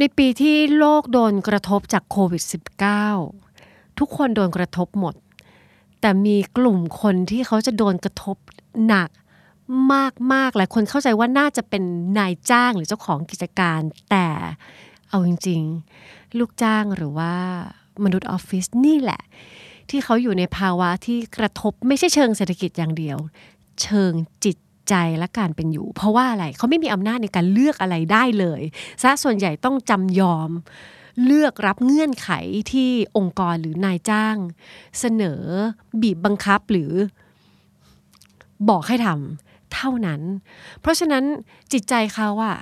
ในปีที่โลกโดนกระทบจากโควิด -19 ทุกคนโดนกระทบหมด แต่มีกลุ่มคนที่เขาจะโดนกระทบหนักมากมากหลายคนเข้าใจว่าน่าจะเป็นนายจ้างหรือเจ้าของกิจการ แต่เอาจริง ๆ ลูกจ้างหรือว่ามนุษย์ออฟฟิศนี่แหละ ที่เขาอยู่ในภาวะที่กระทบไม่ใช่เชิงเศรษฐกิจอย่างเดียว เชิงจิต ใจและการเป็นอยู่ เพราะว่าอะไรเขาไม่มีอำนาจในการเลือกอะไรได้เลยซะส่วนใหญ่ต้องจำยอมเลือกรับเงื่อนไขที่องค์กรหรือนายจ้าง เสนอบีบบังคับหรือ บอกให้ทำเท่านั้น เพราะฉะนั้นจิตใจเขาอะ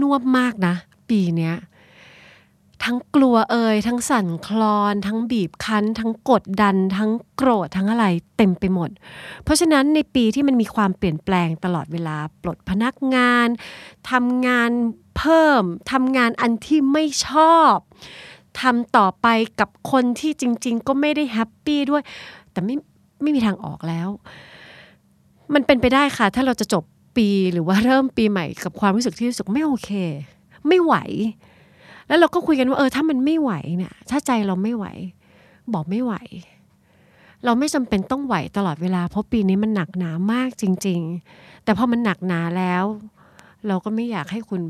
นวบมากนะ ปีเนี้ย ทั้งกลัวเอ่ยทั้งสั่นคลอนทั้งบีบคั้น ทั้งกดดัน ทั้งโกรธทั้งอะไรเต็มไปหมด เพราะฉะนั้นในปีที่มันมีความเปลี่ยนแปลงตลอดเวลาปลดพนักงานทำงานเพิ่มทำงานอันที่ไม่ชอบทำต่อไปกับคนที่จริง ๆ ก็ไม่ได้แฮปปี้ด้วย แต่ไม่ไม่มีทางออกแล้ว มันเป็นไปได้ค่ะ ถ้าเราจะจบปีหรือว่าเริ่มปีใหม่กับความรู้สึกที่รู้สึกไม่โอเค ไม่ไหว แล้วเราก็คุยกันว่าเออถ้ามันไม่ไหวเนี่ยถ้าใจเราไม่ไหว บอกไม่ไหว เราไม่จำเป็นต้องไหวตลอดเวลา เพราะปีนี้มันหนักหนามากจริง ๆ แต่พอมันหนักหนาแล้ว เราก็ไม่อยากให้คุณ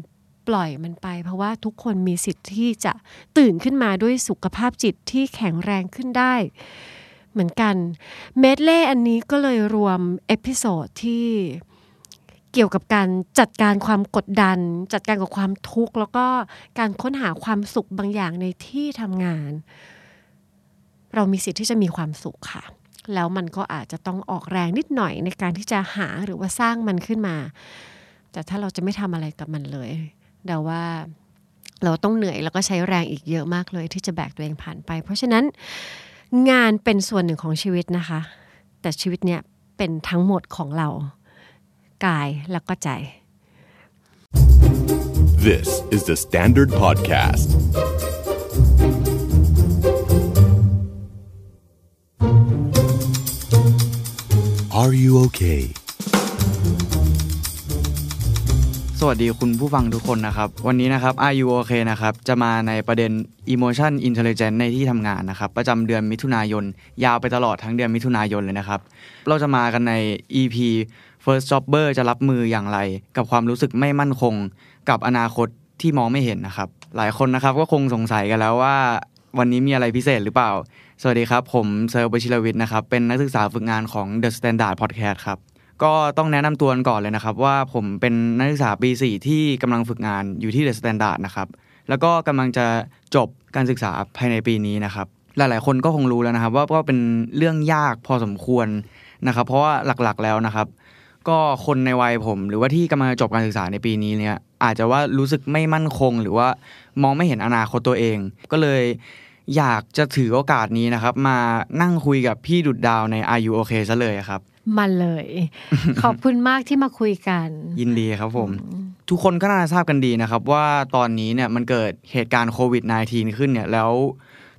ปล่อยมันไป เพราะว่าทุกคนมีสิทธิ์ที่จะตื่นขึ้นมาด้วยสุขภาพจิตที่แข็งแรงขึ้นได้ เหมือนกันเมดเล่อันนี้ก็เลยรวม episode ที่ เกี่ยวกับการจัดการความกดดัน จัดการกับความทุกข์ แล้วก็การค้นหาความสุขบางอย่างในที่ทำงาน เรามีสิทธิ์ที่จะมีความสุขค่ะ แล้วมันก็อาจจะต้องออกแรงนิดหน่อยในการที่จะหาหรือว่าสร้างมันขึ้นมา แต่ถ้าเราจะไม่ทำอะไรกับมันเลยเดาว่าเราต้องเหนื่อยแล้วก็ใช้แรงอีกเยอะมากเลยที่จะแบกตัวเองผ่านไป เพราะฉะนั้นงานเป็นส่วนหนึ่งของชีวิตนะคะ แต่ชีวิตเนี่ยเป็นทั้งหมดของเรา กายแล้วก็ใจ This is the Standard Podcast. Are you okay? สวัสดีคุณผู้ฟังทุกคนนะครับ วันนี้นะครับ Are you okay นะครับ จะมาในประเด็น emotion intelligence ในที่ทำงานนะครับ ประจำเดือนมิถุนายน ยาวไปตลอดทั้งเดือนมิถุนายนเลยนะครับ เราจะมากันใน EP first jobber จะรับมืออย่างไร กับความรู้สึกไม่มั่นคง กับอนาคตที่มองไม่เห็นนะครับ หลายคนนะครับก็คงสงสัยกันแล้วว่า วันนี้มีอะไรพิเศษหรือเปล่า สวัสดีครับ ผมเซอร์บชิรวิทย์นะครับเป็นนักศึกษาฝึกงานของ The Standard Podcast ครับก็ต้องแนะนำตัวกันก่อนเลยนะครับ ว่าผมเป็นนักศึกษาปี 4 ที่กำลังฝึกงานอยู่ที่ The Standard นะครับ แล้วก็กำลังจะจบการศึกษาภายในปีนี้นะครับ หลายๆ คนก็คงรู้แล้วนะครับ ว่าก็เป็นเรื่องยากพอสมควรนะครับ เพราะว่าหลักๆแล้วนะครับ ก็คนในวัยผม หรือว่าที่กำลังจะจบการศึกษาในปีนี้เนี่ย อาจจะว่ารู้สึกไม่มั่นคง หรือว่ามองไม่เห็นอนาคตตัวเอง ก็เลยอยากจะถือโอกาสนี้นะครับ มานั่งคุยกับพี่ดุดดาวใน Are You OK ซะเลยครับมาเลย ขอบคุณมากที่มาคุยกัน ยินดีครับผม ทุกคนก็น่าจะทราบกันดีนะครับ ว่าตอนนี้เนี่ยมันเกิดเหตุการณ์โควิด -19 ขึ้นเนี่ยแล้ว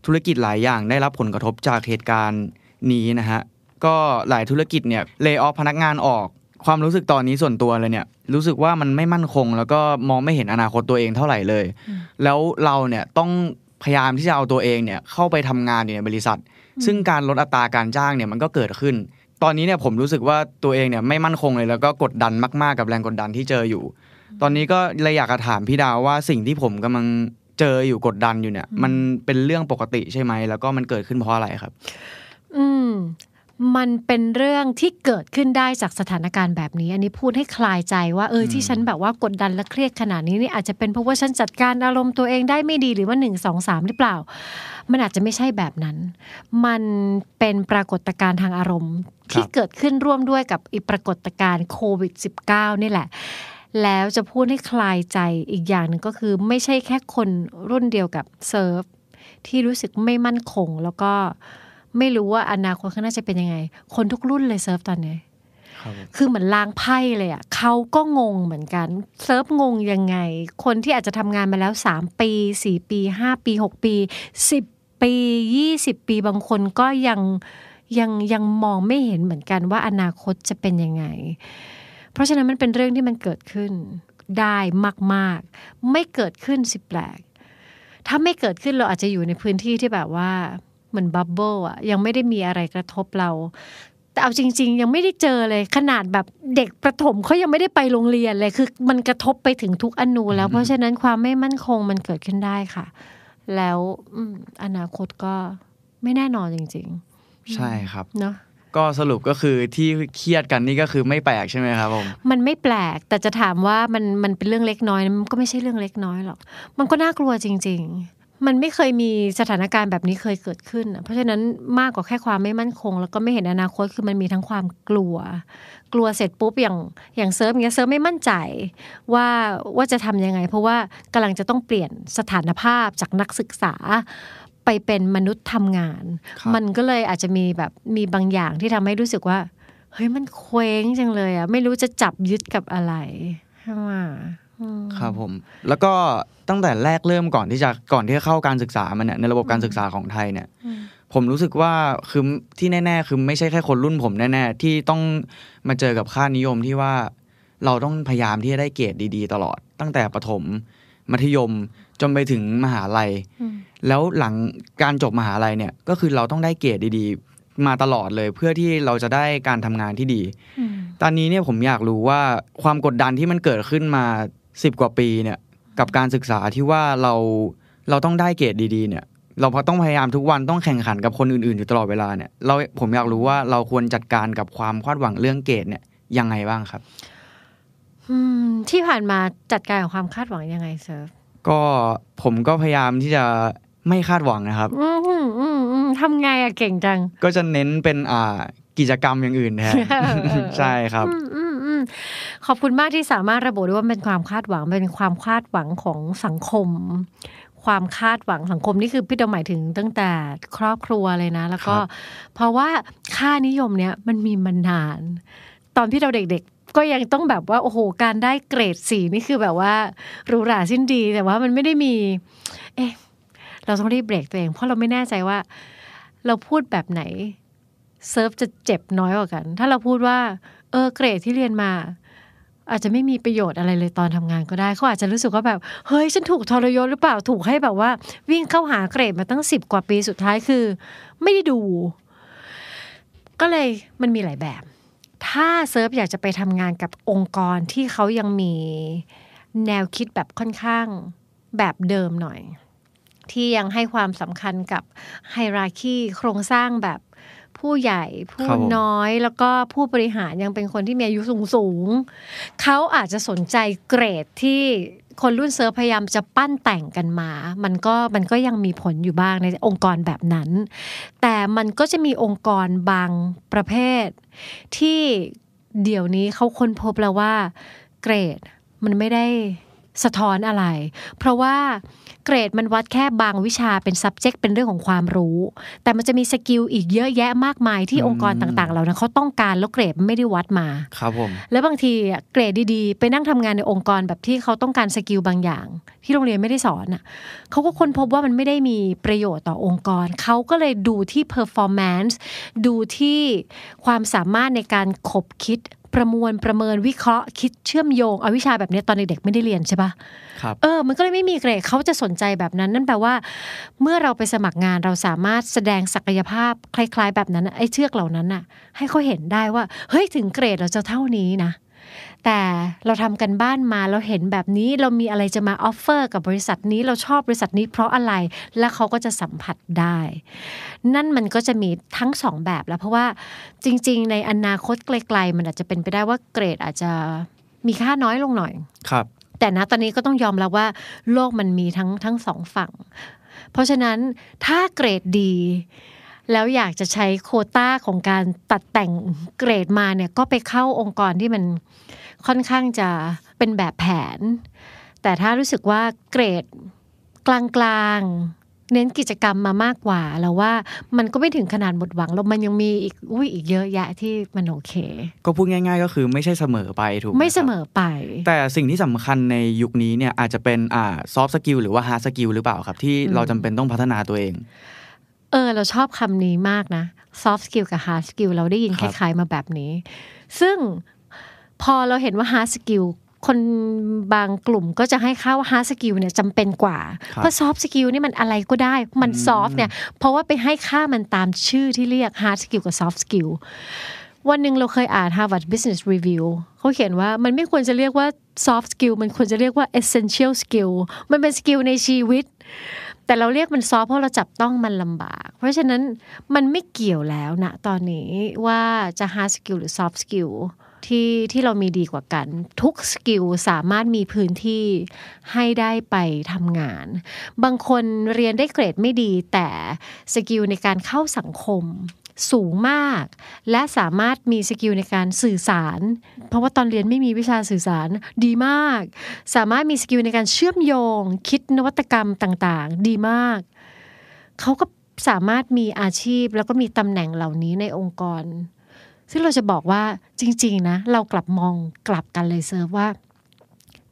ธุรกิจหลายอย่างได้รับผลกระทบจากเหตุการณ์นี้นะฮะก็หลายธุรกิจเนี่ยเล y o อ f พนักงานออก ความรู้สึกตอนนี้ส่วนตัวเลยเนี่ยรู้สึกว่ามันไม่มั่นคง แล้วก็มองไม่เห็นอนาคตตัวเองเท่าไหร่เลย แล้วเราเนี่ยต้องพยายามที่จะเอาตัวเองเนี่ยเข้าไปทำงานอยู่ในบริษัท ซึ่งการลดอัตราการจ้างเนี่ยมันก็เกิดขึ้น ตอนนี้เนี่ยผมรู้สึกว่าตัวเองเนี่ยไม่มั่นคงเลยแล้วก็กดดันมากๆกับแรงกดดันที่เจออยู่ ตอนนี้ก็เลยอยากจะถามพี่ดาวว่าสิ่งที่ผมกำลังเจออยู่กดดันอยู่เนี่ย มันเป็นเรื่องปกติใช่ไหมแล้วก็มันเกิดขึ้นเพราะอะไรครับ อืม มันเป็นเรื่องที่เกิดขึ้นได้จากสถานการณ์แบบนี้ อันนี้พูดให้คลายใจว่าเออที่ฉันแบบว่ากดดันและเครียดขนาดนี้นี่อาจจะเป็นเพราะว่าฉันจัดการอารมณ์ตัวเองได้ไม่ดีหรือว่าหนึ่งสองสามหรือเปล่า มันอาจจะไม่ใช่แบบนั้น มันเป็นปรากฏการณ์ทางอารมณ์ ที่เกิดขึ้นร่วมด้วยกับอีกปรากฏการณ์โควิด -19 นี่แหละแล้วจะพูดให้คลายใจอีกอย่างหนึ่งก็คือ ไม่ใช่แค่คนรุ่นเดียวกับเซิร์ฟที่รู้สึกไม่มั่นคงแล้วก็ ไม่รู้ว่าอนาคตข้างหน้าจะเป็นยังไง คนทุกรุ่นเลยเซิร์ฟตอนนี้คือเหมือนล้างไพ่เลยอะเขาก็งงเหมือนกันเซิร์ฟงงยังไง คนที่อาจจะทำงานมาแล้ว 3 ปี 4 ปี 5 ปี 6 ปี 10 ปี 20 ปีบางคนก็ยังยังยังมองไม่เห็นเหมือนกันว่าอนาคตจะเป็นยังไง เพราะฉะนั้นมันเป็นเรื่องที่มันเกิดขึ้นได้มาก ๆ ไม่เกิดขึ้นสิแปลก ถ้าไม่เกิดขึ้นเราอาจจะอยู่ในพื้นที่ที่แบบว่า เหมือนบับเบิลอะยังไม่ได้มีอะไรกระทบเรา แต่เอาจริง ๆ ยังไม่ได้เจอเลยขนาดแบบเด็กประถมเขายังไม่ได้ไปโรงเรียนเลยคือมันกระทบไปถึงทุกอนูแล้ว เพราะฉะนั้นความไม่มั่นคงมันเกิดขึ้นได้ค่ะ แล้วอืมอนาคตก็ไม่แน่นอนจริงใช่ครับๆเนาะก็สรุปก็คือที่เครียดกันนี่ก็คือไม่แปลกใช่ไหมครับผมมันไม่แปลกแต่จะถามว่ามันมันเป็นเรื่องเล็กน้อยนะมันก็ไม่ใช่เรื่องเล็กน้อยหรอก มันก็น่ากลัวจริง ๆ มันไม่เคยมีสถานการณ์แบบนี้เคยเกิดขึ้นอะเพราะฉะนั้นมากกว่าแค่ความไม่มั่นคง แล้วก็ไม่เห็นอนาคตคือมันมีทั้งความกลัว กลัวเสร็จปุ๊บอย่างอย่างเซิร์ฟอย่างเงี้ยเซิร์ฟไม่มั่นใจว่าว่าจะทำยังไง เพราะว่ากำลังจะต้องเปลี่ยนสถานภาพจากนักศึกษาไปเป็นมนุษย์ทำงานครับมันก็เลยอาจจะมีแบบมีบางอย่างที่ทำให้รู้สึกว่า เฮ้ยมันเคว้งจังเลยอะไม่รู้จะจับยึดกับอะไรใช่ไหมอืมครับผม แล้วก็ ตั้งแต่แรกเริ่มก่อนที่จะก่อนที่จะเข้าการศึกษามันเนี่ยในระบบการศึกษาของไทยเนี่ย ผมรู้สึกว่าคือที่แน่ ๆ คือไม่ใช่แค่คนรุ่นผมแน่ๆที่ต้องมาเจอกับค่านิยมที่ว่าเราต้องพยายามที่จะได้เกรดดี ๆ ตลอด ตั้งแต่ประถมมัธยมจนไปถึงมหาลัยอืมแล้วหลังการจบมหาลัยเนี่ยก็คือเราต้องได้เกรดดีๆ มาตลอดเลยเพื่อที่เราจะได้การทำงานที่ดีอืมตอนนี้เนี่ยผมอยากรู้ว่าความกดดันที่มันเกิดขึ้นมาสิบกว่าปีเนี่ย กับการศึกษาที่ว่าเราเราต้องได้เกรดดีๆ เนี่ย เราพอต้องพยายามทุกวันต้องแข่งขันกับคนอื่นๆอยู่ตลอดเวลาเนี่ยเราผมอยากรู้ว่าเราควรจัดการกับความคาดหวังเรื่องเกรดเนี่ยยังไงบ้างครับอืมที่ผ่านมาจัดการกับความคาดหวังยังไงเซิร์ฟก็ผมก็พยายามที่จะไม่คาดหวังนะครับอืมอืมอืมอืมทำไงอะเก่งจัง ก็จะเน้นเป็นอ่า กิจกรรมอย่างอื่นแทนใช่ครับอืมอืมอืมขอบคุณมากที่สามารถระบุได้ว่าเป็นความคาดหวังเป็นความคาดหวังของสังคม ความคาดหวังสังคมนี่คือพี่ดาหมายถึงตั้งแต่ครอบครัวเลยนะ แล้วก็ครับเพราะว่าค่านิยมเนี้ยมันมีมานาน ตอนที่เราเด็กๆก็ยังต้องแบบว่าโอ้โหการได้เกรดสีนี่คือแบบว่าหรูหราสิ้นดี แต่ว่ามันไม่ได้มี เอ๊ะเราต้องรีบเบรกตัวเอง เพราะเราไม่แน่ใจว่า เราพูดแบบไหน เซิร์ฟจะเจ็บน้อยกว่ากัน ถ้าเราพูดว่า เออเกรดที่เรียนมา อาจจะไม่มีประโยชน์อะไรเลยตอนทำงานก็ได้เขาอาจจะรู้สึกว่าแบบ เฮ้ย ฉันถูกทรยศหรือเปล่าถูกให้แบบว่า วิ่งเข้าหาเกรดมาตั้งสิบกว่าปีสุดท้ายคือ ไม่ได้ดู ก็เลยมันมีหลายแบบ ถ้าเซิร์ฟอยากจะไปทำงานกับองค์กรที่เขายังมีแนวคิดแบบค่อนข้างแบบเดิมหน่อยที่ยังให้ความสำคัญกับไฮราคีโครงสร้างแบบ ผู้ใหญ่ ผู้ครับผมน้อยแล้วก็ผู้บริหารยังเป็นคนที่มีอายุสูงสูงๆเขาอาจจะสนใจเกรดที่คนรุ่นเซิร์ฟพยายามจะปั้นแต่งกันมา มันก็มันก็ยังมีผลอยู่บ้างในองค์กรแบบนั้น แต่มันก็จะมีองค์กรบางประเภท ที่เดี๋ยวนี้เขาค้นพบแล้วว่า เกรดมันไม่ได้ สะท้อนอะไร เพราะว่าเกรดมันวัดแค่บางวิชาเป็น subject เป็นเรื่องของความรู้ แต่มันจะมี skill อีกเยอะแยะมากมายที่อืมองค์กรต่างๆเหล่านั้นเขาต้องการแล้วเกรดมันไม่ได้วัดมาครับผมแล้วบางทีอะเกรดดีๆ ไปนั่งทำงานในองค์กรแบบที่เขาต้องการสกิลบางอย่าง ที่โรงเรียนไม่ได้สอนอะเขาก็ค้นพบว่ามันไม่ได้มีประโยชน์ต่อองค์กร เขาก็เลยดูที่ performance ดูที่ความสามารถในการขบคิด ประมวลประเมินวิเคราะห์ คิดเชื่อมโยงเอาวิชาแบบนี้ตอนเด็กๆไม่ได้เรียนใช่ปะครับเออมันก็เลยไม่มีเกรดเขาจะสนใจแบบนั้นนั่นแปลว่า เมื่อเราไปสมัครงานเราสามารถแสดงศักยภาพคล้าย ๆ แบบนั้นน่ะไอ้เชือกเหล่านั้นน่ะ ให้เขาเห็นได้ว่าเฮ้ยถึงเกรดเราจะเท่านี้นะ แต่เราทำการบ้านมาเราเห็นแบบนี้เรามีอะไรจะมา offer กับบริษัทนี้เราชอบบริษัทนี้เพราะอะไร และเขาก็จะสัมผัสได้ นั่นมันก็จะมีทั้งสองแบบแล้วเพราะว่าจริง ๆ ในอนาคตไกลๆ มันอาจจะเป็นไปได้ว่าเกรดอาจจะมีค่าน้อยลงหน่อยครับแต่นะตอนนี้ก็ต้องยอมรับว่าโลกมันมีทั้งทั้งสองฝั่ง เพราะฉะนั้นถ้าเกรดดี แล้วอยากจะใช้โควต้าของการตัดแต่งเกรดมาเนี่ยก็ไปเข้าองค์กรที่มัน ค่อนข้างจะเป็นแบบแผน แต่ถ้ารู้สึกว่าเกรดกลางๆ เน้นกิจกรรมมามากกว่าแล้วว่ามันก็ไม่ถึงขนาดหมดหวังแล้วมันยังมีอีกอุ้ยอีกเยอะแยะที่มันโอเค ก็พูดง่าย ๆ ก็คือไม่ใช่เสมอไปถูกหไม่เสครับมอไป แต่สิ่งที่สำคัญในยุคนี้เนี่ยอาจจะเป็นอ่า soft skill หรือว่า hard skill หรือเปล่าครับ ที่อืมเราจำเป็นต้องพัฒนาตัวเองเออเราชอบคำนี้มากนะ soft skill กับ hard skill เราได้ยินครับคล้ายๆมาแบบนี้ ซึ่ง พอเราเห็นว่า hard skill คนบางกลุ่มก็จะให้ค่าว่า hard skill เนี่ยจำเป็นกว่าครับเพราะ soft skill นี่มันอะไรก็ได้ มัน soft เนี่ย เพราะว่าไปให้ค่ามันตามชื่อที่เรียก hard skill กับ soft skill วันหนึ่งเราเคยอ่าน Harvard Business Review เขาเขียนว่ามันไม่ควรจะเรียกว่า soft skill มันควรจะเรียกว่า essential skill มันเป็น skill ในชีวิต แต่เราเรียกมัน soft เพราะเราจับต้องมันลำบาก เพราะฉะนั้นมันไม่เกี่ยวแล้วนะตอนนี้ว่าจะ hard skill หรือ soft skill ที่ที่เรามีดีกว่ากัน ทุก skill สามารถมีพื้นที่ให้ได้ไปทำงาน บางคนเรียนได้เกรดไม่ดี แต่ skill ในการเข้าสังคมสูงมาก และสามารถมี skill ในการสื่อสาร เพราะว่าตอนเรียนไม่มีวิชาสื่อสารดีมาก สามารถมี skill ในการเชื่อมโยง คิดนวัตกรรมต่างๆ ดีมาก เขาก็สามารถมีอาชีพแล้วก็มีตำแหน่งเหล่านี้ในองค์กร ซึ่งเราจะบอกว่าจริง ๆ นะ เรากลับมองกลับกันเลยเซิร์ฟว่า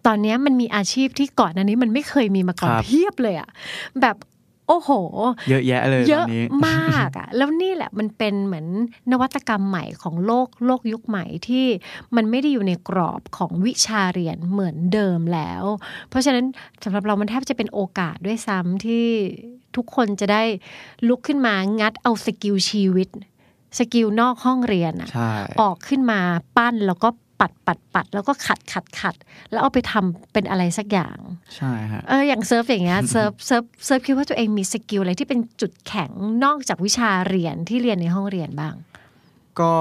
ตอนนี้มันมีอาชีพที่ก่อนหน้านี้มันไม่เคยมีมาก่อนครับเพียบเลยอะแบบโอ้โห เยอะแยะเลยเยอะตอนนี้มากอะแล้วนี่แหละมันเป็นเหมือนนวัตกรรมใหม่ของโลกโลกยุคใหม่ที่มันไม่ได้อยู่ในกรอบของวิชาเรียนเหมือนเดิมแล้ว เพราะฉะนั้นสำหรับเรามันแทบจะเป็นโอกาสด้วยซ้ำที่ทุกคนจะได้ลุกขึ้นมางัดเอา skill ชีวิต skill นอกห้องเรียนอะใช่ออกขึ้นมาปั้นแล้วก็ปัดปัดปัดแล้วก็ขัดขัดขัดแล้วเอาไปทำเป็นอะไรสักอย่าง ใช่ฮะเอออย่างเซิร์ฟอย่างเงี้ยเซิร์ฟเซิร์ฟเซิร์ฟคิดว่าตัวเองมี skill อะไรที่เป็นจุดแข็งนอกจากวิชาเรียนที่เรียนในห้องเรียนบ้าง ก็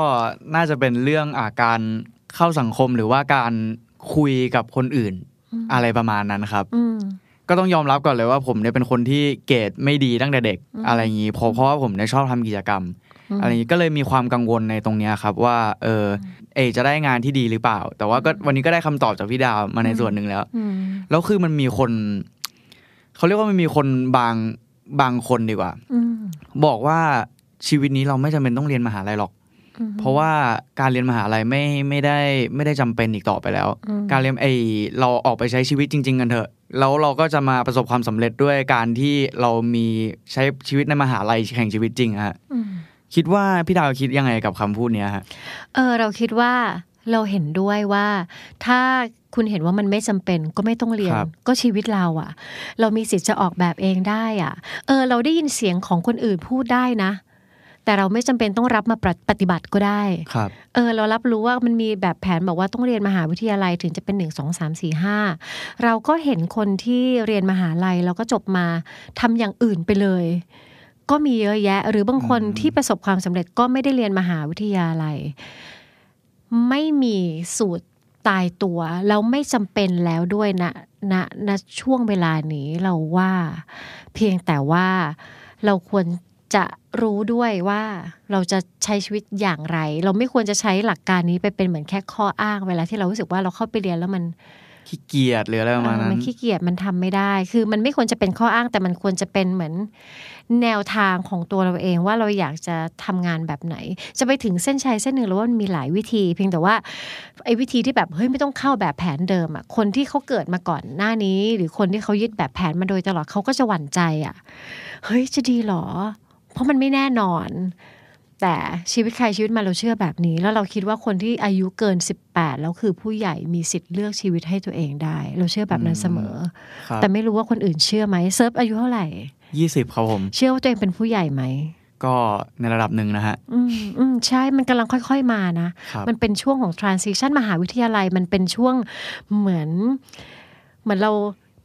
น่าจะเป็นเรื่องอ่าการเข้าสังคมหรือว่าการคุยกับคนอื่น อะไรประมาณนั้นครับอืมก็ต้องยอมรับก่อนเลยว่าผมเนี่ยเป็นคนที่เกรดไม่ดีตั้งแต่เด็กอะไรอย่างนี้เพราะเพราะว่าผมเนี่ยชอบทำกิจกรรม อะไรอย่างนี้ก็เลยมีความกังวลในตรงเนี้ยครับว่าเออเอจะได้งานที่ดีหรือเปล่า แต่ว่าก็วันนี้ก็ได้คำตอบจากพี่ดาวมาในส่วนหนึ่งแล้วอืมแล้วคือมันมีคนเขาเรียกว่ามันมีคนบางบางคนดีกว่าอืมบอกว่าชีวิตนี้เราไม่จำเป็นต้องเรียนมหาลัยหรอกอืมเพราะว่าการเรียนมหาลัยไม่ไม่ได้ไม่ได้จำเป็นอีกต่อไปแล้วอืมการเรียนไอเราออกไปใช้ชีวิตจริง ๆ กันเถอะ แล้วเราก็จะมาประสบความสำเร็จด้วยการที่เรามีใช้ชีวิตในมหาลัยแข่งชีวิตจริงอะฮะอืม คิดว่าพี่ดาวคิดยังไงกับคำพูดเนี้ยฮะเออเราคิดว่าเราเห็นด้วยว่าถ้าคุณเห็นว่ามันไม่จำเป็นก็ไม่ต้องเรียนครับก็ชีวิตเราอะเรามีสิทธิ์จะออกแบบเองได้อะเออ เราได้ยินเสียงของคนอื่นพูดได้นะ แต่เราไม่จำเป็นต้องรับมาปฏิปฏิบัติก็ได้ครับเออ เรารับรู้ว่ามันมีแบบแผนบอกว่าต้องเรียนมหาวิทยาลัยถึงจะเป็นหนึ่งสองสามสี่ห้าเราก็เห็นคนที่เรียนมหาลัยแล้วก็จบมาทำอย่างอื่นไปเลย ก็มีเยอะแยะ หรือบางคนอืมที่ประสบความสำเร็จก็ไม่ได้เรียนมหาวิทยาลัย ไม่มีสูตรตายตัว แล้วไม่จำเป็นแล้วด้วยนะณณช่วงเวลานี้เราว่า เพียงแต่ว่าเราควรจะรู้ด้วยว่าเราจะใช้ชีวิตอย่างไร เราไม่ควรจะใช้หลักการนี้ไปเป็นเหมือนแค่ข้ออ้างเวลาที่เรารู้สึกว่าเราเข้าไปเรียนแล้วมันขี้เกียจหรืออะไรประมาณเออนั้นมันขี้เกียจมันทำไม่ได้ คือมันไม่ควรจะเป็นข้ออ้างแต่มันควรจะเป็นเหมือน แนวทางของตัวเราเองว่าเราอยากจะทำงานแบบไหน จะไปถึงเส้นชัยเส้นหนึ่งแล้วว่ามันมีหลายวิธี เพียงแต่ว่าไอ้วิธีที่แบบเฮ้ยไม่ต้องเข้าแบบแผนเดิมอะคนที่เขาเกิดมาก่อนหน้านี้ หรือคนที่เขายึดแบบแผนมาโดยตลอดเขาก็จะหวั่นใจอะเฮ้ยจะดีเหรอ เพราะมันไม่แน่นอน แต่ชีวิตใครชีวิตมันเราเชื่อแบบนี้ แล้วเราคิดว่าคนที่อายุเกิน 18 แล้วคือผู้ใหญ่มีสิทธิ์เลือกชีวิตให้ตัวเองได้ เราเชื่อแบบนั้นเสมอครับแต่ไม่รู้ว่าคนอื่นเชื่อไหมเซิร์ฟอายุเท่าไหร่ ยี่สิบครับผม เชื่อว่าตัวเองเป็นผู้ใหญ่ไหม ก็ในระดับหนึ่งนะฮะ อืมอืมใช่ มันกำลังค่อยๆมานะครับมันเป็นช่วงของ transition มหาวิทยาลัย มันเป็นช่วงเหมือน เหมือนเรา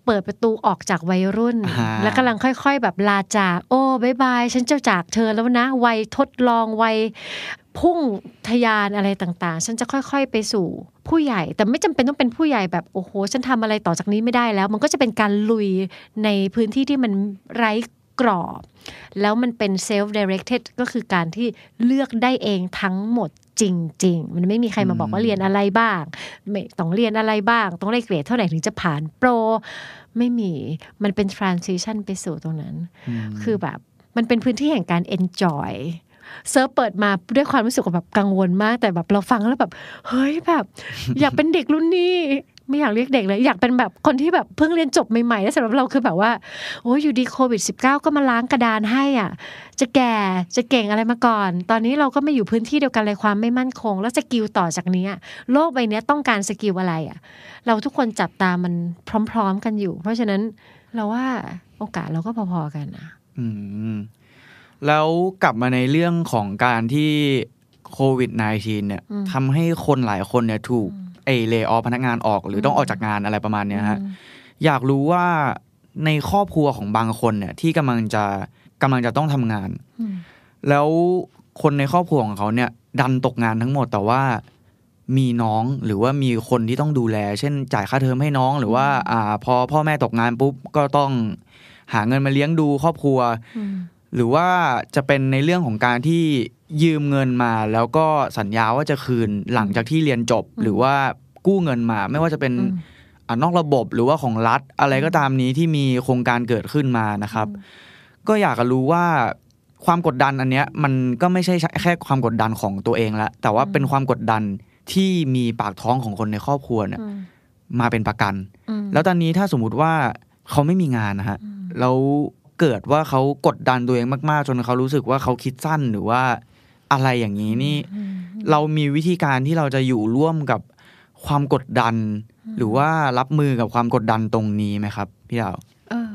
เปิดประตูออกจากวัยรุ่นอ่าแล้วกำลังค่อย ๆ แบบลาจาก โอ้บายบาย ฉันจะจากเธอแล้วนะ วัยทดลองวัย พุ่งทะยานอะไรต่างๆ ฉันจะค่อยๆ ไปสู่ผู้ใหญ่ แต่ไม่จำเป็นต้องเป็นผู้ใหญ่แบบโอ้โห ฉันทำอะไรต่อจากนี้ไม่ได้แล้ว มันก็จะเป็นการลุยในพื้นที่ที่มันไร้กรอบ แล้วมันเป็น self directed ก็คือการที่เลือกได้เองทั้งหมดจริง ๆ มันไม่มีใครมาบอกว่าเรียนอะไรบ้าง ไม่ต้องเรียนอะไรบ้าง ต้องได้เกรดเท่าไหร่ถึงจะผ่านโปร ไม่มี มันเป็น transition ไปสู่ตรงนั้น คือแบบ มันเป็นพื้นที่แห่งการ enjoy เซิร์ฟเปิดมาด้วยความรู้สึกแบบกังวลมาก แต่แบบเราฟังแล้วแบบ เฮ้ยแบบ อยากเป็นเด็กรุ่นนี้ไม่อยากเรียกเด็กเลย อยากเป็นแบบคนที่แบบเพิ่งเรียนจบใหม่ๆแล้วสำหรับเราคือแบบว่าโอ้ยอยู่ดีๆโควิด -19 ก็มาล้างกระดานให้อะ จะแก่จะเก่งอะไรมาก่อน ตอนนี้เราก็มาอยู่พื้นที่เดียวกันเลยความไม่มั่นคง แล้ว skill ต่อจากนี้อะโลกใบเนี้ยต้องการ skill อะไรอะ เราทุกคนจับตามันพร้อม ๆ กันอยู่ เพราะฉะนั้นเราว่าโอกาสเราก็พอๆกันนะอืม แล้วกลับมาในเรื่องของการที่โควิด -19 เนี่ยอืมทำให้คนหลายคนเนี่ยถูกเอเลออพนักงานออก หรือต้องออกจากงานอะไรประมาณเนี้ยฮะอยากรู้ว่าในครอบครัวของบางคนเนี่ย ที่กำลังจะกำลังจะต้องทำงานอืมแล้วคนในครอบครัวของเขาเนี่ย ดันตกงานทั้งหมดแต่ว่ามีน้องหรือว่ามีคนที่ต้องดูแล เช่น จ่ายค่าเทอมให้น้องหรือว่า อ่า พอพ่อแม่ตกงานปุ๊บก็ต้องหาเงินมาเลี้ยงดูครอบครัวอืม หรือว่าจะเป็นในเรื่องของการที่ยืมเงินมา แล้วก็สัญญาว่าจะคืนหลังจากที่เรียนจบ หรือว่ากู้เงินมา ไม่ว่าจะเป็นอืมอ่านอกระบบหรือว่าของรัฐอะไรก็ตามนี้ที่มีโครงการเกิดขึ้นมานะครับ ก็อยากจะรู้ว่าความกดดันอันเนี้ยมันก็ไม่ใช่แค่ความกดดันของตัวเองละแต่ว่าเป็นความกดดันที่มีปากท้องของคนในครอบครัวเนี่ยอืมมาเป็นประกันอืมแล้วตอนนี้ถ้าสมมุติว่าเขาไม่มีงานนะฮะแล้ว เกิดว่าเขากดดันตัวเองมาก ๆ จนเขารู้สึกว่าเขาคิดสั้นหรือว่าอะไรอย่างนี้นี่ เรามีวิธีการที่เราจะอยู่ร่วมกับความกดดัน หรือว่ารับมือกับความกดดันตรงนี้ไหมครับ พี่ดาวเออ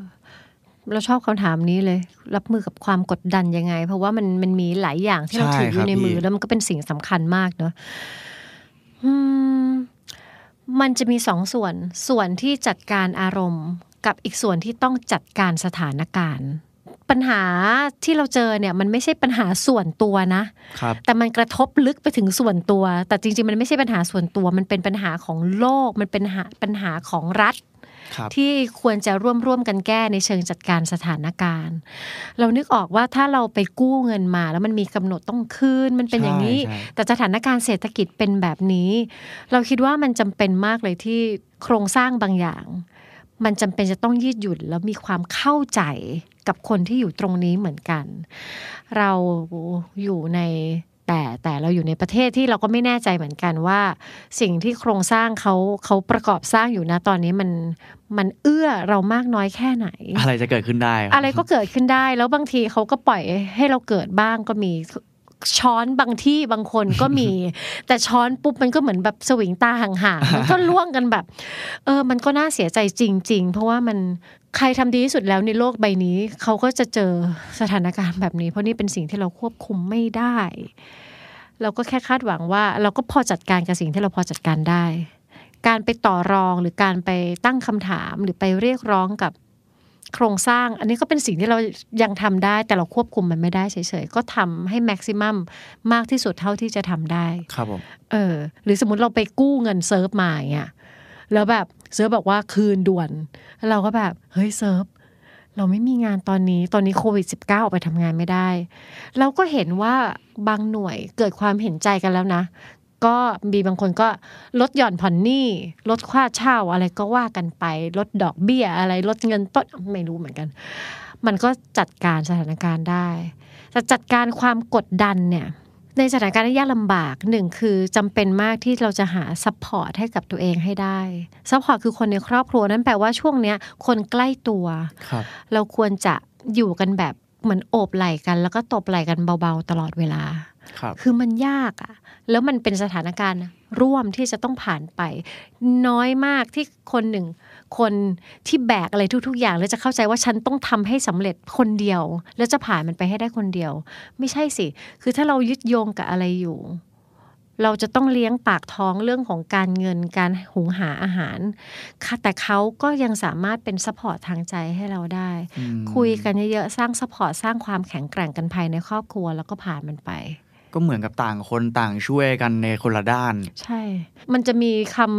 เราชอบคำถามนี้เลย รับมือกับความกดดันยังไง เพราะว่ามันมันมีหลายอย่างที่เราใช่ถืออครัยู่บในมือพี่แล้วมันก็เป็นสิ่งสำคัญมากเนอะอืมมันจะมีสองส่วน ส่วนที่จัดการอารมณ์ กับอีกส่วนที่ต้องจัดการสถานการณ์ ปัญหาที่เราเจอเนี่ยมันไม่ใช่ปัญหาส่วนตัวนะครับแต่มันกระทบลึกไปถึงส่วนตัว แต่จริงๆมันไม่ใช่ปัญหาส่วนตัว มันเป็นปัญหาของโลก มันเป็นหาปัญหาของรัฐครับที่ควรจะร่วมร่วมกันแก้ในเชิงจัดการสถานการณ์ เรานึกออกว่าถ้าเราไปกู้เงินมา แล้วมันมีกำหนดต้องคืนมันเป็นอย่างนี้ใช่ใช่แต่สถานการณ์เศรษฐกิจเป็นแบบนี้ เราคิดว่ามันจำเป็นมากเลยที่โครงสร้างบางอย่าง มันจำเป็นจะต้องยืดหยุ่นแล้วมีความเข้าใจกับคนที่อยู่ตรงนี้เหมือนกัน เราอยู่ในแต่แต่เราอยู่ในประเทศที่เราก็ไม่แน่ใจเหมือนกันว่า สิ่งที่โครงสร้างเขาเขาประกอบสร้างอยู่นะตอนนี้มันมันเอื้อเรามากน้อยแค่ไหน อะไรจะเกิดขึ้นได้คบอะไรก็เกิดขึ้นได้ แล้วบางทีเขาก็ปล่อยให้เราเกิดบ้างก็มี ช้อนบางที่บางคนก็มี แต่ช้อนปุ๊บมันก็เหมือนแบบสวิงตาห่างๆมันก็ล่วงกันแบบ เออ มันก็น่าเสียใจจริง ๆ เพราะว่ามันใครทำดีที่สุดแล้วในโลกใบนี้ เขาก็จะเจอสถานการณ์แบบนี้ เพราะนี่เป็นสิ่งที่เราควบคุมไม่ได้ เราก็แค่คาดหวังว่า เราก็พอจัดการกับสิ่งที่เราพอจัดการได้ การไปต่อรองหรือการไปตั้งคำถามหรือไปเรียกร้องกับ โครงสร้าง อันนี้ก็เป็นสิ่งที่เรายังทำได้ แต่เราควบคุมมันไม่ได้เฉยๆ ก็ทำให้ maximum มากที่สุดเท่าที่จะทำได้ ครับผมเออ หรือสมมติเราไปกู้เงินเซิร์ฟมาอย่างเงี้ยแล้วแบบเซิร์ฟบอกว่าคืนด่วนแล้วเราก็แบบ เฮ้ยเซิร์ฟเราไม่มีงานตอนนี้ตอนนี้โควิด -19 ออกไปทำงานไม่ได้ เราก็เห็นว่าบางหน่วยเกิดความเห็นใจกันแล้วนะ ก็มีบางคนก็ลดหย่อนผ่อนหนี้ลดค่าเช่าอะไรก็ว่ากันไป ลดดอกเบี้ยอะไรลดเงินต้นไม่รู้เหมือนกัน มันก็จัดการสถานการณ์ได้แต่จัดการความกดดันเนี่ยในสถานการณ์ที่ยากลำบากหนึ่งคือจำเป็นมากที่เราจะหา support ให้กับตัวเองให้ได้ support คือคนในครอบครัวนั่นแปลว่าช่วงเนี้ยคนใกล้ตัวครับเราควรจะอยู่กันแบบเหมือนโอบไหล่กัน แล้วก็ตบไหล่กันเบาๆตลอดเวลาครับคือมันยากอะ แล้วมันเป็นสถานการณ์ร่วมที่จะต้องผ่านไป น้อยมากที่คนหนึ่ง คนที่แบกอะไรทุก ๆ อย่าง แล้วจะเข้าใจว่าฉันต้องทำให้สำเร็จคนเดียว แล้วจะผ่านมันไปให้ได้คนเดียว ไม่ใช่สิ คือถ้าเรายึดโยงกับอะไรอยู่ เราจะต้องเลี้ยงปากท้องเรื่องของการเงินการหุงหาอาหารค่ะแต่เขาก็ยังสามารถเป็น support ทางใจให้เราได้อืมคุยกันเยอะๆสร้าง support สร้างความแข็งแกร่งกันภายในครอบครัวแล้วก็ผ่านมันไป ก็เหมือนกับต่างคนต่างช่วยกันในคนละด้าน ใช่ มันจะมีคำ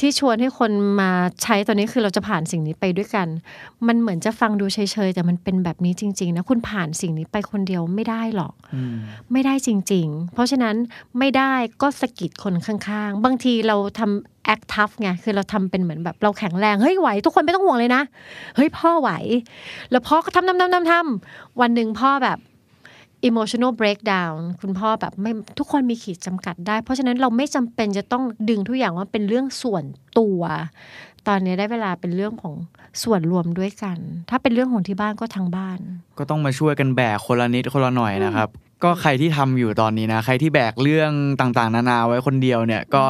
ที่ชวนให้คนมาใช้ตอนนี้คือเราจะผ่านสิ่งนี้ไปด้วยกัน มันเหมือนจะฟังดูเฉยๆแต่มันเป็นแบบนี้จริง ๆ นะคุณผ่านสิ่งนี้ไปคนเดียวไม่ได้หรอกอืมไม่ได้จริง ๆ เพราะฉะนั้นไม่ได้ก็สะกิดคนข้างๆ บางทีเราทำแอคทัฟไงคือเราทำเป็นเหมือนแบบเราแข็งแรงเฮ้ยไหว ทุกคนไม่ต้องห่วงเลยนะเฮ้ยพ่อไหว แล้วพ่อก็ทำทำทำทำทำวันหนึ่งพ่อแบบ emotional breakdown คุณพ่อแบบไม่ทุกคนมีขีดจำกัดได้ เพราะฉะนั้นเราไม่จำเป็นจะต้องดึงทุกอย่างว่าเป็นเรื่องส่วนตัว ตอนนี้ได้เวลาเป็นเรื่องของส่วนรวมด้วยกัน ถ้าเป็นเรื่องของที่บ้านก็ทางบ้าน ก็ต้องมาช่วยกันแบกคนละนิดคนละหน่อยนะครับ ก็ใครที่ทำอยู่ตอนนี้นะ ใครที่แบกเรื่องต่างๆ นานาไว้คนเดียวเนี่ยก็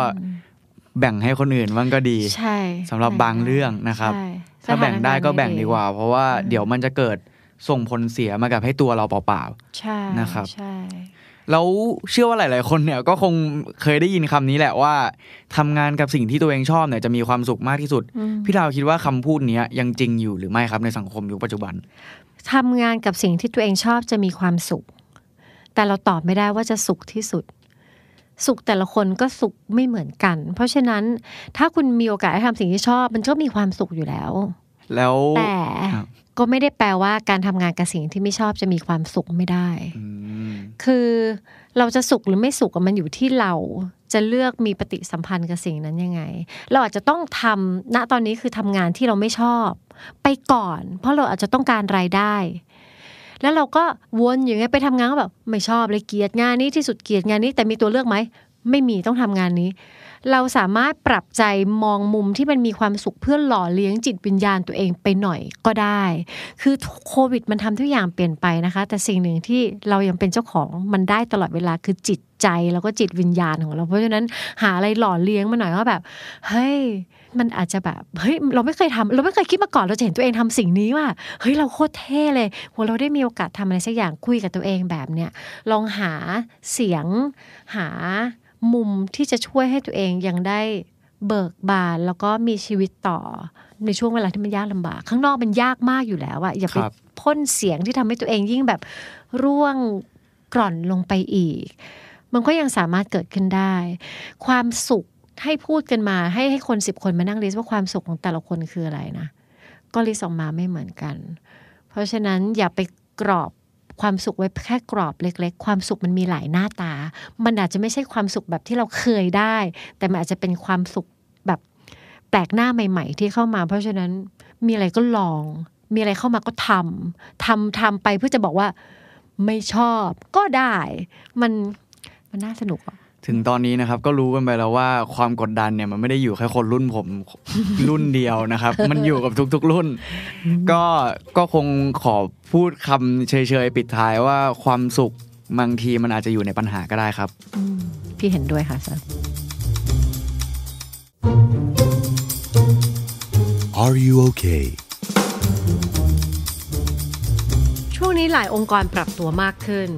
แบ่งให้คนอื่นบ้างก็ดี ใช่สำหรับบางเรื่องนะครับใช่ถ้าแบ่งได้ก็แบ่งสถนรณ์ดีกว่า เพราะว่าเดี๋ยวมันจะเกิด ส่งผลเสียมากับให้ตัวเราเปล่าใช่นะครับใช่ๆแล้วเชื่อว่าหลาย ๆ คนเนี่ยก็คงเคยได้ยินคำนี้แหละว่าทำงานกับสิ่งที่ตัวเองชอบเนี่ยจะมีความสุขมากที่สุดอืมพี่ดาวคิดว่าคำพูดเนี้ยยังจริงอยู่หรือไม่ครับในสังคมยุคปัจจุบันทำงานกับสิ่งที่ตัวเองชอบจะมีความสุข แต่เราตอบไม่ได้ว่าจะสุขที่สุด สุขแต่ละคนก็สุขไม่เหมือนกัน เพราะฉะนั้นถ้าคุณมีโอกาสได้ทำสิ่งที่ชอบ มันก็มีความสุขอยู่แล้ว แล้วแต่ครับ ก็ไม่ได้แปลว่าการทำงานกับสิ่งที่ไม่ชอบจะมีความสุขไม่ได้อืมคือเราจะสุขหรือไม่สุขอะมันอยู่ที่เราจะเลือกมีปฏิสัมพันธ์กับสิ่งนั้นยังไง เราอาจจะต้องทำณตอนนี้คือทำงานที่เราไม่ชอบ ไปก่อน เพราะเราอาจจะต้องการรายได้ แล้วเราก็วนอยู่ไงไปทำงานก็แบบไม่ชอบเลยเกลียดงานนี้ที่สุดเกลียดงานนี้ แต่มีตัวเลือกไหมไม่มีต้องทำงานนี้ เราสามารถปรับใจมองมุมที่มันมีความสุขเพื่อหล่อเลี้ยงจิตวิญญาณตัวเองไปหน่อยก็ได้ คือโควิดมันทำทุกอย่างเปลี่ยนไปนะคะ แต่สิ่งหนึ่งที่เรายังเป็นเจ้าของมันได้ตลอดเวลาคือจิตใจแล้วก็จิตวิญญาณของเราเพราะฉะนั้นหาอะไรหล่อเลี้ยงมาหน่อยว่าแบบเฮ้ยมันอาจจะแบบเฮ้ยเราไม่เคยทำเราไม่เคยคิดมาก่อนเราจะเห็นตัวเองทำสิ่งนี้ว่าเฮ้ยเราโคตรเท่เลยพอเราได้มีโอกาสทำอะไรสักอย่างคุยกับตัวเองแบบเนี้ยลองหาเสียงหา มุมที่จะช่วยให้ตัวเองยังได้เบิกบานแล้วก็มีชีวิตต่อในช่วงเวลาที่มันยากลำบาก ข้างนอกมันยากมากอยู่แล้วอะอย่าไปครับพ่นเสียงที่ทำให้ตัวเองยิ่งแบบร่วงกร่อนลงไปอีก มันก็ยังสามารถเกิดขึ้นได้ ความสุขให้พูดกันมาให้ให้คนสิบคนมานั่ง list ว่าความสุขของแต่ละคนคืออะไรนะ ก็ list ออกมาไม่เหมือนกัน เพราะฉะนั้นอย่าไปกรอบ ความสุขไว้แค่กรอบเล็ก ๆ ความสุขมันมีหลายหน้าตา มันอาจจะไม่ใช่ความสุขแบบที่เราเคยได้ แต่มันอาจจะเป็นความสุขแบบแปลกหน้าใหม่ ๆ ที่เข้ามา เพราะฉะนั้นมีอะไรก็ลอง มีอะไรเข้ามาก็ทำทำทำไปเพื่อจะบอกว่าไม่ชอบก็ได้ มันมันน่าสนุกอะ ถึงตอนนี้นะครับก็รู้กันไปแล้วว่าความกดดันเนี่ยมันไม่ได้อยู่แค่คนรุ่นผมรุ่นเดียวนะครับ มันอยู่กับทุกๆรุ่น ก็ก็คงขอพูดคำเฉยๆปิดท้ายว่าความสุขบางทีมันอาจจะอยู่ในปัญหาก็ได้ครับอืมพี่เห็นด้วยค่ะซัน Are you okay? ช่วงนี้หลายองค์กรปรับตัวมากขึ้น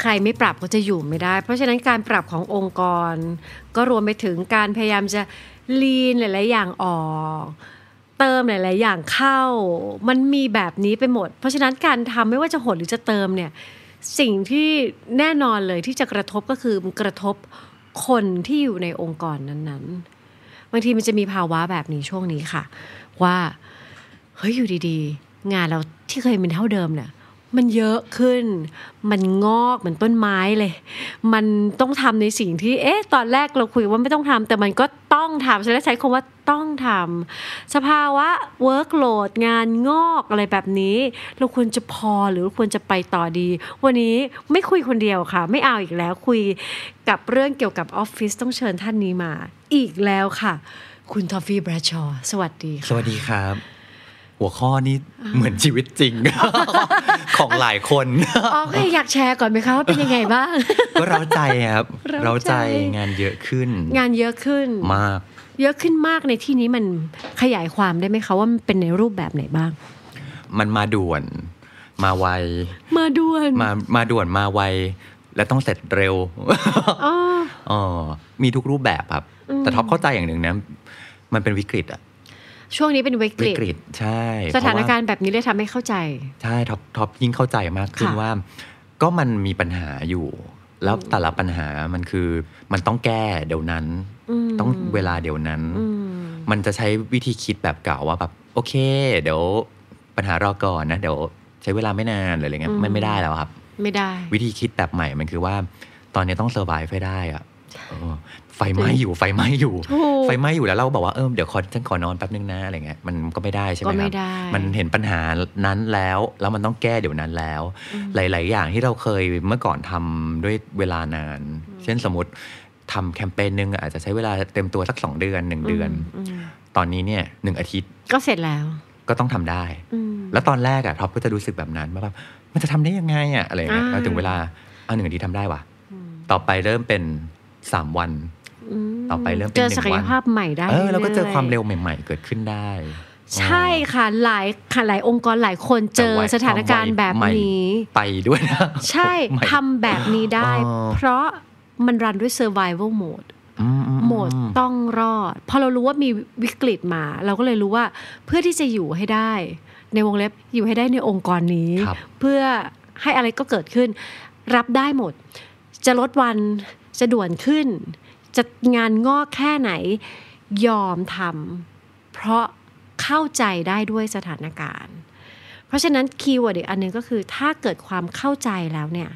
ใครไม่ปรับก็จะอยู่ไม่ได้ เพราะฉะนั้นการปรับขององค์กร ก็รวมไปถึงการพยายามจะลีนหลาย ๆ อย่างออกเติมหลาย ๆ อย่างเข้า มันมีแบบนี้ไปหมด เพราะฉะนั้นการทำไม่ว่าจะหดหรือจะเติมเนี่ยสิ่งที่แน่นอนเลยที่จะกระทบก็คือกระทบคนที่อยู่ในองค์กรนั้น ๆ บางทีมันจะมีภาวะแบบนี้ช่วงนี้ค่ะ ว่าเฮ้ยอยู่ดี ๆ งานเราที่เคยเป็นเท่าเดิมเนี่ย มันเยอะขึ้น มันงอกเหมือนต้นไม้เลย มันต้องทำในสิ่งที่ เอ๊ะ ตอนแรกเราคุยว่าไม่ต้องทำแต่มันก็ต้องทำฉันใช้คำว่าต้องทำสภาวะ workload งานงอกอะไรแบบนี้ เราควรจะพอหรือควรจะไปต่อดี วันนี้ไม่คุยคนเดียวค่ะ ไม่เอาอีกแล้วคุยกับเรื่องเกี่ยวกับออฟฟิศต้องเชิญท่านนี้มา อีกแล้วค่ะ คุณทอฟฟี่บรชอ สวัสดีค่ะ สวัสดีครับ หัวข้อนี้เหมือนชีวิตจริง ของหลายคนอ๋อโอเคอยากแชร์ก่อนไหมคะว่าเป็นยังไงบ้างก็เราใจครับ เร้าเราใจใจงานเยอะขึ้น งานเยอะขึ้นมาก เยอะขึ้นมากในที่นี้มันขยายความได้ไหมคะว่ามันเป็นในรูปแบบไหนบ้าง มันมาด่วน มาไว มาด่วนมามาด่วนมาไว และต้องเสร็จเร็วอ๋ออ๋อมีทุกรูปแบบครับอืมแต่ท็อปเข้าใจอย่างหนึ่งนะมันเป็นวิกฤตอะ ช่วงนี้เป็นวิกวิฤตกฤตใช่ สถานเพะว่การณ์แบบนี้เลยทำให้เข้าใจ ใช่ท็อปท็อปยิ่งเข้าใจมากขึ้นค่ะว่า ก็มันมีปัญหาอยู่ แล้วแต่ละปัญหามันคือมันต้องแก้เดี๋ยวนั้นมันต้องเวลาเดี๋ยวนั้นอืมมันจะใช้วิธีคิดแบบเก่าว่าแบบโอเค เดี๋ยวปัญหารอก่อนนะ เดี๋ยวใช้เวลาไม่นานหรืออะไรเงี้ยอืมไม่ไม่ได้แล้วครับ ไม่ได้ วิธีคิดแบบใหม่มันคือว่า ตอนนี้ต้องเซอร์ไ e ให้ได้อะเออ ไฟไหม้อยู่ไฟไหม้อยู่ถูกไฟไหม้อยู่แล้วเราก็บอกว่าเออเดี๋ยวขอฉันขอนอนแป๊บนึงนะอะไรเงี้ยมันก็ไม่ได้ใช่ไหมก็คไม่รับได้มันเห็นปัญหานั้นแล้ว แล้วมันต้องแก้เดี๋ยวนั้นแล้ว หลาย ๆ อย่างที่เราเคยเมื่อก่อนทำด้วยเวลานาน เช่นสมมติทำแคมเปญหนึ่งอาจจะใช้เวลาเต็มตัวสักสองเดือนหนึ่งเดือนอืมตอนนี้เนี่ยหนึ่งอาทิตย์ ก็เสร็จแล้วก็ต้องทำได้อืมแล้วตอนแรกอะท็อปก็จะรู้สึกแบบนั้นว่าแบบมันจะทำได้ยังไงอะอะไรเงี้ยอ่าแล้วถึงเวลาเอาหนึ่งอาทิตย์ทำได้ว่ะต่อไปเริ่มเป็นสามวันม ต่อไปเริ่มเป็นเจอหนึ่งศักยวันภาพใหม่ได้เออแล้วก็เจอรื่ยๆความเร็วใหม่ ๆ เกิดขึ้นได้ ใช่ค่ะหลายค่ะหลายองค์กรหลายคนเจอแต่ไวสถานการณ์แบบความไวนี้ไปด้วยนะใช่ใหม่ทำแบบนี้ได้เออเพราะมัน run ด้วย survival mode อืมอืมโหมดต้องรอด พอเรารู้ว่ามีวิกฤตมา เราก็เลยรู้ว่าเพื่อที่จะอยู่ให้ได้ ในวงเล็บอยู่ให้ได้ในองค์กรนี้ครับเพื่อให้อะไรก็เกิดขึ้น รับได้หมด จะลดวันจะด่วนขึ้น จะงานงอกแค่ไหนยอมทำเพราะเข้าใจได้ด้วยสถานการณ์ เพราะฉะนั้น keyword อีกอันหนึ่งก็คือถ้าเกิดความเข้าใจแล้วเนี่ย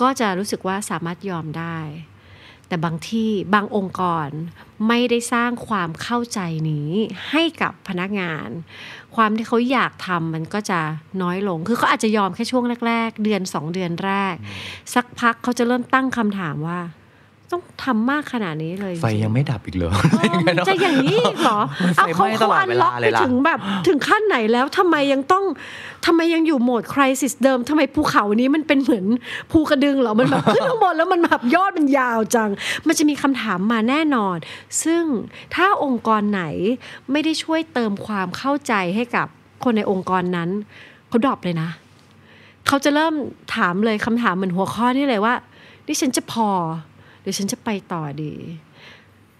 ก็จะรู้สึกว่าสามารถยอมได้ แต่บางที่บางองค์กรไม่ได้สร้างความเข้าใจนี้ให้กับพนักงาน ความที่เขาอยากทำมันก็จะน้อยลง คือเขาอาจจะยอมแค่ช่วงแรก ๆ เดือนสองเดือนแรก สักพักเขาจะเริ่มตั้งคำถามว่า ต้องทำมากขนาดนี้เลย ไฟยังไม่ดับอีกเหรอเออมันจะอย่างนี้อีกเหรอมันไฟเอาเขาไหม้ตเขาลอดอันเวล็ลาอกเลไปยล่ะถึงแบบถึงขั้นไหนแล้วทำไมยังต้องทำไมยังอยู่โหมดคริสิสเดิมทำไมภูเขานี้มันเป็นเหมือนภูกระดึงเหรอมันแบบขึ้นข้างบนแล้วมันแบบยอดมันยาวจัง มันจะมีคำถามมาแน่นอน ซึ่งถ้าองค์กรไหนไม่ได้ช่วยเติมความเข้าใจให้กับคนในองค์กรนั้นเขาดรอปเลยนะเขาจะเริ่มถามเลยคำถามเหมือนหัวข้อนี่เลยว่านี่ฉันจะพอห รือฉันจะไปต่อดี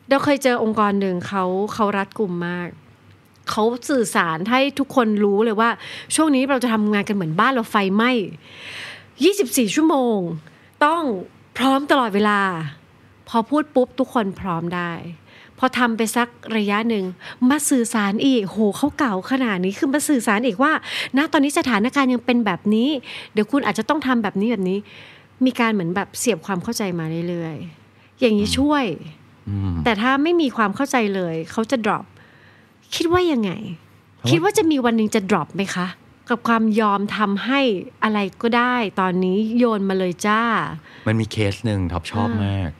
เราเคยเจอองค์กรหนึ่งเขาเขารัดกลุ่มมากเขาสื่อสารให้ทุกคนรู้เลยว่า ช่วงนี้เราจะทำงานกันเหมือนบ้านเราไฟไหม้ 24 ชั่วโมง ต้องพร้อมตลอดเวลา พอพูดปุ๊บทุกคนพร้อมได้ พอทำไปสักระยะหนึ่งมาสื่อสารอีก โหเขาเก่าขนาดนี้คือมาสื่อสารอีกว่าณตอนนี้สถานการณ์ยังเป็นแบบนี้ เดี๋ยวคุณอาจจะต้องทำแบบนี้แบบนี้ มีการเหมือนแบบเสียบความเข้าใจมาเรื่อยๆ อย่างนี้ช่วยอืมแต่ถ้าไม่มีความเข้าใจเลย เขาจะ drop คิดว่ายังไงเพราะว่าคิดว่าจะมีวันหนึ่งจะ drop ไหมคะ กับความยอมทำให้อะไรก็ได้ ตอนนี้โยนมาเลยจ้า มันมีเคสหนึ่งท็อปชอบอ่านมาก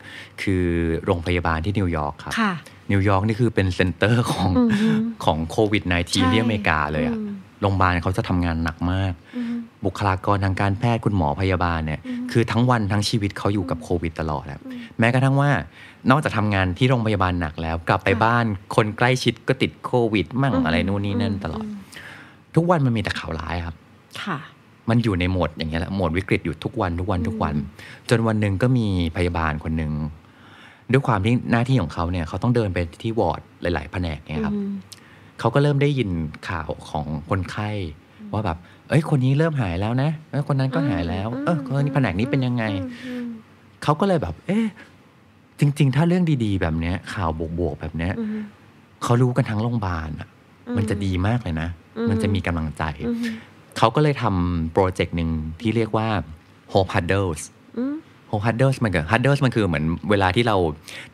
คือโรงพยาบาลที่นิวยอร์กครับค่ะนิวยอร์กนี่คือเป็น center ของอือฮึของโควิดใช่ -19 ที่อเมริกาเลยอะอืมโรงพยาบาลเขาจะทำงานหนักมากอืม บุคลากรทางการแพทย์คุณหมอพยาบาลเนี่ยคือทั้งวันทั้งชีวิตเขาอยู่กับโควิดตลอดครับแม้กระทั่งว่านอกจากทำงานที่โรงพยาบาลหนักแล้ว กลับไปบ้านคนใกล้ชิดก็ติดโควิด มั่งอะไรนู่นนี่นั่นตลอด ทุกวันมันมีแต่ข่าวร้ายครับค่ะมันอยู่ในโหมดอย่างเงี้ยแหละโหมดวิกฤตอยู่ทุกวันทุกวันทุกวัน จนวันหนึ่งก็มีพยาบาลคนหนึ่งด้วยความที่หน้าที่ของเขาเนี่ยเขาต้องเดินไปที่วอร์ดหลาย ๆ แผนกเนี่ยครับอืมเขาก็เริ่มได้ยินข่าวของคนไข้ว่าแบบ เอ้ยคนนี้เริ่มหายแล้วนะเอ้ยคนนั้นก็หายแล้ว เออคนนี้แผนกนี้เป็นยังไงเขาก็เลยแบบ เอ๊ะจริง ๆ ถ้าเรื่องดีๆ แบบเนี้ย ข่าวบวกๆแบบเนี้ยอืมเขารู้กันทั้งโรงพยาบาลอะอืมมันจะดีมากเลยนะอืมมันจะมีกำลังใจอืมเขาก็เลยทำโปรเจกต์หนึ่งที่เรียกว่า Hope Huddles อืม Hope Huddles มันคือ Huddles มันคือเหมือนเวลาที่เรา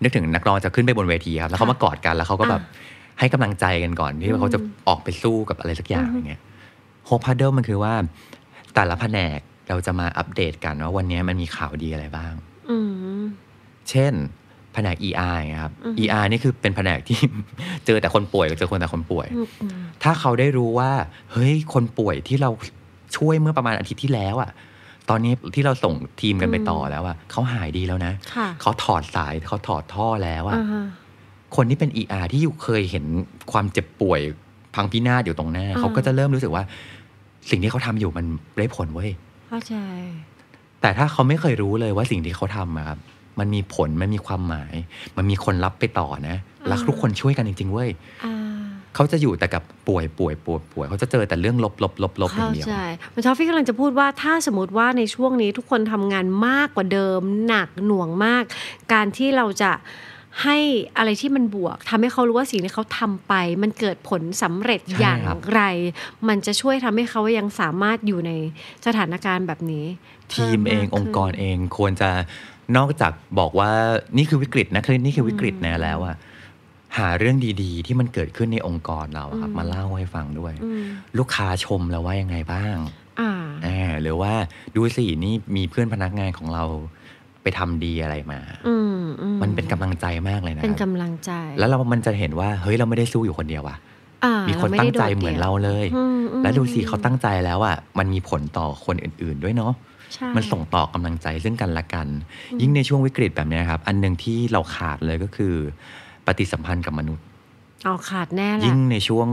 นึกถึงนักร้องจะขึ้นไปบนเวทีครับ แล้วเขามากอดกันแล้วเขาก็แบบให้กำลังใจกันก่อนที่เขาจะออกไปสู้กับอะไรสักอย่างอย่างเงี้ย Hope Huddle มันคือว่าแต่ละแผนกเราจะมาอัปเดตกันว่าวันนี้มันมีข่าวดีอะไรบ้างอืมเช่น แผนก ER ไงครับอือฮึ ER นี่คือเป็นแผนกที่เจอแต่คนป่วยกับเจอคนแต่คนป่วยอืมอืมถ้าเขาได้รู้ว่า เฮ้ย คนป่วยที่เราช่วยเมื่อประมาณอาทิตย์ที่แล้วอะตอนนี้ที่เราส่งทีมกันไปต่อแล้วอะเขาหายดีแล้วนะค่ะเขาถอดสายเขาถอดท่อแล้วอะอ่าฮะคนที่เป็น ER ที่อยู่เคยเห็นความเจ็บป่วย พังพินาศอยู่ตรงหน้าอ่าเขาก็จะเริ่มรู้สึกว่า สิ่งที่เขาทำอยู่มันได้ผลเว้ยเข้าใจ แต่ถ้าเขาไม่เคยรู้เลยว่าสิ่งที่เขาทำอะครับมันมีผลมันมีความหมาย มันมีคนรับไปต่อนะแล้วทุกคนช่วยกันจริงๆเว้ยอ่าเขาจะอยู่แต่กับป่วยป่วยป่วยป่วยเขาจะเจอแต่เรื่องลบลบลบลบอย่าเข้างเดียวใจมันชอฟฟี่กำลังจะพูดว่าถ้าสมมติว่าในช่วงนี้ทุกคนทำงานมากกว่าเดิม หนักหน่วงมาก การที่เราจะ ให้อะไรที่มันบวกทำให้เขารู้ว่าสิ่งที่เขาทำไป มันเกิดผลสำเร็จใช่อย่างครับไร มันจะช่วยทำให้เขายังสามารถอยู่ในสถานการณ์แบบนี้ ทีมเองพิ่ากองค์กรขึ้นเองควรจะนอกจากบอกว่านี่คือวิกฤตนะคือนี่คือวิกฤตนะแล้วอะหาเรื่องดีๆ ที่มันเกิดขึ้นในองค์กรเราอะครับอืมมาเล่าให้ฟังด้วยอืมลูกค้าชมเราว่ายังไงบ้างอ่าอ่าหรือว่าดูสินี่มีเพื่อนพนักงานของเรา ไปทำดีอะไรมาอืมอืมันเป็นกำลังใจมากเลยนะเป็นครับกำลังใจ แล้วเรา มันจะเห็นว่า เฮ้ย เราไม่ได้สู้อยู่คนเดียวว่ะอ่ามีคนราไตั้งใจโดดเหมือนดี่ยวเราเลยอืมอืมแล้วดูสิเขาตั้งใจแล้วอะ มันมีผลต่อคนอื่น ๆ ด้วยเนาะใช่มันส่งต่อกำลังใจซึ่งกันและกัน ยิ่งในช่วงวิกฤตแบบเนี้ยครับ อันหนึ่งที่เราขาดเลยก็คือ ปฏิสัมพันธ์กับมนุษย์เอาขาดแน่แหละยิ่งในช่วง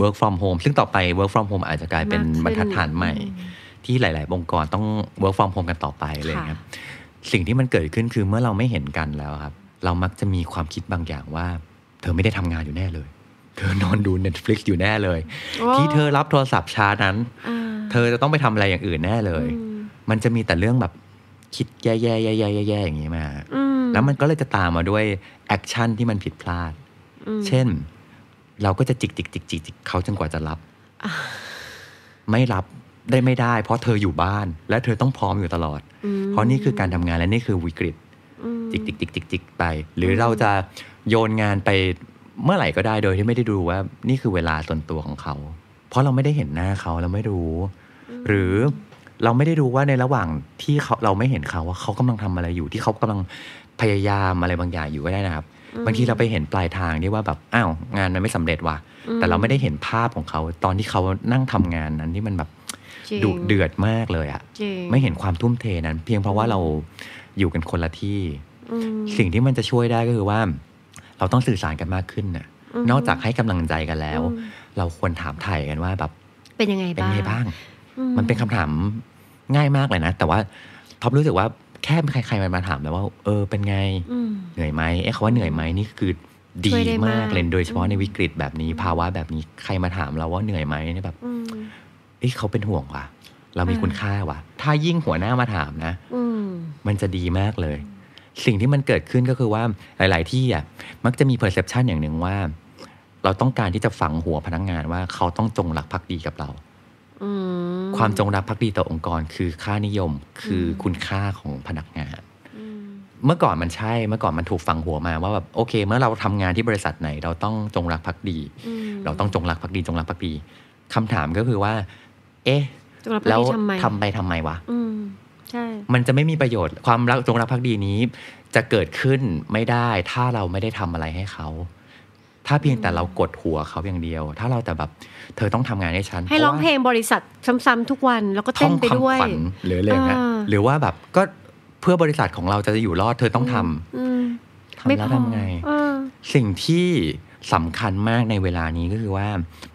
work from home ซึ่งต่อไป work from home อาจจะกลายเป็นมากขึ้นบรรทัดฐานใหม่อืมที่หลาย ๆ องค์กรต้อง work from home กันต่อไปเลยค่ะครับ สิ่งที่มันเกิดขึ้นคือเมื่อเราไม่เห็นกันแล้วครับ เรามักจะมีความคิดบางอย่างว่า เธอไม่ได้ทำงานอยู่แน่เลย เธอนอนดู Netflix อยู่แน่เลยโอ้ที่เธอรับโทรศัพท์ช้านั้นอ่าเธอจะต้องไปทำอะไรอย่างอื่นแน่เลยอืมมันจะมีแต่เรื่องแบบคิดแย่ๆๆๆๆอย่างนี้มาอืมแล้วมันก็เลยจะตามมาด้วยaction ที่มันผิดพลาดอืมเช่น เราก็จะจิกจิกจิกจิกจิกเขาจนกว่าจะรับอ่าไม่รับได้ไม่ได้ เพราะเธออยู่บ้าน และเธอต้องพร้อมอยู่ตลอดอืม เพราะนี่คือการทำงานและนี่คือวิกฤตอืมจิกจิกจิกจิกจิกไป หรือเราจะโยนงานไปเมื่อไหร่ก็ได้โดยที่ไม่ได้ดูว่านี่คือเวลาส่วนตัวของเขา เพราะเราไม่ได้เห็นหน้าเขาเราไม่รู้ หรือเราไม่ได้รู้ว่าในระหว่างที่เขาเราไม่เห็นเขาว่าเขากำลังทำอะไรอยู่ที่เขากำลังพยายามอะไรบางอย่างอยู่ก็ได้นะครับ บางทีเราไปเห็นปลายทางที่ว่าแบบอ้าวงานมันไม่สำเร็จว่ะแต่เราไม่ได้เห็นภาพของเขาตอนที่เขานั่งทำงานนั้นที่มันแบบจริง ดุเดือดมากเลยอะจริงไม่เห็นความทุ่มเทนั้น เพียงเพราะว่าเราอยู่กันคนละที่อืมสิ่งที่มันจะช่วยได้ก็คือว่า เราต้องสื่อสารกันมากขึ้นน่ะอืมนอกจากให้กำลังใจกันแล้วอืมเราควรถามไถ่กันว่าแบบเป็นยังไงเป็นบ้างไงบ้างอืมันเป็นคำถามง่ายมากเลยนะ แต่ว่าท็อปรู้สึกว่าแค่ใครๆมันมาถามแล้วว่า เออเป็นไงอืมเหนื่อยไหมเอ๊ะคำว่าเหนื่อยไหมนี่คือดีช่วยได้มามากกเลยโดยเฉพาะอืมในวิกฤตแบบนี้ภาวะแบบนี้ใครมาถามเราว่าเหนื่อยไหมเนี่ยแบบอืม เอ้ยเขาเป็นห่วงว่ะ เรามีอ่าคุณค่าว่ะ ถ้ายิ่งหัวหน้ามาถามนะอืมมันจะดีมากเลย สิ่งที่มันเกิดขึ้นก็คือว่าหลาย ๆ ที่อะมักจะมี perception อย่างหนึ่งว่า เราต้องการที่จะฝังหัวพนักงานว่าเขาต้องจงรักภักดีกับเราอืมความจงรักภักดีต่อองค์กร คือค่านิยมคืออมคุณค่าของพนักงานอืมเมื่อก่อนมันใช่ เมื่อก่อนมันถูกฝังหัวมาว่าแบบโอเค เมื่อเราทำงานที่บริษัทไหน เราต้องจงรักภักดีอืมเราต้องจงรักภักดีจงรักภักดีคำถามก็คือว่า เอ๊ะจงรักภักดีแล้วทำไมทำไปทำไมวะอืมใช่มันจะไม่มีประโยชน์ความรักจงรักภักดีนี้ จะเกิดขึ้นไม่ได้ ถ้าเราไม่ได้ทำอะไรให้เขา ถ้าเพียงแต่เรากดหัวเขาอย่างเดียว ถ้าเราแต่แบบ เธอต้องทำงานให้ฉัน ให้ร้องเพลงบริษัทซ้ำๆทุกวันแล้วก็ท่เต้อนงไปด้วยคำขวัญหรืออะไรอย่างเงี้ยอ่าหรือว่าแบบก็เพื่อบริษัทของเราจะอยู่รอด เธอต้องทำอืมทำแล้วทำไงเออสิ่งที่สำคัญมากในเวลานี้ก็คือว่า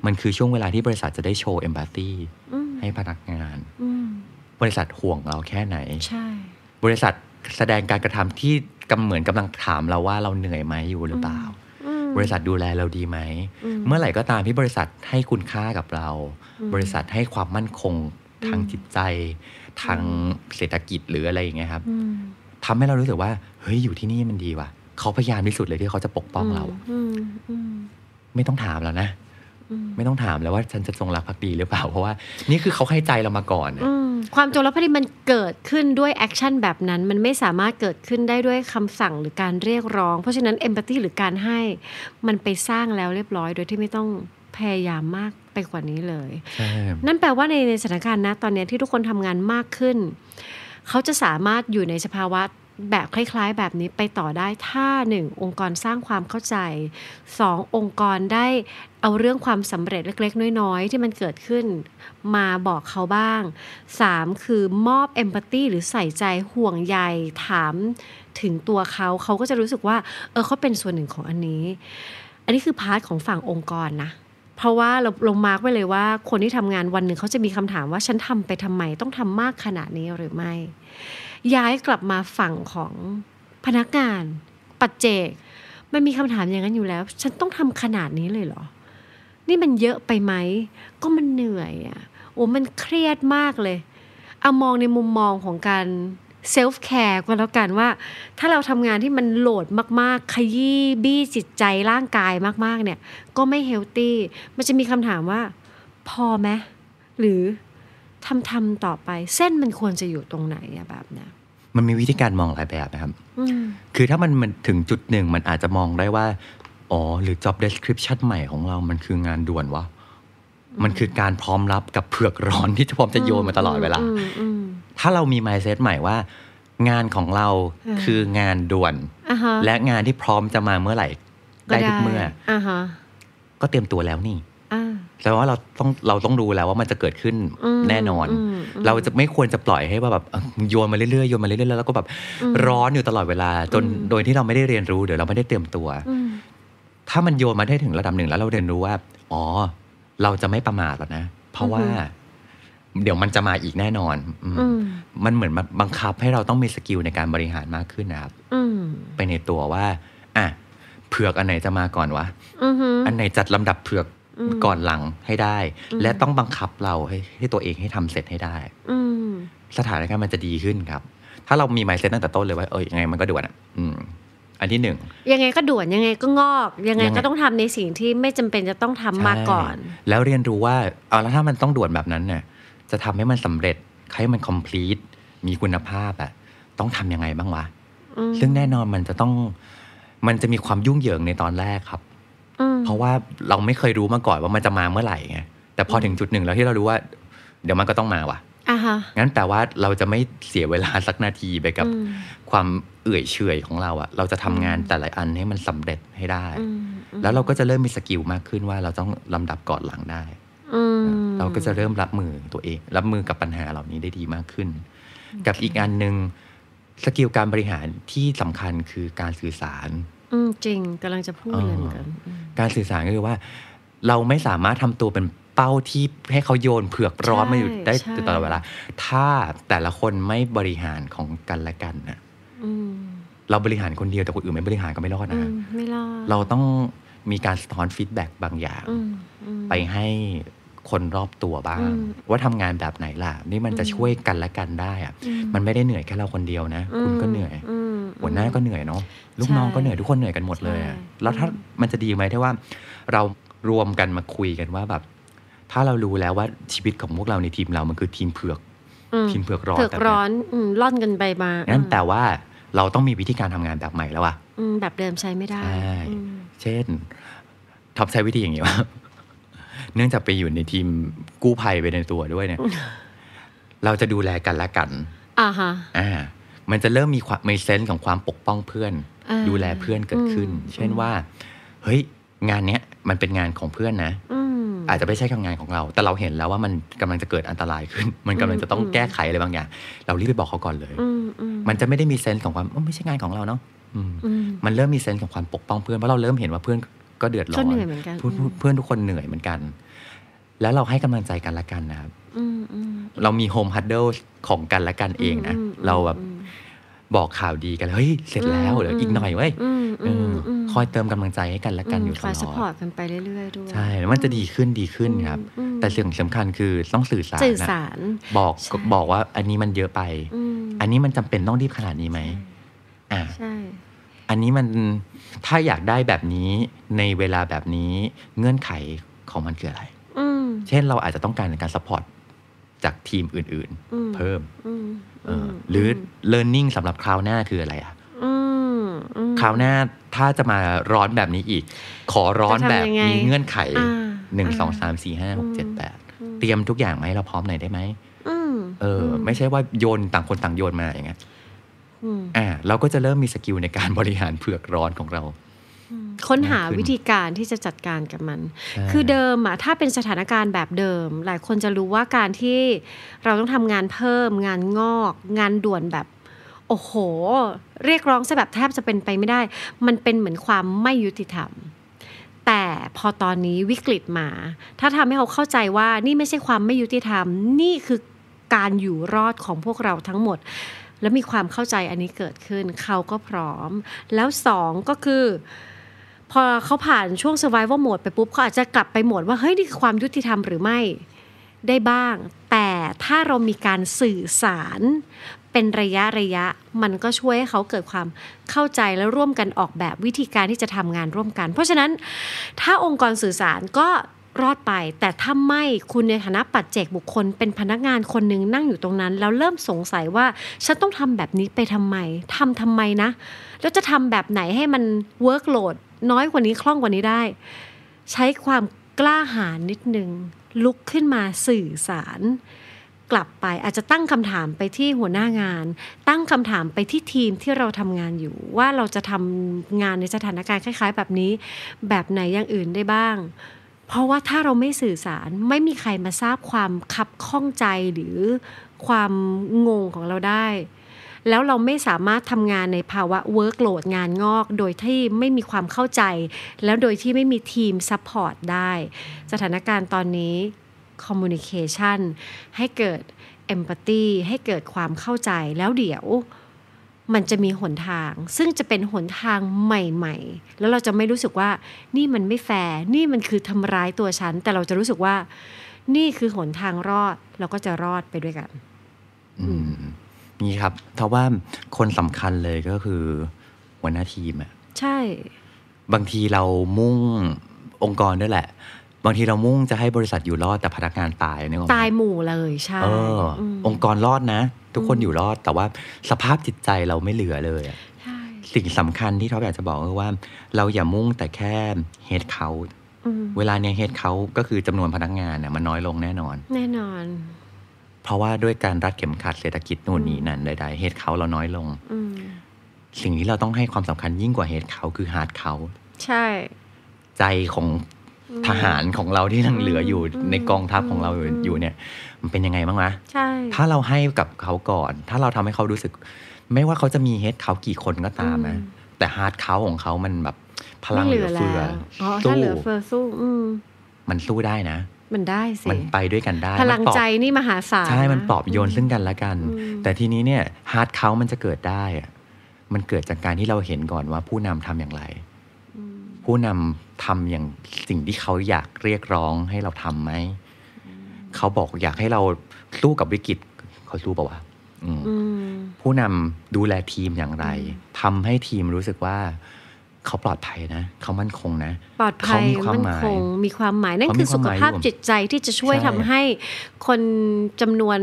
มันคือช่วงเวลาที่บริษัทจะได้โชว์เอมพัตตีอืม ให้พนักงานอืมบริษัทห่วงเราแค่ไหนใช่บริษัทแสดงการกระทำที่กำเหมือนกำลังถามเราว่าเราเหนื่อยไหมอยู่หรือเปล่าอืมบริษัทดูแลเราดีไหมอืมเมื่อไหร่ก็ตามที่บริษัทให้คุณค่ากับเราอืมบริษัทให้ความมั่นคงทางอืมจิตใจ ทางเศรษฐกิจหรืออะไรอย่างเงี้ยครับอืมทำให้เรารู้สึกว่า เฮ้ยอยู่ที่นี่มันดีว่ะเขาพยายามที่สุดเลยที่เขาจะปกป้องเราอืมอืมไม่ต้องถามแล้วนะอืม ไม่ต้องถามแล้วว่าฉันจะจงรักภักดีหรือเปล่า เพราะว่านี่คือเขาให้ใจเรามาก่อนนะอืมความจงรักภักดีมันเกิดขึ้นด้วย action แบบนั้น มันไม่สามารถเกิดขึ้นได้ด้วยคำสั่งหรือการเรียกร้อง เพราะฉะนั้น empathy หรือการให้มันไปสร้างแล้วเรียบร้อย โดยที่ไม่ต้องพยายามมากไปกว่านี้เลยใช่นั่นแปลว่าในในสถานการณ์นะตอนเนี้ยที่ทุกคนทำงานมากขึ้น เขาจะสามารถอยู่ในสภาวะ แบบคล้ายๆ แบบนี้ไปต่อได้ถ้าหนึ่งองค์กรสร้างความเข้าใจสององค์กรได้เอาเรื่องความสำเร็จเล็กๆ น้อยๆ ที่มันเกิดขึ้นมาบอกเขาบ้างสามคือมอบ empathy หรือใส่ใจห่วงใยถามถึงตัวเขา เขาก็จะรู้สึกว่า เออเขาเป็นส่วนหนึ่งของอันนี้ อันนี้คือ part ของฝั่งองค์กรนะเพราะว่าเราลง mark ไว้เลยว่า คนที่ทำงานวันหนึ่งเขาจะมีคำถามว่าฉันทำไปทำไมต้องทำมากขนาดนี้หรือไม่ ย้ายกลับมาฝั่งของพนักงานปัจเจก มันมีคำถามอย่างนั้นอยู่แล้ว ฉันต้องทำขนาดนี้เลยเหรอ นี่มันเยอะไปไหม ก็มันเหนื่อยอะโอ้มันเครียดมากเลย เอามองในมุมมองของการ self-care ก็แล้วกันว่า ถ้าเราทำงานที่มัน load มากๆ ขยี้บี้จิตใจร่างกายมากๆเนี่ย ก็ไม่ healthy มันจะมีคำถามว่า พอไหมหรือ ทำทำต่อไป เส้นมันควรจะอยู่ตรงไหนอะแบบเนี้ยมันมีวิธีการมองหลายแบบนะครับอืมคือถ้ามันมันถึงจุดหนึ่งมันอาจจะมองได้ว่า อ๋อ หรือ job description ใหม่ของเรามันคืองานด่วนวะมันคือการพร้อมรับกับเผือกร้อนที่จะพร้อมจะโยนมาตลอดเวลาอืมอืมถ้าเรามี mindset ใหม่ว่า งานของเราอ่าคืองานด่วนอ่าฮะและงานที่พร้อมจะมาเมื่อไหร่ ได้ทุกเมื่ออ่าฮะก็เตรียมตัวแล้วนี่อ่า แปลว่าเราต้องเราต้องรู้แล้วว่ามันจะเกิดขึ้นอืมแน่นอนอืมอืมเราจะไม่ควรจะปล่อยให้ว่าแบบเอ่อโยนมาเรื่อยๆโยนมาเรื่อยๆแล้วก็แบบอืมร้อนอยู่ตลอดเวลา จนอืมโดยที่เราไม่ได้เรียนรู้เดี๋ยวเราไม่ได้เตรียมตัวอืมถ้ามันโยนมาได้ถึงระดับหนึ่งแล้วเราเรียนรู้ว่า อ๋อ เราจะไม่ประมาทแล้วนะ เพราะว่าเดี๋ยวมันจะมาอีกแน่นอนอืมอืมมันเหมือนมาบังคับให้เราต้องมีสกิลในการบริหารมากขึ้นนะครับอืมไปในตัวว่า อะ เผือกอันไหนจะมาก่อนวะอือฮึอันไหนจัดลำดับเผือกอืม ก่อนหลังให้ได้อืมและต้องบังคับเราให้ให้ตัวเองให้ทำเสร็จให้ได้อืมสถานการณ์มันจะดีขึ้นครับ ถ้าเรามี mindset ตั้งแต่ต้นเลยว่าเออยังไงมันก็ด่วนอะอืมอันที่หนึ่งยังไงก็ด่วนยังไงก็งอก ยังไงยังไงก็ต้องทำในสิ่งที่ไม่จำเป็นจะต้องทำมาก่อนใช่แล้วเรียนรู้ว่าเอาแล้วถ้ามันต้องด่วนแบบนั้นเนี่ยจะทำให้มันสำเร็จให้มัน complete มีคุณภาพอะต้องทำยังไงบ้างวะอืมซึ่งแน่นอนมันจะต้องมันจะมีความยุ่งเหยิงในตอนแรกครับอืม เพราะว่าเราไม่เคยรู้มาก่อนว่ามันจะมาเมื่อไหร่ไงแต่พอถึงจุดหนึ่งแล้วที่เรารู้ว่า เดี๋ยวมันก็ต้องมาว่ะอ่าฮะงั้นแปลว่าเราจะไม่เสียเวลาสักนาทีไปกับอืมความเอื่อยเฉอยของเราอะเราจะทำงานแต่ละอันให้มันสำเร็จให้ได้อืมอืมแล้วเราก็จะเริ่มมีสกิลมากขึ้นว่าเราต้องลำดับก่อนหลังได้อืมเราก็จะเริ่มรับมือตัวเอง รับมือกับปัญหาเหล่านี้ได้ดีมากขึ้น กับอีกอันหนึ่งสกิลการบริหารที่สำคัญคือการสื่อสาร อืมจริงกำลังจะพูดเลยเหมือนกันอืมการสื่อสารก็คือว่า เราไม่สามารถทำตัวเป็นเป้าที่ให้เขาโยนเผือกร้อนมาอยู่ได้ใช่ตลอดเวลา ถ้าแต่ละคนไม่บริหารของกันและกันนะอืมเราบริหารคนเดียวแต่คนอื่นไม่บริหารก็ไม่รอดอืนะมไม่รอดเราต้องมีการสะท้อน feedback บางอย่างอืมอืมไปให้ คนรอบตัวบ้างอืมว่าทำงานแบบไหนล่ะ นี่มันจะอืมช่วยกันและกันได้อะอืมมันไม่ได้เหนื่อยแค่เราคนเดียวนะ คุณก็เหนื่อยอืมหัวหน้าก็เหนื่อยเนาะลูกใช่น้องก็เหนื่อยทุกคนเหนื่อยกันหมดเลยอะใช่แล้วถ้ามันจะดีไหมที่ว่า เรารวมกันมาคุยกันว่าแบบ ถ้าเรารู้แล้วว่าชีวิตของพวกเราในทีมเรามันคือทีมเผือกอืมทีมเผือกร้อนเผือกร้อนอืมร่อนกันไปมางั้นอืมแต่ว่าเราต้องมีวิธีการทำงานแบบใหม่แล้วอะอืมแบบเดิมใช้ไม่ได้ใช่อืมเช่นท็อปใช้วิธีอย่างนี้ว่า เนื่องจากไปอยู่ในทีมกู้ภัยไปในตัวด้วยเนี่ย เราจะดูแลกันและกันอ่าฮะอ่า มันจะเริ่มมีความมีเซนส์ของความปกป้องเพื่อนอ่าดูแลเพื่อนเกิดขึ้นอืมเช่นว่า เฮ้ย งานเนี้ยมันเป็นงานของเพื่อนนะอืมอาจจะไม่ใช่แค่งานของเรา แต่เราเห็นแล้วว่ามันกำลังจะเกิดอันตรายขึ้น มันกำลังจะต้องอืมแก้ไขอะไรบางอย่าง เรารีบไปบอกเขาก่อนเลยอืมอืมมันจะไม่ได้มีเซนส์ของความเอ้าไม่ใช่งานของเราเนาะอืมอืมมันเริ่มมีเซนส์ของความปกป้องเพื่อน เพราะเราเริ่มเห็นว่าเพื่อน ก็เดือดร้ก็อนเหนื่อยเหมือนกันเพื่อนอืมเพื่อนทุกคนเหนื่อยเหมือนกัน แล้วเราให้กำลังใจกันละกันนะครับอืมอืมเรามีโฮมฮัดเดิลของกันและกันเองนะมเราแบบอืมบอกข่าวดีกันเลยเฮ้ยเสร็จแล้วอืมเหลืออีกหน่อยเว้ยอืมเออือมอมคอยเติมกำลังใจให้กันและกันอยู่ตคอยลสอปอร์ดตกันไปเรื่อยๆด้วยใช่แล้วมันจะดีขึ้นดีขึ้นครับอืมแต่สิ่งสำคัญคือต้องสื่อสารสื่อนะสารบอกใช่บอกว่าอันนี้มันเยอะไปอืมอันนี้มันจำเป็นต้องรีบขนาดนี้ไหมอ่าใช่ อันนี้มัน ถ้าอยากได้แบบนี้ในเวลาแบบนี้เงื่อนไขของมันคืออะไรอืมเช่นเราอาจจะต้องการการ support จากทีมอื่นอืมๆเพิ่มอืมเอออหรือ learning สำหรับคราวหน้าคืออะไรอะอืมอืมคราวหน้าถ้าจะมาร้อนแบบนี้อีก ขอร้อนจะทำแบบยังไงมีเงื่อนไขอ่าหนึ่งอ่าสองสามสี่ห้าหกเจ็ดแปดอืมเตรียมทุกอย่างมาให้เราพร้อมหน่อยได้ไหมอืมเอออ ไม่ใช่ว่าโยนต่างคนต่างโยนมาอย่างเงี้ย อืมอ่าเราก็จะเริ่มมีสกิลในการบริหารเผือกร้อนของเรา ค้นหามากขึ้นวิธีการที่จะจัดการกับมันใช่คือเดิมอะถ้าเป็นสถานการณ์แบบเดิม หลายคนจะรู้ว่าการที่เราต้องทำงานเพิ่ม งานงอก งานด่วนแบบโอ้โห เรียกร้องซะแบบแทบจะเป็นไปไม่ได้ มันเป็นเหมือนความไม่ยุติธรรม แต่พอตอนนี้วิกฤตมา ถ้าทำให้เขาเข้าใจว่านี่ไม่ใช่ความไม่ยุติธรรม นี่คือการอยู่รอดของพวกเราทั้งหมด แล้วมีความเข้าใจอันนี้เกิดขึ้น เขาก็พร้อม แล้วสองก็คือ พอเขาผ่านช่วง survival mode ไปปุ๊บเขาอาจจะกลับไปโหมดว่าเฮ้ยนี่คือความยุติธรรมหรือไม่ได้บ้าง แต่ถ้าเรามีการสื่อสารเป็นระยะระยะมันก็ช่วยให้เขาเกิดความเข้าใจและร่วมกันออกแบบวิธีการที่จะทำงานร่วมกัน เพราะฉะนั้นถ้าองค์กรสื่อสารก็ รอดไป แต่ถ้าไม่คุณในฐานะปัจเจกบุคคล เป็นพนักงานคนหนึ่งนั่งอยู่ตรงนั้น แล้วเริ่มสงสัยว่าฉันต้องทำแบบนี้ไปทำไมทำทำไมนะ แล้วจะทำแบบไหนให้มันเวิร์กโหลดน้อยกว่านี้คล่องกว่านี้ได้ ใช้ความกล้าหาญนิดนึง ลุกขึ้นมาสื่อสารกลับไปอาจจะตั้งคำถามไปที่หัวหน้างาน ตั้งคำถามไปที่ทีมที่เราทำงานอยู่ ว่าเราจะทำงานในสถานการณ์คล้าย ๆ แบบนี้ แบบไหนอย่างอื่นได้บ้าง เพราะว่าถ้าเราไม่สื่อสารไม่มีใครมาทราบความคับข้องใจหรือความงงของเราได้ แล้วเราไม่สามารถทำงานในภาวะเวิร์กโหลดงานงอก โดยที่ไม่มีความเข้าใจ แล้วโดยที่ไม่มีทีม support ได้ สถานการณ์ตอนนี้ communication ให้เกิด empathy ให้เกิดความเข้าใจแล้วเดี๋ยว มันจะมีหนทาง ซึ่งจะเป็นหนทางใหม่ ๆ แล้วเราจะไม่รู้สึกว่านี่มันไม่แฟร์นี่มันคือทำร้ายตัวฉัน แต่เราจะรู้สึกว่า นี่คือหนทางรอดเราก็จะรอดไปด้วยกันอืมนี่ครับเพราะว่าคนสำคัญเลยก็คือ หัวหน้าทีมอะใช่ บางทีเรามุ่งองค์กรด้วยแหละ บางทีเรามุ่งจะให้บริษัทอยู่รอดแต่พนักงานตายนึกออกไหมตายหมู่เลยใช่เอออมองค์กรรอดนะ ทุกคนอยู่รอดแต่ว่าสภาพจิตใจเราไม่เหลือเลยอะใช่สิ่งสำคัญที่ท็อปอยากจะบอกคือว่า เราอย่ามุ่งแต่แค่เฮดเขาอืมเวลาเนี้ยเฮดเขาก็คือจำนวนพนักงานเนี่ยมันน้อยลงแน่นอน แน่นอน เพราะว่าด้วยการรัดเข็มขัดเศรษฐกิจนู่นนี่นั่นใดๆ headcount เราน้อยลงอืมสิ่งที่เราต้องให้ความสำคัญยิ่งกว่า headcount คือ heart count ใช่ ใจของ ทหารของเราที่ยังเหลืออยู่อืมในกองทัพของเราอยู่อืมอยู่เนี่ย มันเป็นยังไงบ้างวะใช่ ถ้าเราให้กับเขาก่อน ถ้าเราทำให้เขารู้สึก ไม่ว่าเขาจะมี headcount กี่คนก็ตามนะแต่ heart count ของเขามันแบบพลังเหลือเฟืออ๋อถ้าสู้เหลือเฟือสู้อืมมันสู้ได้นะมันได้สิ มันไปด้วยกันได้ พลังมันปลอบใจนี่มหาศาล ใช่ มันะปลอบโยนซึ่งกันและกันอืมแต่ทีนี้เนี่ยฮาร์ดเขามันจะเกิดได้อะมันเกิดจากการที่เราเห็นก่อนว่าผู้นำทำอย่างไรอืมผู้นำ ทำอย่างสิ่งที่เขาอยากเรียกร้องให้เราทำไหมเขาบอกอยากให้เราสู้กับวิกฤตเขาสู้เปล่าวะอืมอืมผู้นำดูแลทีมอย่างไรทำให้ทีมรู้สึกว่าเขาปลอดภัยนะ เขามั่นคงนะ ปลอดภัยเขามีความมั่นหมายคงมีความหมายนั่นเขาคืมีอสุขภาพความหมายอยู่จิตใจที่จะช่วยใช่ทำให้คนจำนวน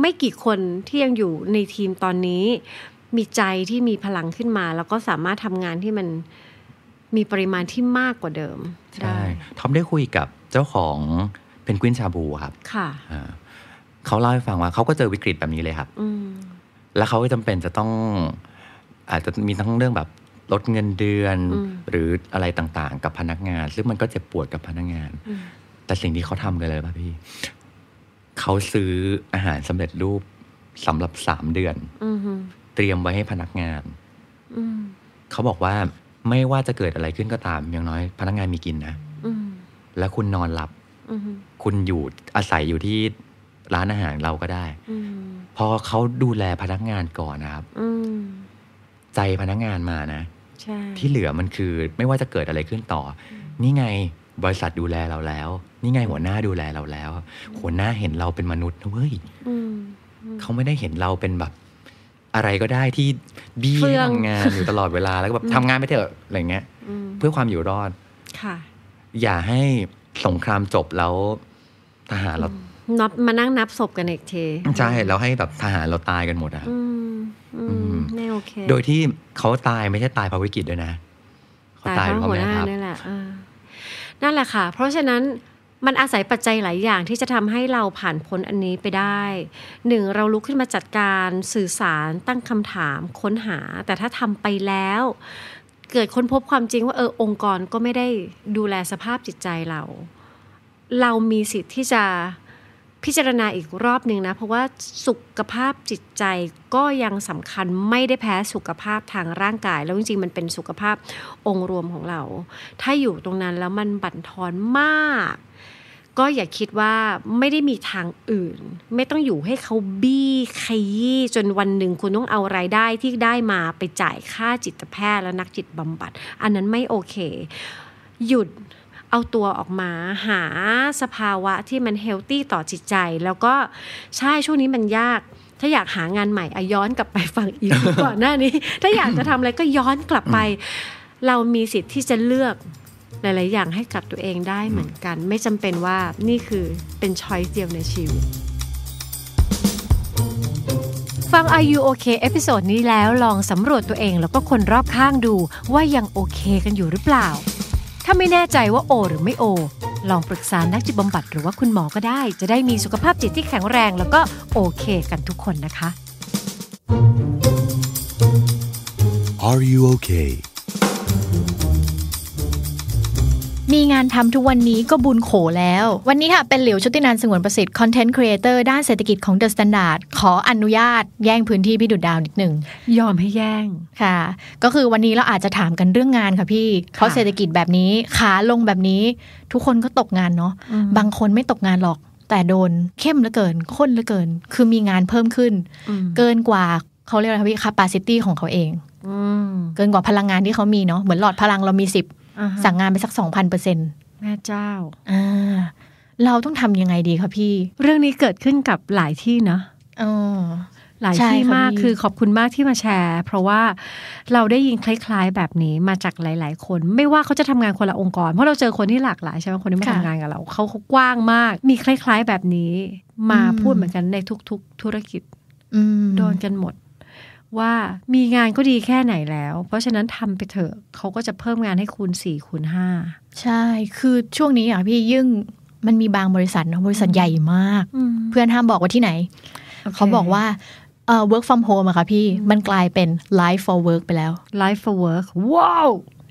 ไม่กี่คนที่ยังอยู่ในทีมตอนนี้ มีใจที่มีพลังขึ้นมา แล้วก็สามารถทำงานที่มัน มีปริมาณที่มากกว่าเดิมใช่ได้ทอมได้คุยกับเจ้าของเพนกวินชาบูครับ ค่ะอ่าเขาเล่าให้ฟังว่าเขาก็เจอวิกฤตแบบนี้เลยครับอืมแล้วเขาก็จำเป็นจะต้อง อาจจะมีทั้งเรื่องแบบลดเงินเดือนอืมหรืออะไรต่างๆ กับพนักงาน ซึ่งมันก็เจ็บปวดกับพนักงานอืมแต่สิ่งที่เขาทำกันเลยป่ะพี่เขาซื้ออาหารสำเร็จรูปสำหรับสามเดือนอืมเตรียมไว้ให้พนักงานอืมเขาบอกว่า ไม่ว่าจะเกิดอะไรขึ้นก็ตามอย่างน้อย พนักงานมีกินนะอืมแล้วคุณนอนหลับอืมคุณอยู่อาศัยอยู่ที่ร้านอาหารเราก็ได้อืมพอเขาดูแลพนักงานก่อนนะครับอืมใจพนักงานมานะใช่ที่เหลือมันคือไม่ว่าจะเกิดอะไรขึ้นต่อ นี่ไงบริษัทดูแลเราแล้ว นี่ไงหัวหน้าดูแลเราแล้ว หัวหน้าเห็นเราเป็นมนุษย์นะเว้ยอืมเขาไม่ได้เห็นเราเป็นแบบ อะไรก็ได้ที่บี้เฟื่ให้องทำงานอยู่ตลอดเวลาแล้วก็แบบทำงานไปเถอะอะไรเงี้ยอืมเพื่อความอยู่รอดค่ะ อย่าให้สงครามจบแล้วทหารเรานับมานั่งนับศพกันอีกทีใช่แล้วให้แบบทหารเราตายกันหมดอะอืมอือืมมไม่โอเค โดยที่เขาตายไม่ใช่ตายเพราะวิกฤตด้วยนะเขาตายตายเพเพราะราะหัวแม่หน้าทัพนี่แหละเออนั่นแหละค่ะ เพราะฉะนั้น มันอาศัยปัจจัยหลายอย่างที่จะทำให้เราผ่านพ้นอันนี้ไปได้หนึ่งเราลุกขึ้นมาจัดการสื่อสารตั้งคำถามค้นหา แต่ถ้าทำไปแล้ว เกิดค้นพบความจริงว่าเออองค์กรก็ไม่ได้ดูแลสภาพจิตใจเรา เรามีสิทธิ์ที่จะพิจารณาอีกรอบหนึ่งนะ เพราะว่าสุขภาพจิตใจก็ยังสำคัญไม่ได้แพ้สุขภาพทางร่างกาย แล้วจริงๆ มันเป็นสุขภาพองค์รวมของเรา ถ้าอยู่ตรงนั้นแล้วมันบั่นทอนมาก ก็อย่าคิดว่าไม่ได้มีทางอื่น ไม่ต้องอยู่ให้เขาบี้ขยี้จนวันหนึ่งคุณต้องเอารายได้ที่ได้มาไปจ่ายค่าจิตแพทย์และนักจิตบำบัด อันนั้นไม่โอเค หยุดเอาตัวออกมาหาสภาวะที่มันเฮลตี้ต่อจิตใจ แล้วก็ใช่ช่วงนี้มันยาก ถ้าอยากหางานใหม่อย้อนกลับไปฟังอีกก่อนหน้านี้ ถ้าอยากจะทำอะไรก็ย้อนกลับไป เรามีสิทธิ์ที่จะเลือก หลาย ๆ อย่างให้กับตัวเองได้เหมือนกัน ไม่จำเป็นว่านี่คือเป็น choice เดียวในชีวิต ฟัง Are You OK episode นี้แล้วลองสำรวจตัวเองแล้วก็คนรอบข้างดูว่ายังโอเคกันอยู่หรือเปล่า ถ้าไม่แน่ใจว่าโอ หรือไม่โอ ลองปรึกษานักจิตบำบัดหรือว่าคุณหมอก็ได้ จะได้มีสุขภาพจิตที่แข็งแรง แล้วก็โอเคกันทุกคนนะคะ Are you okay? มีงานทำทุกวันนี้ก็บุญโขแล้ว วันนี้ค่ะเป็นหลิวชุตินันท์สงวนประสิทธิ์ content creator ด้านเศรษฐกิจของ The Standard ขออนุญาตแย่งพื้นที่พี่ดุดดาวนิดหนึ่งยอมให้แย่งค่ะ ก็คือวันนี้เราอาจจะถามกันเรื่องงานค่ะพี่ เพราะเศรษฐกิจแบบนี้ขาลงแบบนี้ ทุกคนก็ตกงานเนาะอืมบางคนไม่ตกงานหรอก แต่โดนเข้มเหลือเกินข้นเหลือเกิน คือมีงานเพิ่มขึ้นอืมเกินกว่าเขาเรียกอะไรคะพี่ capacity ของเขาเองอืมเกินกว่าพลังงานที่เขามีเนาะเหมือนหลอดพลังเรามีสิบอ่าฮะ สั่งงานไปสักสองพันเปอร์เซ็นต์แม่เจ้าอ่าเราต้องทำยังไงดีคะพี่ เรื่องนี้เกิดขึ้นกับหลายที่เนาะอ๋อหลายใช่ที่ค่ะมากพี่คือขอบคุณมากที่มาแชร์ เพราะว่าเราได้ยินคล้าย ๆ แบบนี้มาจากหลาย ๆ คน ไม่ว่าเขาจะทำงานคนละองค์กร เพราะเราเจอคนที่หลากหลายใช่ไหมคนที่มาทำงานกับเราเขาเขากว้างมาก มีคล้าย ๆ แบบนี้ มาพูดเหมือนกันในทุก ๆ ธุรกิจอืมโดนกันหมด ว่ามีงานก็ดีแค่ไหนแล้ว เพราะฉะนั้นทำไปเถอะเขาก็จะเพิ่มงานให้คูณสี่คูณห้าใช่ คือช่วงนี้อะพี่ยิ่งมันมีบางบริษัทเนอะบริษัทใหญ่มาก เพื่อนห้ามบอกว่าที่ไหนเขาบอกว่าเอ่อ work from home อะค่ะพี่มันกลายเป็น life for work ไปแล้ว life for work ว้าว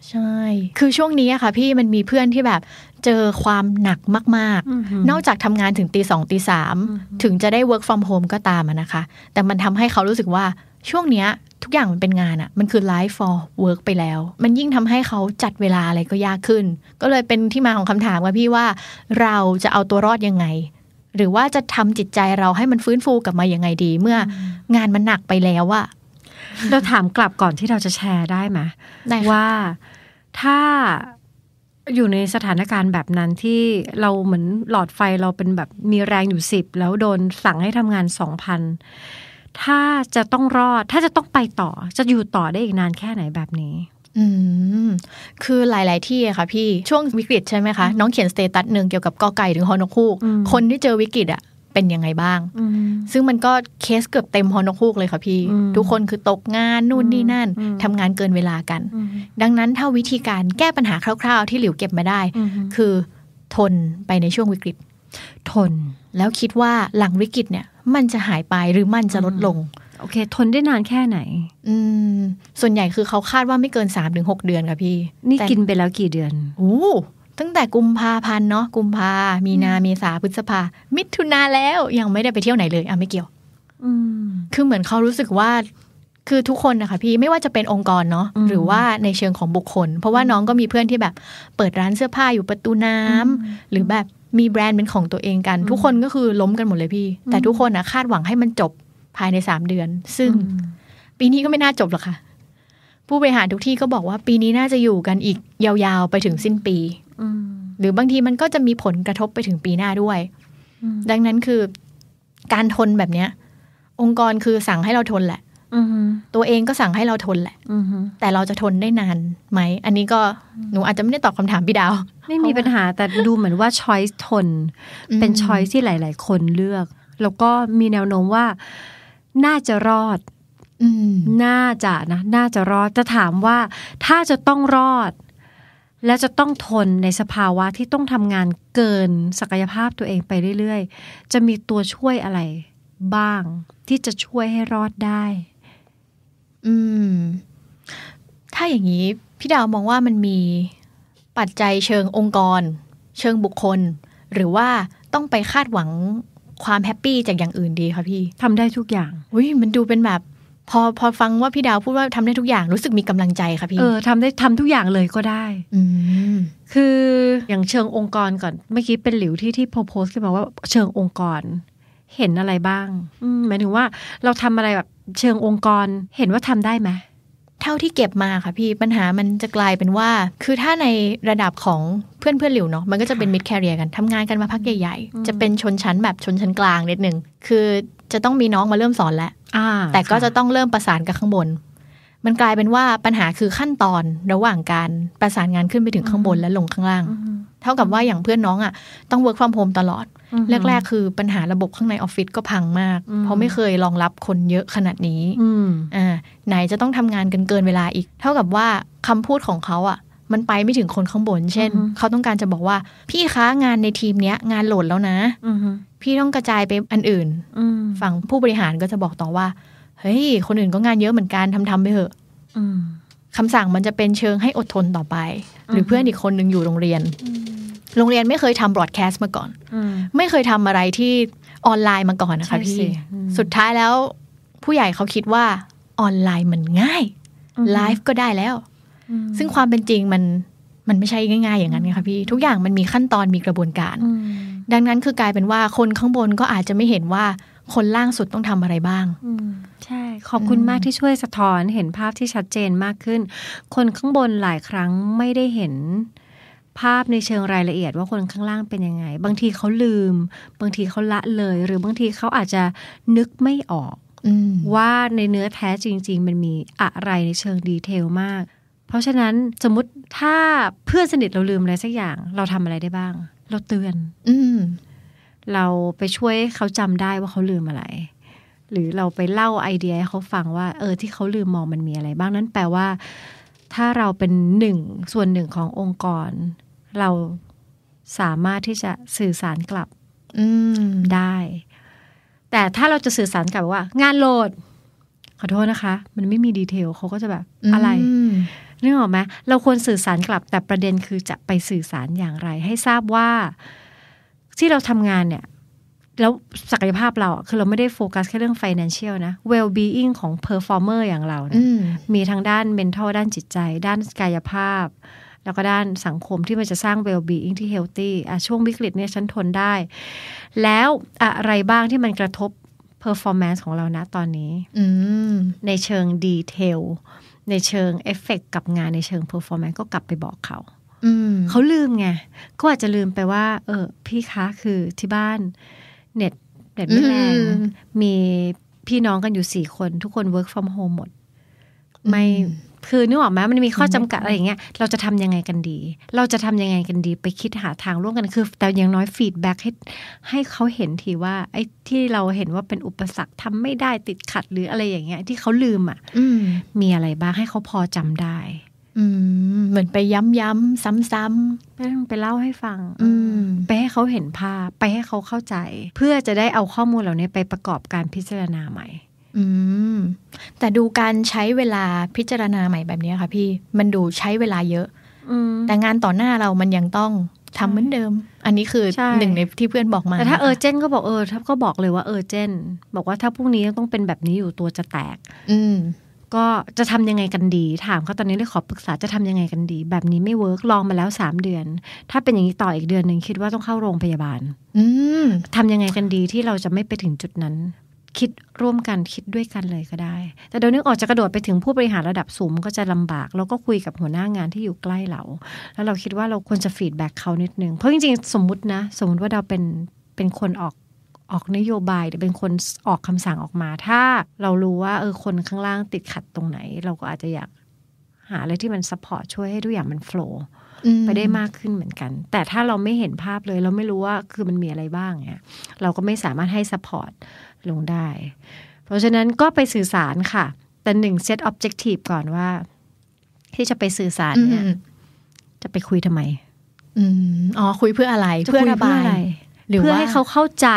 ใช่ คือช่วงนี้อะค่ะพี่มันมีเพื่อนที่แบบเจอความหนักมากอือหือๆนอกจากทำงานถึงตีสองตีสามถึงจะได้ work from home ก็ตามอะนะคะ แต่มันทำให้เขารู้สึกว่า ช่วงเนี้ยทุกอย่างมันเป็นงานอะมันคือ life for work ไปแล้ว มันยิ่งทำให้เขาจัดเวลาอะไรก็ยากขึ้น ก็เลยเป็นที่มาของคำถามว่าพี่ว่าเราจะเอาตัวรอดยังไง หรือว่าจะทำจิตใจเราให้มันฟื้นฟูกลับมายังไงดี เมื่องานมันหนักไปแล้วอะเราถามกลับก่อนที่เราจะแชร์ได้ไหมได้ค่ะว่าถ้าอยู่ในสถานการณ์แบบนั้นที่เราเหมือนหลอดไฟเราเป็นแบบมีแรงอยู่สิบแล้วโดนสั่งให้ทำงานสองพัน ถ้าจะต้องรอด ถ้าจะต้องไปต่อ จะอยู่ต่อได้อีกนานแค่ไหนแบบนี้ อืม คือหลาย ๆ ที่อะค่ะพี่ ช่วงวิกฤตใช่ไหมคะ น้องเขียน status หนึ่งเกี่ยวกับกอไก่ถึงฮอนกฮูกอืมคนที่เจอวิกฤตอะเป็นยังไงบ้าง ซึ่งมันก็เคสเกือบเต็มฮอนกฮูกเลยค่ะพี่อืมทุกคนคือตกงานนู่นนี่นั่นอืมทำงานเกินเวลากัน ดังนั้นถ้าวิธีการแก้ปัญหาคร่าว ๆ ที่หลิวเก็บมาได้ คือทนไปในช่วงวิกฤต ทนแล้วคิดว่าหลังวิกฤตเนี่ย มันจะหายไปหรือมันจะลดลง โอเค ทนได้นานแค่ไหน อืม ส่วนใหญ่คือเขาคาดว่าไม่เกิน3าถึงหเดือนค่ะพี่ นี่แต่กินไปแล้วกี่เดือนโอ้ตั้งแต่กุมภาพันธ์เนาะกุมภา มีนาเมษาพฤษภา มิถุนาแล้วยังไม่ได้ไปเที่ยวไหนเลยอะไม่เกี่ยวอืมคือเหมือนเขารู้สึกว่าคือทุกคนนะคะพี่ไม่ว่าจะเป็นองค์กรเนาะอืมหรือว่าในเชิงของบุคคล เพราะว่าน้องก็มีเพื่อนที่แบบ เปิดร้านเสื้อผ้าอยู่ประตูน้ำหรือแบบ มีแบรนด์เป็นของตัวเองกัน ทุกคนก็คือล้มกันหมดเลยพี่ แต่ทุกคนอะคาดหวังให้มันจบภายในสามเดือน ซึ่งปีนี้ก็ไม่น่าจบหรอกค่ะ ผู้บริหารทุกที่ก็บอกว่าปีนี้น่าจะอยู่กันอีกยาวๆไปถึงสิ้นปีอืมหรือบางทีมันก็จะมีผลกระทบไปถึงปีหน้าด้วยอืมดังนั้นคือการทนแบบเนี้ย องค์กรคือสั่งให้เราทนแหละอืม ตัวเองก็สั่งให้เราทนแหละอืมแต่เราจะทนได้นานไหม อันนี้ก็หนูอาจจะไม่ได้ตอบคำถามพี่ดาว ไม่มีปัญหาแต่ดูเหมือนว่าช้อยส์ทน เป็นช้อยที่หลาย ๆ คนเลือก แล้วก็มีแนวโน้มว่า น่าจะรอดอืมน่าจะนะ น่าจะรอด จะถามว่า ถ้าจะต้องรอด และจะต้องทนในสภาวะที่ต้องทำงานเกินศักยภาพตัวเองไปเรื่อย ๆ จะมีตัวช่วยอะไรบ้างที่จะช่วยให้รอดได้ อืม ถ้าอย่างนี้พี่ดาวมองว่ามันมีปัจจัยเชิงองค์กร เชิงบุคคล หรือว่าต้องไปคาดหวังความแฮปปี้จากอย่างอื่นดีคะพี่ทำได้ทุกอย่างอุ้ยมันดูเป็นแบบ พอพอฟังว่าพี่ดาวพูดว่าทำได้ทุกอย่างรู้สึกมีกำลังใจค่ะพี่เออทำได้ทำทุกอย่างเลยก็ได้อืมคืออย่างเชิงองค์กรก่อนเมื่อกี้เป็นหลิวที่ที่โพสต์ขึ้นมาว่าเชิงองค์กร เห็นอะไรบ้างอืมหมายถึงว่าเราทำอะไรแบบเชิงองค์กรเห็นว่าทำได้ไหมเท่าที่เก็บมาค่ะพี่ปัญหามันจะกลายเป็นว่า คือถ้าในระดับของเพื่อนเพื่อนหลิวเนาะมันก็จะเป็นมิดแคเรียกันทำงานกันมาพักใหญ่ๆ จะเป็นชนชั้นแบบชนชั้นกลางนิดหนึ่งคือจะต้องมีน้องมาเริ่มสอนแล้วอ่าแต่ก็จะต้องเริ่มประสานกับข้างบน มันกลายเป็นว่าปัญหาคือขั้นตอนระหว่างการประสานงานขึ้นไปถึงข้างบนและลงข้างล่าง เท่ากับว่าอย่างเพื่อนน้องอะต้อง work from home ตลอด แรก ๆ คือปัญหาระบบข้างในออฟฟิศก็พังมากอืมเพราะไม่เคยรองรับคนเยอะขนาดนี้อืมอ่าไหนจะต้องทำงานกันเกินเวลาอีก เท่ากับว่าคำพูดของเขาอะมันไปไม่ถึงคนข้างบน เช่นอือฮึเขาต้องการจะบอกว่า พี่คะงานในทีมเนี้ย งานโหลดแล้วนะอืมพี่ต้องกระจายไปอันอื่นอืมฝั่งผู้บริหารก็จะบอกต่อว่า เฮ้ย คนอื่นก็งานเยอะเหมือนกันทำทำไปเถอะอืมคำสั่งมันจะเป็นเชิงให้อดทนต่อไป หรือออฮึเพื่อนอีกคนหนึ่งอยู่โรงเรียน โรงเรียนไม่เคยทำบรอดแคสต์มาก่อนอืมไม่เคยทำอะไรที่ออนไลน์มาก่อนนะคะใช่พี่สิอืมสุดท้ายแล้ว ผู้ใหญ่เขาคิดว่าออนไลน์มันง่ายอืมไลฟ์ก็ได้แล้วอืมซึ่งความเป็นจริงมันมันไม่ใช่ง่าย ๆ อย่างนั้นไงคะพี่ ทุกอย่างมันมีขั้นตอนมีกระบวนการอืมดังนั้นคือกลายเป็นว่าคนข้างบนก็อาจจะไม่เห็นว่า คนล่างสุดต้องทำอะไรบ้างอืมใช่ ขอบคุณอืมมากที่ช่วยสะท้อนเห็นภาพที่ชัดเจนมากขึ้น คนข้างบนหลายครั้งไม่ได้เห็นภาพในเชิงรายละเอียดว่าคนข้างล่างเป็นยังไง บางทีเขาลืม บางทีเขาละเลย หรือบางทีเขาอาจจะนึกไม่ออกอืมว่าในเนื้อแท้จริง ๆ มันมีอะไรในเชิงดีเทลมาก เพราะฉะนั้นสมมติถ้าเพื่อนสนิทเราลืมอะไรสักอย่าง เราทำอะไรได้บ้าง เราเตือน อืม เราไปช่วยเขาจำได้ว่าเขาลืมอะไร หรือเราไปเล่าไอเดียให้เขาฟังว่า เออที่เขาลืมมองมันมีอะไร บ้างนั่นแปลว่า ถ้าเราเป็นหนึ่งส่วนหนึ่งขององค์กร เราสามารถที่จะสื่อสารกลับอืมได้ แต่ถ้าเราจะสื่อสารกลับว่า งาน load ขอโทษนะคะ มันไม่มี detail เขาก็จะแบบอะไร อืมนึกออกไหมเราควรสื่อสารกลับแต่ประเด็นคือจะไปสื่อสารอย่างไร ให้ทราบว่า ที่เราทำงานเนี่ย แล้วศักยภาพเราอะคือเราไม่ได้โฟกัสแค่เรื่อง financial นะ well being ของ performer อย่างเราเนี่ยอืมมีทั้งด้าน mental ด้านจิตใจ ด้านกายภาพ แล้วก็ด้านสังคมที่มันจะสร้าง well being ที่ healthy อะช่วงวิกฤตเนี่ยฉันทนได้ แล้วอะไรบ้างที่มันกระทบ performance ของเรานะตอนนี้อืมในเชิง detail ในเชิงเอฟเฟกกับงานในเชิง performance ก็กลับไปบอกเขาอืม เขาลืมไงก็อาจจะลืมไปว่า เออ พี่คะคือที่บ้าน เน็ตเน็ตไม่แรงอืมมีพี่น้องกันอยู่สี่คน ทุกคน work from home หมด ไม่อืมคือนึกออกไหมมันมีข้อจำกัดอะไรอย่างเงี้ยเราจะทำยังไงกันดี เราจะทำยังไงกันดี ไปคิดหาทางร่วมกันคือ แต่อย่างน้อย feedback ให้ให้เขาเห็นทีว่า ไอ้ที่เราเห็นว่าเป็นอุปสรรคทำไม่ได้ติดขัดหรืออะไรอย่างเงี้ย ที่เขาลืมอะอืมมีอะไรบ้างให้เขาพอจำได้ อืมเหมือนไปย้ำย้ำซ้ำซ้ำไม่ต้องไปเล่าให้ฟังอืมไปให้เขาเห็นภาพ ไปให้เขาเข้าใจ เพื่อจะได้เอาข้อมูลเหล่านี้ไปประกอบการพิจารณาใหม่ อืม แต่ดูการใช้เวลาพิจารณาใหม่แบบนี้ค่ะพี่มันดูใช้เวลาเยอะแต่งานต่อหน้าเรามันยังต้องทำเหมือนเดิม อันนี้คือใช่หนึ่งในที่เพื่อนบอกมาแต่ถ้านะคะเออเจนก็บอกเออถ้าก็บอกเลยว่าเออเจนบอกว่าถ้าพรุ่งนี้ต้องเป็นแบบนี้อยู่ตัวจะแตก อืม ก็จะทำยังไงกันดี ถามเขาตอนนี้เลยขอปรึกษาจะทำยังไงกันดี แบบนี้ไม่เวิร์กลองมาแล้วสามเดือน ถ้าเป็นอย่างนี้ต่ออีกเดือนหนึ่งคิดว่าต้องเข้าโรงพยาบาล อืมทำยังไงกันดีที่เราจะไม่ไปถึงจุดนั้น คิดร่วมกันคิดด้วยกันเลยก็ได้ แต่เดี๋ยวนึกออกจะกระโดดไปถึงผู้บริหารระดับสูงมันก็จะลำบากเราก็คุยกับหัวหน้างานที่อยู่ใกล้เรา แล้วเราคิดว่าเราควรจะ feedback เขานิดนึงเพราะจริงๆสมมุตินะ สมมุติว่าเราเป็นเป็นคนออก ออกนโยบายหรือเป็นคนออกคำสั่งออกมา ถ้าเรารู้ว่าเออคนข้างล่างติดขัดตรงไหน เราก็อาจจะอยากหาอะไรที่มัน support ช่วยให้ทุกอย่างมัน flowไปได้มากขึ้นเหมือนกัน แต่ถ้าเราไม่เห็นภาพเลย เราไม่รู้ว่าคือมันมีอะไรบ้างเนี่ยเราก็ไม่สามารถให้สปอร์ตลงได้ เพราะฉะนั้นก็ไปสื่อสารค่ะ แต่หนึ่งเซตออบเจกตีฟก่อนว่า ที่จะไปสื่อสารอืเนี่ยมจะไปคุยทำไมอืมอ๋อคุยเพื่ออะไรจะเพื่อคุยระบายอะไรหรือ เพื่อว่าให้เขาเข้าใจ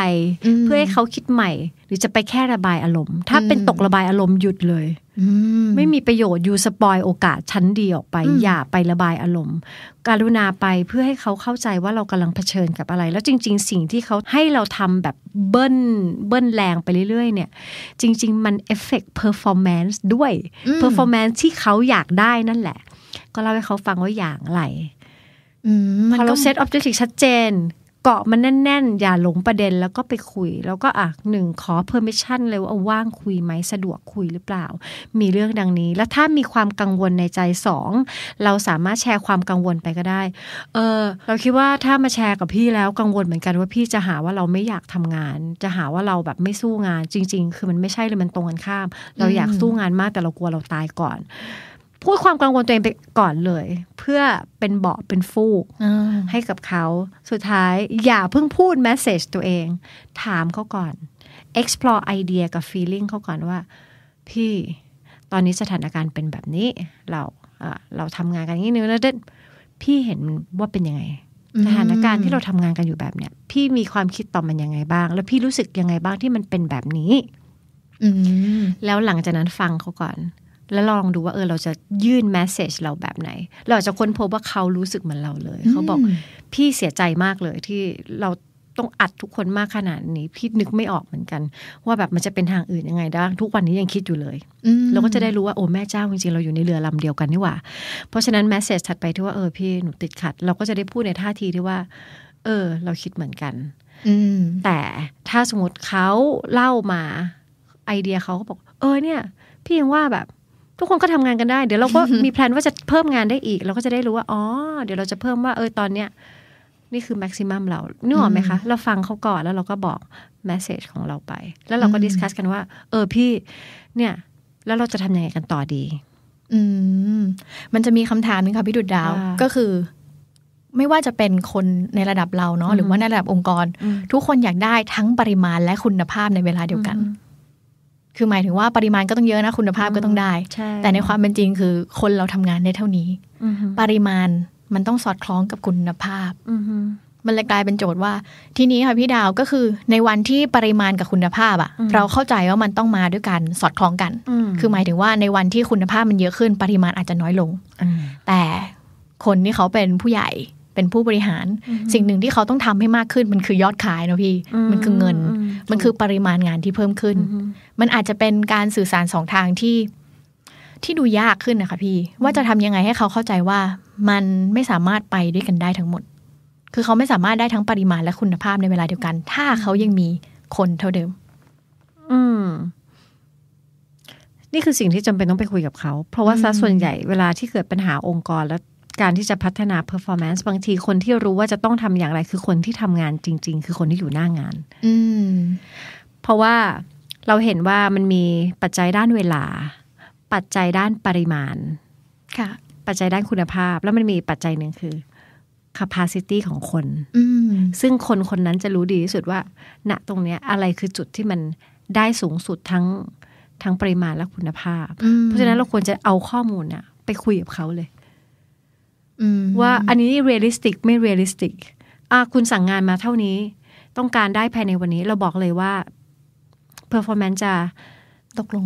อืมเพื่อให้เขาคิดใหม่ หรือจะไปแค่ระบายอารมณ์ ถ้าเป็นอืมตกระบายอารมณ์หยุดเลยอือืมไม่มีประโยชน์อยู่ spoil โอกาสชั้นดีออกไปอืมอย่าไประบายอารมณ์ กรุณาไปเพื่อให้เขาเข้าใจว่าเรากำลังเผชิญกับอะไร แล้วจริง ๆ สิ่งที่เขาให้เราทำแบบเบิ้ลเบิ้ลแรงไปเรื่อย ๆ เนี่ย จริง ๆ มัน effect performance ด้วยอืม performance ที่เขาอยากได้นั่นแหละ ก็เล่าให้เขาฟังว่าอย่างไรอืมมันพอก็เรา set objective ชัดเจน เกาะมันแน่น ๆ อย่าหลงประเด็นแล้วก็ไปคุย แล้วก็อะหนึ่งขอ permission เลยว่าเอาว่างคุยไหมสะดวกคุยหรือเปล่า มีเรื่องดังนี้ แล้วถ้ามีความกังวลในใจสองเราสามารถแชร์ความกังวลไปก็ได้ เออเราคิดว่าถ้ามาแชร์กับพี่แล้วกังวลเหมือนกันว่าพี่จะหาว่าเราไม่อยากทำงาน จะหาว่าเราแบบไม่สู้งานจริง ๆ คือมันไม่ใช่เลยมันตรงกันข้าม เราอยากสู้งานมากแต่เรากลัวเราตายก่อน พูดความกังวลตัวเองไปก่อนเลย เพื่อเป็นเบาะเป็นฟูกอ่าให้กับเขาสุดท้ายอย่าเพิ่งพูด message ตัวเอง ถามเขาก่อน explore ไอเดียกับ feeling เขาก่อนว่า พี่ตอนนี้สถานการณ์เป็นแบบนี้ เราเอ่อเราทำงานกันอย่างนี้นึงแล้วเด็ดพี่เห็นว่าเป็นยังไงสถานการณ์ที่เราทำงานกันอยู่แบบเนี้ยพี่มีความคิดต่อมันยังไงบ้าง แล้วพี่รู้สึกยังไงบ้างที่มันเป็นแบบนี้ อืมแล้วหลังจากนั้นฟังเขาก่อน แล้วลองดูว่าเออเราจะยื่นแมสเซจเราแบบไหน เราอาจจะค้นพบว่าเขารู้สึกเหมือนเราเลย เขาบอกพี่เสียใจมากเลยที่เราต้องอัดทุกคนมากขนาดนี้ พี่นึกไม่ออกเหมือนกัน ว่าแบบมันจะเป็นทางอื่นยังไงได้ทุกวันนี้ยังคิดอยู่เลยอืมเราก็จะได้รู้ว่าโอ้แม่เจ้าจริงๆเราอยู่ในเรือลำเดียวกันนี่หว่า เพราะฉะนั้นแมสเซจถัดไปที่ว่าเออพี่หนูติดขัด เราก็จะได้พูดในท่าทีที่ว่า เออ เราคิดเหมือนกันอืมแต่ถ้าสมมติเขาเล่ามาไอเดียเขาก็บอก เออเนี่ย พี่ยังว่าแบบ ทุกคนก็ทำงานกันได้ เดี๋ยวเราก็มีแพลนว่าจะเพิ่มงานได้อีก เราก็จะได้รู้ว่าอ๋อเดี๋ยวเราจะเพิ่มว่าเออตอนเนี้ยนี่คือ maximum เรานึกออกไหมคะ เราฟังเขาก่อนแล้วเราก็บอก message ของเราไป แล้วเราก็ discuss กันว่า เออพี่ เนี่ย แล้วเราจะทำยังไงกันต่อดี อืม มันจะมีคำถามหนึ่งค่ะพี่ดุดดาวว่าก็คือ ไม่ว่าจะเป็นคนในระดับเราเนาะหรือว่าในระดับองค์กรอืมทุกคนอยากได้ทั้งปริมาณและคุณภาพในเวลาเดียวกัน คือหมายถึงว่าปริมาณก็ต้องเยอะนะคุณภาพก็ต้องได้ใช่แต่ในความเป็นจริงคือคนเราทำงานได้เท่านี้อือฮึปริมาณมันต้องสอดคล้องกับคุณภาพอือฮึมันเลยกลายเป็นโจทย์ว่า ทีนี้ค่ะพี่ดาวก็คือในวันที่ปริมาณกับคุณภาพอะเราเข้าใจว่ามันต้องมาด้วยกันสอดคล้องกัน คือหมายถึงว่าในวันที่คุณภาพมันเยอะขึ้นปริมาณอาจจะน้อยลงอืมแต่คนที่เขาเป็นผู้ใหญ่ เป็นผู้บริหาร สิ่งหนึ่งที่เขาต้องทำให้มากขึ้น มันคือยอดขายเนอะพี่ มันคือเงิน มันคือปริมาณงานที่เพิ่มขึ้น มันอาจจะเป็นการสื่อสารสองทางที่ที่ดูยากขึ้นนะคะพี่ ว่าจะทำยังไงให้เขาเข้าใจว่ามันไม่สามารถไปด้วยกันได้ทั้งหมด คือเขาไม่สามารถได้ทั้งปริมาณและคุณภาพในเวลาเดียวกัน ถ้าเขายังมีคนเท่าเดิม อืมนี่คือสิ่งที่จำเป็นต้องไปคุยกับเขา เพราะว่าซะส่วนใหญ่เวลาที่เกิดปัญหาองค์กรและ การที่จะพัฒนา performance บางทีคนที่รู้ว่าจะต้องทำอย่างไร คือคนที่ทำงานจริง ๆ คือคนที่อยู่หน้างานอืมเพราะว่าเราเห็นว่ามันมีปัจจัยด้านเวลา ปัจจัยด้านปริมาณ ค่ะ ปัจจัยด้านคุณภาพ แล้วมันมีปัจจัยหนึ่งคือ capacity ของคนอืมซึ่งคนคนนั้นจะรู้ดีที่สุดว่า ณตรงเนี้ย อะไรคือจุดที่มันได้สูงสุดทั้งทั้งปริมาณและคุณภาพอืมเพราะฉะนั้นเราควรจะเอาข้อมูลเนี่ยไปคุยกับเขาเลยอืม ว่าอันนี้ realistic ไม่ realisticอะคุณสั่งงานมาเท่านี้ ต้องการได้ภายในวันนี้ เราบอกเลยว่า performance จะตกลง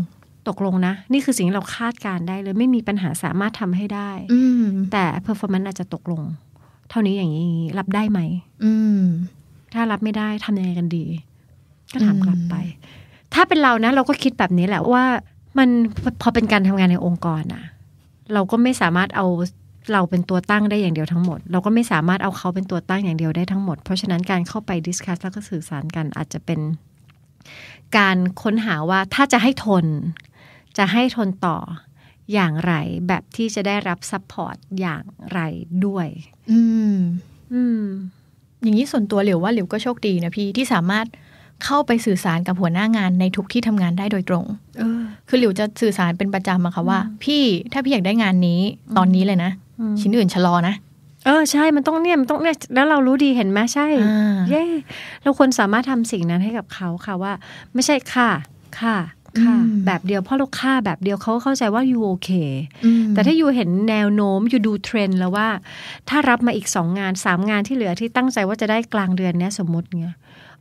ตกลงนะ นี่คือสิ่งที่เราคาดการณ์ได้เลย ไม่มีปัญหาสามารถทำให้ได้อืมแต่ performance อาจจะตกลง เท่านี้อย่างนี้อย่างนี้รับได้ไหมอืมถ้ารับไม่ได้ทำยังไงกันดี ก็ถามอืมกลับไป ถ้าเป็นเรานะ เราก็คิดแบบนี้แหละว่า มันพอเป็นการทำงานในองค์กรนะเราก็ไม่สามารถเอา เราเป็นตัวตั้งได้อย่างเดียวทั้งหมด เราก็ไม่สามารถเอาเขาเป็นตัวตั้งอย่างเดียวได้ทั้งหมด เพราะฉะนั้นการเข้าไป discuss แล้วก็สื่อสารกันอาจจะเป็น การค้นหาว่าถ้าจะให้ทน จะให้ทนต่ออย่างไร แบบที่จะได้รับ support อย่างไรด้วย อืม อืม อย่างนี้ส่วนตัวหลิวว่าหลิวก็โชคดีนะพี่ที่สามารถเข้าไปสื่อสารกับหัวหน้างานในทุกที่ทำงานได้โดยตรงเออคือหลิวจะสื่อสารเป็นประจำอะค่ะว่า พี่ถ้าพี่อยากได้งานนี้ตอนนี้เลยนะอืม ชิ้นอื่นชะลอนะ เออใช่มันต้องเนี่ยมันต้องเนี่ยแล้วเรารู้ดีเห็นไหมใช่อ่าเย้เราควรสามารถทำสิ่งนั้นให้กับเขาค่ะว่า ไม่ใช่ค่ะค่ะค่ะอืมแบบเดียวเพราะเราค่าแบบเดียวเขาก็เข้าใจว่าอยู่โอเคอืมแต่ถ้าอยู่เห็นแนวโน้มอยู่ดูเทรนด์แล้วว่า ถ้ารับมาอีกสองงานสามงานที่เหลือที่ตั้งใจว่าจะได้กลางเดือนเนี้ยสมมติเงี้ย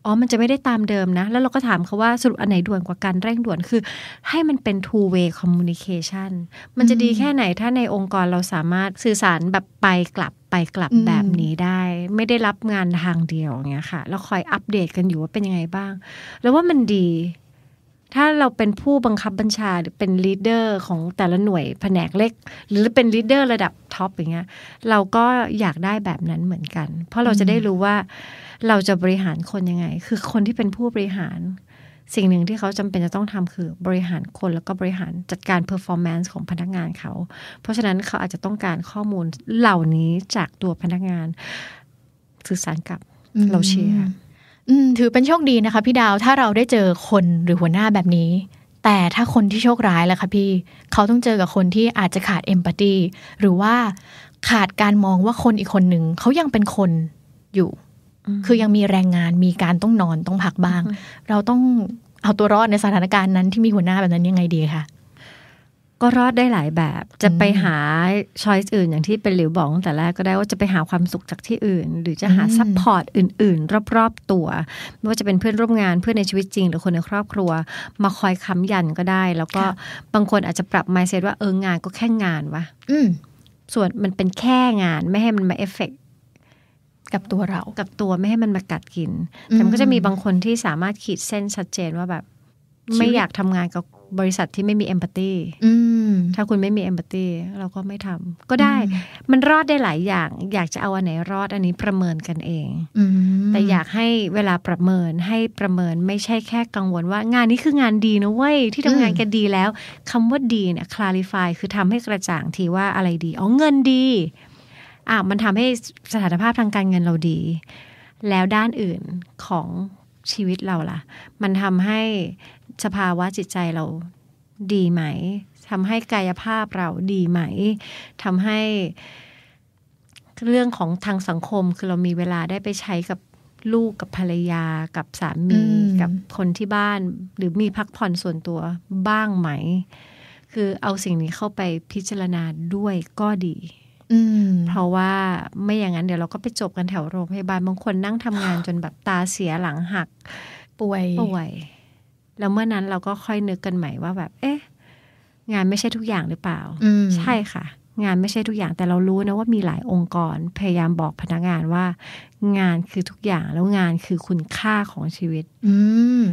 อ๋อมันจะไม่ได้ตามเดิมนะ แล้วเราก็ถามเขาว่าสรุปอันไหนด่วนกว่ากันเร่งด่วนคือ ให้มันเป็น two way communication มันจะดีแค่ไหนถ้าในองค์กรเราสามารถสื่อสารแบบไปกลับไปกลับอืมแบบนี้ได้ ไม่ได้รับงานทางเดียวอย่างเงี้ยค่ะ แล้วคอยอัปเดตกันอยู่ว่าเป็นยังไงบ้าง แล้วว่ามันดี ถ้าเราเป็นผู้บังคับบัญชาหรือเป็น leader ของแต่ละหน่วยแผนกเล็ก หรือเป็น leader ระดับ top อย่างเงี้ยเราก็อยากได้แบบนั้นเหมือนกัน เพราะเราจะได้รู้ว่า เราจะบริหารคนยังไง คือคนที่เป็นผู้บริหาร สิ่งหนึ่งที่เขาจำเป็นจะต้องทำคือบริหารคนแล้วก็บริหารจัดการ performance ของพนักงานเขา เพราะฉะนั้นเขาอาจจะต้องการข้อมูลเหล่านี้จากตัวพนักงานสื่อสารกับเราเชียร์อืมถือเป็นโชคดีนะคะพี่ดาวถ้าเราได้เจอคนหรือหัวหน้าแบบนี้ แต่ถ้าคนที่โชคร้ายล่ะคะพี่ เขาต้องเจอกับคนที่อาจจะขาด empathy หรือว่าขาดการมองว่าคนอีกคนหนึ่งเขายังเป็นคนอยู่ คือยังมีแรงงานมีการต้องนอนต้องพักบ้าง เราต้องเอาตัวรอดในสถานการณ์นั้นที่มีหัวหน้าแบบนั้นยังไงดีคะก็รอดได้หลายแบบ จะไปหา choice อื่นอย่างที่เป็นหลิวบอกตั้งแต่แรกก็ได้ว่าจะไปหาความสุขจากที่อื่น หรือจะหาอืม support อื่น ๆ รอบ ๆ ตัว ไม่ว่าจะเป็นเพื่อนร่วมงานเพื่อนในชีวิตจริง หรือคนในครอบครัว มาคอยค้ำยันก็ได้ แล้วก็บางคนอาจจะปรับ mindset ว่าเอองานก็แค่งานวะอืมส่วนมันเป็นแค่งานไม่ให้มันมาเอฟเฟก กับตัวเรา กับตัวไม่ให้มันมากัดกินอืมแต่มันก็จะมีบางคนที่สามารถขีดเส้นชัดเจนว่าแบบชีวิตไม่อยากทำงานกับบริษัทที่ไม่มีเอมพัตตีอืมถ้าคุณไม่มีเอมพัตตีเราก็ไม่ทำก็ได้ มันรอดได้หลายอย่าง อยากจะเอาอันไหนรอดอันนี้ประเมินกันเองอืมแต่อยากให้เวลาประเมินให้ประเมินไม่ใช่แค่กังวลว่างานนี้คืองานดีนะเว้ยที่ทำงานกันดีแล้วคำว่าดีเนี่ย clarify คือทำให้กระจ่างทีว่าอะไรดีอ๋อเงินดี อะมันทำให้สถานภาพทางการเงินเราดี แล้วด้านอื่นของชีวิตเราล่ะ มันทำให้สภาวะจิตใจเราดีไหมทำให้กายภาพเราดีไหมทำให้เรื่องของทางสังคมคือเรามีเวลาได้ไปใช้กับลูกกับภรรยากับสามีอืมกับคนที่บ้าน หรือมีพักผ่อนส่วนตัวบ้างไหม คือเอาสิ่งนี้เข้าไปพิจารณาด้วยก็ดีอืม เพราะว่าไม่อย่างนั้นเดี๋ยวเราก็ไปจบกันแถวโรงพยาบาลบางคนนั่งทำงานจนแบบตาเสียหลังหัก ป่วยป่วย แล้วเมื่อนั้นเราก็ค่อยนึกกันใหม่ว่าแบบ เอ๊ะ งานไม่ใช่ทุกอย่างหรือเปล่าอืมใช่ค่ะ งานไม่ใช่ทุกอย่างแต่เรารู้นะว่ามีหลายองค์กรพยายามบอกพนักงานว่า งานคือทุกอย่างแล้วงานคือคุณค่าของชีวิตอืม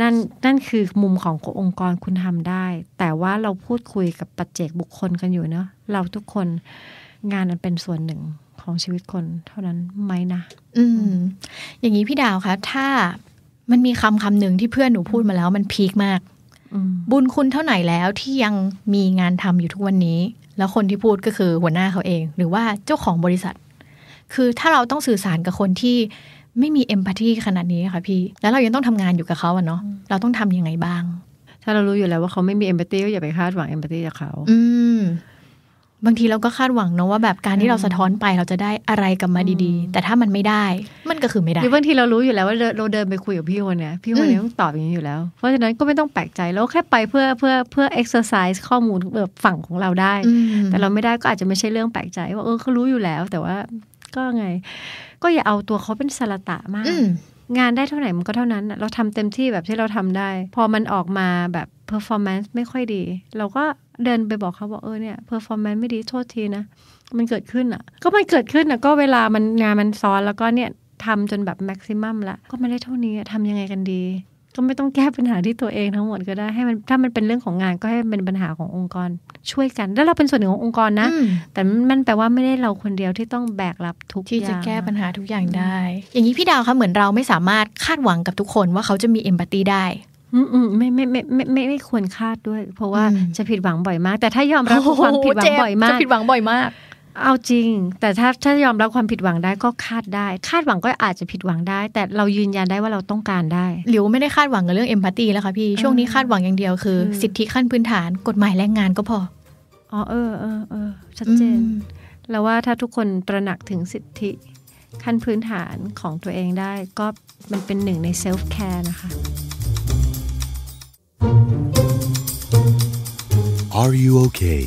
นั่นนั่นคือมุมขององค์กรคุณทำได้ แต่ว่าเราพูดคุยกับปัจเจกบุคคลกันอยู่เนอะเราทุกคน งานมันเป็นส่วนหนึ่งของชีวิตคนเท่านั้นไหมนะ อืม อย่างนี้พี่ดาวคะ ถ้ามันมีคำคำหนึ่งที่เพื่อนหนูพูดมาแล้วมันพีคมากอืมบุญคุณเท่าไหร่แล้วที่ยังมีงานทำอยู่ทุกวันนี้ แล้วคนที่พูดก็คือหัวหน้าเขาเอง หรือว่าเจ้าของบริษัท คือถ้าเราต้องสื่อสารกับคนที่ไม่มีเอมพัตตีขนาดนี้ค่ะพี่ แล้วเรายังต้องทำงานอยู่กับเขาอะเนาะ เราต้องทำยังไงบ้าง ถ้าเรารู้อยู่แล้วว่าเขาไม่มีเอมพัตตีก็อย่าไปคาดหวังเอมพัตตีจากเขา อืม บางทีเราก็คาดหวังเนอะว่าแบบการที่เราสะท้อนไปเราจะได้อะไรกลับมาดีๆ แต่ถ้ามันไม่ได้ มันก็คือไม่ได้หรือบางทีเรารู้อยู่แล้วว่าเราเราเดินไปคุยกับพี่คนเนี้ยพี่คนเนี้ยต้องตอบอย่างนี้อยู่แล้ว เพราะฉะนั้นก็ไม่ต้องแปลกใจเราแค่ไปเพื่อเพื่อเพื่อ exercise ข้อมูลแบบฝั่งของเราได้อืมแต่เราไม่ได้ก็อาจจะไม่ใช่เรื่องแปลกใจว่าเออเขารู้อยู่แล้ว แต่ว่าก็ไง ก็อย่าเอาตัวเขาเป็นสารตะมากอืมงานได้เท่าไหร่มันก็เท่านั้นน่ะเราทำเต็มที่แบบที่เราทำได้ พอมันออกมาแบบ performance ไม่ค่อยดี เราก็ เดินไปบอกเขาบอกเออเนี่ย performance ไม่ดีโทษทีนะ มันเกิดขึ้นอะ ก็มันเกิดขึ้นอะก็เวลามันงานมันซ้อนแล้วก็เนี่ยทำจนแบบ maximum ละก็ไม่ได้เท่านี้อะทำยังไงกันดี ก็ไม่ต้องแก้ปัญหาที่ตัวเองทั้งหมดก็ได้ให้มันถ้ามันเป็นเรื่องของงานก็ให้มันเป็นปัญหาขององค์กรช่วยกัน แล้วเราเป็นส่วนหนึ่งขององค์กรนะอืมแต่มันแปลว่าไม่ได้เราคนเดียวที่ต้องแบกรับทุกที่จะอย่างแก้ปัญหาทุกอย่างได้ อย่างนี้พี่ดาวคะเหมือนเราไม่สามารถคาดหวังกับทุกคนว่าเขาจะมีเอมพัตตีได้ อืมอืมไม่ไม่ไม่ไม่ไม่ไม่ควรคาดด้วย เพราะว่าอืมจะผิดหวังบ่อยมาก แต่ถ้ายอมรับความผิดหวังบ่อยมาจะกผิดหวังบ่อยมาก เอาจริง แต่ถ้าถ้ายอมรับความผิดหวังได้ก็คาดได้ คาดหวังก็อาจจะผิดหวังได้ แต่เรายืนยันได้ว่าเราต้องการได้หลิวไม่ได้คาดหวังกับเรื่องเอมพัตตีแล้วค่ะพี่ช่วงนี้คาดหวังอย่างเดียวคือคือสิทธิขั้นพื้นฐานกฎหมายแรงงานก็พออ๋อเออเออเออชัดเจนอืมแล้วว่าถ้าทุกคนตระหนักถึงสิทธิขั้นพื้นฐานของตัวเองได้ ก็มันเป็นหนึ่งใน self-care นะคะ Are you okay?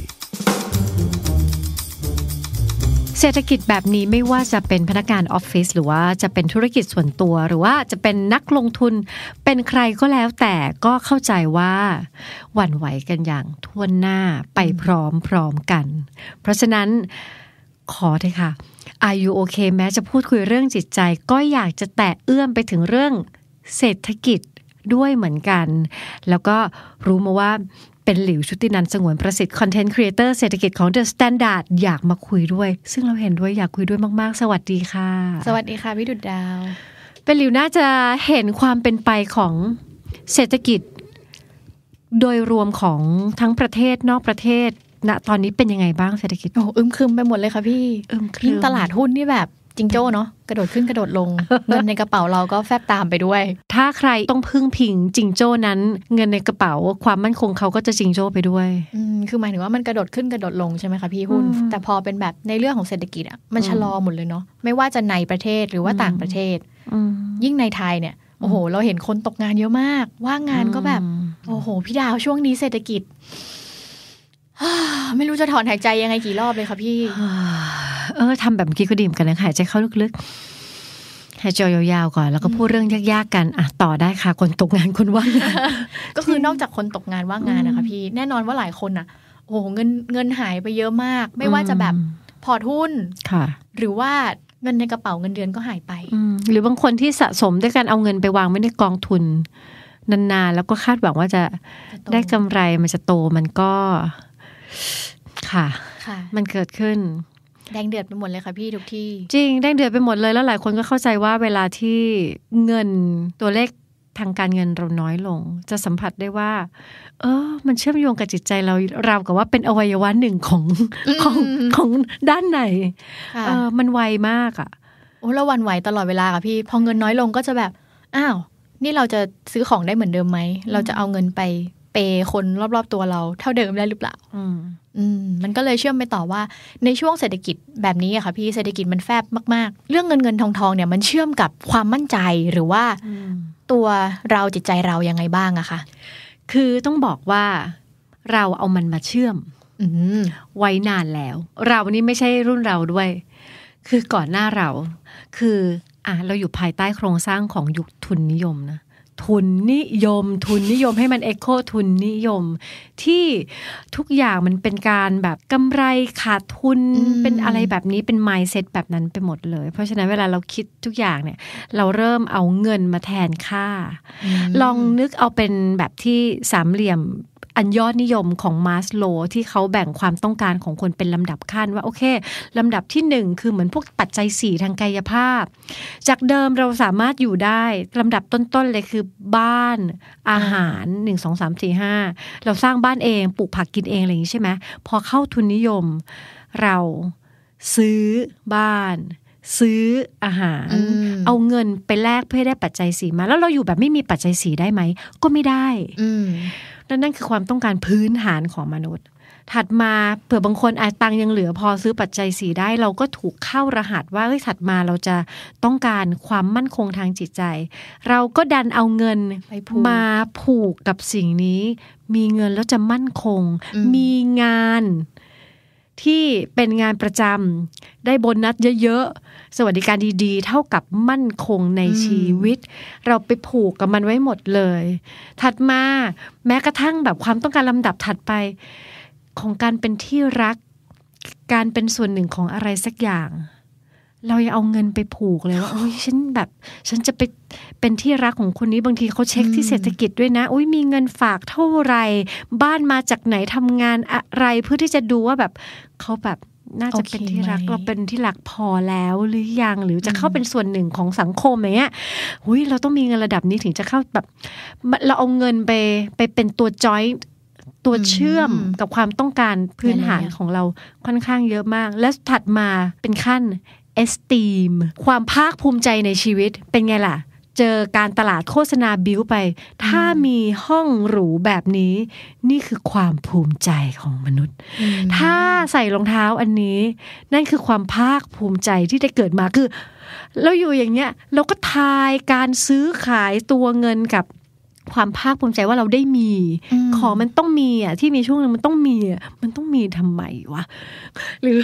เศรษฐกิจแบบนี้ไม่ว่าจะเป็นพนักงานออฟฟิศหรือว่าจะเป็นธุรกิจส่วนตัว หรือว่าจะเป็นนักลงทุนเป็นใครก็แล้วแต่ก็เข้าใจว่าหวั่นไหวกันอย่างทั่วหน้าไปพร้อมๆกัน เพราะฉะนั้นขอเถอะค่ะ Are you okay แม้จะพูดคุยเรื่องจิตใจ ก็อยากจะแตะเอื้อมไปถึงเรื่องเศรษฐกิจ ด้วยเหมือนกัน แล้วก็รู้มาว่าเป็นหลิวชุตินันท์สงวนประสิทธิ์คอนเทนต์ครีเอเตอร์เศรษฐกิจของ The Standard อยากมาคุยด้วย ซึ่งเราเห็นด้วยอยากคุยด้วยมาก ๆ สวัสดีค่ะ สวัสดีค่ะ พี่ดุดดาว เป็นหลิวน่าจะเห็นความเป็นไปของเศรษฐกิจ โดยรวมของทั้งประเทศนอกประเทศณตอนนี้เป็นยังไงบ้างเศรษฐกิจโอ้อึมครึมไปหมดเลยค่ะพี่อึมครึมยิ่งตลาดหุ้นนี่แบบ จิงโจ้เนาะกระโดดขึ้นกระโดดลง เงินในกระเป๋าเราก็แฟบตามไปด้วย ถ้าใครต้องพึ่งพิงจิงโจ้นั้น เงินในกระเป๋าความมั่นคงเขาก็จะจิงโจ้ไปด้วยอืมคือหมายถึงว่ามันกระโดดขึ้นกระโดดลงใช่ไหมคะพี่หุ้นอืมแต่พอเป็นแบบในเรื่องของเศรษฐกิจอะมันอืมชะลอหมดเลยเนาะไม่ว่าจะในประเทศหรือว่าอืมต่างประเทศอืมยิ่งในไทยเนี่ยโอ้โห เราเห็นคนตกงานเยอะมาก ว่างงานก็แบบ โอ้โห พี่ดาวช่วงนี้เศรษฐกิจไม่รู้จะถอนหายใจยังไงกี่รอบเลยค่ะพี่ เออทำแบบเมื่อกี้ก็ดีเหมอนกันนะหายใจเข้าลึกๆหายใจยาวๆก่อน แล้วก็พูดเรื่องยากๆกันอะต่อได้ค่ะ คนตกงานคนว่างงานก็คือนอกจากคนตกงานว่างงานนะคะพี่แน่นอนว่าหลายคนอะ โอ้โหเงินเงินหายไปเยอะมาก ไม่ว่าจะแบบพอร์ตหุ้นค่ะ หรือว่าเงินในกระเป๋าเงินเดือนก็หายไปอืมหรือบางคนที่สะสมด้วยการเอาเงินไปวางไว้ในกองทุน นานๆ แล้วก็คาดหวังว่าจะจะโตได้กำไรมันจะโตมันก็ค่ะค่ะมันเกิดขึ้น แดงเดือดไปหมดเลยค่ะพี่ทุกที่ จริงแดงเดือดไปหมดเลยแล้วหลายคนก็เข้าใจว่าเวลาที่เงินตัวเลขทางการเงินเราน้อยลง จะสัมผัสได้ว่า เออ มันเชื่อมโยงกับจิตใจเราราวกับว่าเป็นอวัยวะหนึ่งของอืมของของด้านไหนค่ะเออมันไวมากอะโอ้เราหวันไหวตลอดเวลาค่ะพี่ พอเงินน้อยลงก็จะแบบ อ้าว นี่เราจะซื้อของได้เหมือนเดิมไหม เราจะเอาเงินไปเปย์คนรอบๆตัวเราเท่าเดิมได้หรือเปล่าอื มอืมมันก็เลยเชื่อมไปต่อว่าในช่วงเศรษฐกิจแบบนี้อะค่ะพี่เศรษฐกิจมันแฟบมากๆ เรื่องเงินเงินทองทองเนี่ยมันเชื่อมกับความมั่นใจหรือว่าตัวเราจิตใจเรายังไงบ้างอะคะคือต้องบอกว่าเราเอามันมาเชื่อมอืมไว้นานแล้ว เรานี่ไม่ใช่รุ่นเราด้วย คือก่อนหน้าเรา คืออะเราอยู่ภายใต้โครงสร้างของยุคทุนนิยมนะ ทุนนิยม ทุนนิยมให้มันเอ็กโคทุนนิยม ที่ทุกอย่างมันเป็นการแบบกำไรขาดทุนอืมเป็นอะไรแบบนี้เป็น mindset แบบนั้นไปหมดเลย เพราะฉะนั้นเวลาเราคิดทุกอย่างเนี่ย เราเริ่มเอาเงินมาแทนค่า ลองนึกเอาเป็นแบบที่สามเหลี่ยม อันยอดนิยมของมาสโลที่เขาแบ่งความต้องการของคนเป็นลำดับขั้นว่าโอเคลำดับที่หนึ่งคือเหมือนพวกปัจจัยสี่ทางกายภาพ จากเดิมเราสามารถอยู่ได้ลำดับต้นๆเลยคือบ้านอาหารหนึ่งสองสามสี่ห้าเราสร้างบ้านเองปลูกผักกินเองอะไรอย่างนี้ใช่ไหมพอเข้าทุนนิยมเราซื้อบ้านซื้ออาหารอืมเอาเงินไปแลกเพื่อให้ได้ปัจจัยสีมา แล้วเราอยู่แบบไม่มีปัจจัยสีได้ไหม ก็ไม่ได้อืม นั่นนั่นคือความต้องการพื้นฐานของมนุษย์ ถัดมาเผื่อบางคนอาจตังค์ยังเหลือพอซื้อปัจจัยสีได้ เราก็ถูกเข้ารหัสว่าเฮ้ยถัดมาเราจะต้องการความมั่นคงทางจิตใจ เราก็ดันเอาเงินไปผูกมาผูกกับสิ่งนี้ มีเงินแล้วจะมั่นคงอืมมีงานที่เป็นงานประจำได้โบนัสเยอะๆ สวัสดิการดีๆ เท่ากับมั่นคงในชีวิต เราไปผูกกับมันไว้หมดเลย ถัดมาแม้กระทั่งแบบความต้องการลำดับถัดไป ของการเป็นที่รัก การเป็นส่วนหนึ่งของอะไรสักอย่าง เรายังเอาเงินไปผูกเลยว่าโอ้ยฉันแบบ ฉันจะไปเป็นที่รักของคนนี้บางทีเขาเช็คที่เศรษฐกิจด้วยนะอุ้ยมีเงินฝากเท่าไหร่บ้านมาจากไหนทำงานอะไรเพื่อที่จะดูว่าแบบเขาแบบ น่าจะเป็นที่รักโอเคไหมเราเป็นที่รักพอแล้วหรือยังหรือจะเข้าเป็นส่วนหนึ่งของสังคมอย่างเงี้ยอุ้ยเราต้องมีเงินระดับนี้ถึงจะเข้าแบบ เราเอาเงินไปไปเป็นตัวจอยตัวเชื่อมอืมกับความต้องการพื้นฐานหลายๆอย่างของเราค่อนข้างเยอะมาก และถัดมาเป็นขั้น esteem ความภาคภูมิใจในชีวิตเป็นไงล่ะ เจอการตลาดโฆษณาบิ้วไป ถ้ามีห้องหรูแบบนี้ นี่คือความภูมิใจของมนุษย์อืมถ้าใส่รองเท้าอันนี้ นั่นคือความภาคภูมิใจที่ได้เกิดมาคือเราอยู่อย่างเงี้ยเราก็ทายการซื้อขายตัวเงินกับความภาคภูมิใจว่าเราได้มีอืมของมันต้องมีอะที่มีช่วงหนึงมันต้องมีอะมันต้องมีทำไมวะหรือ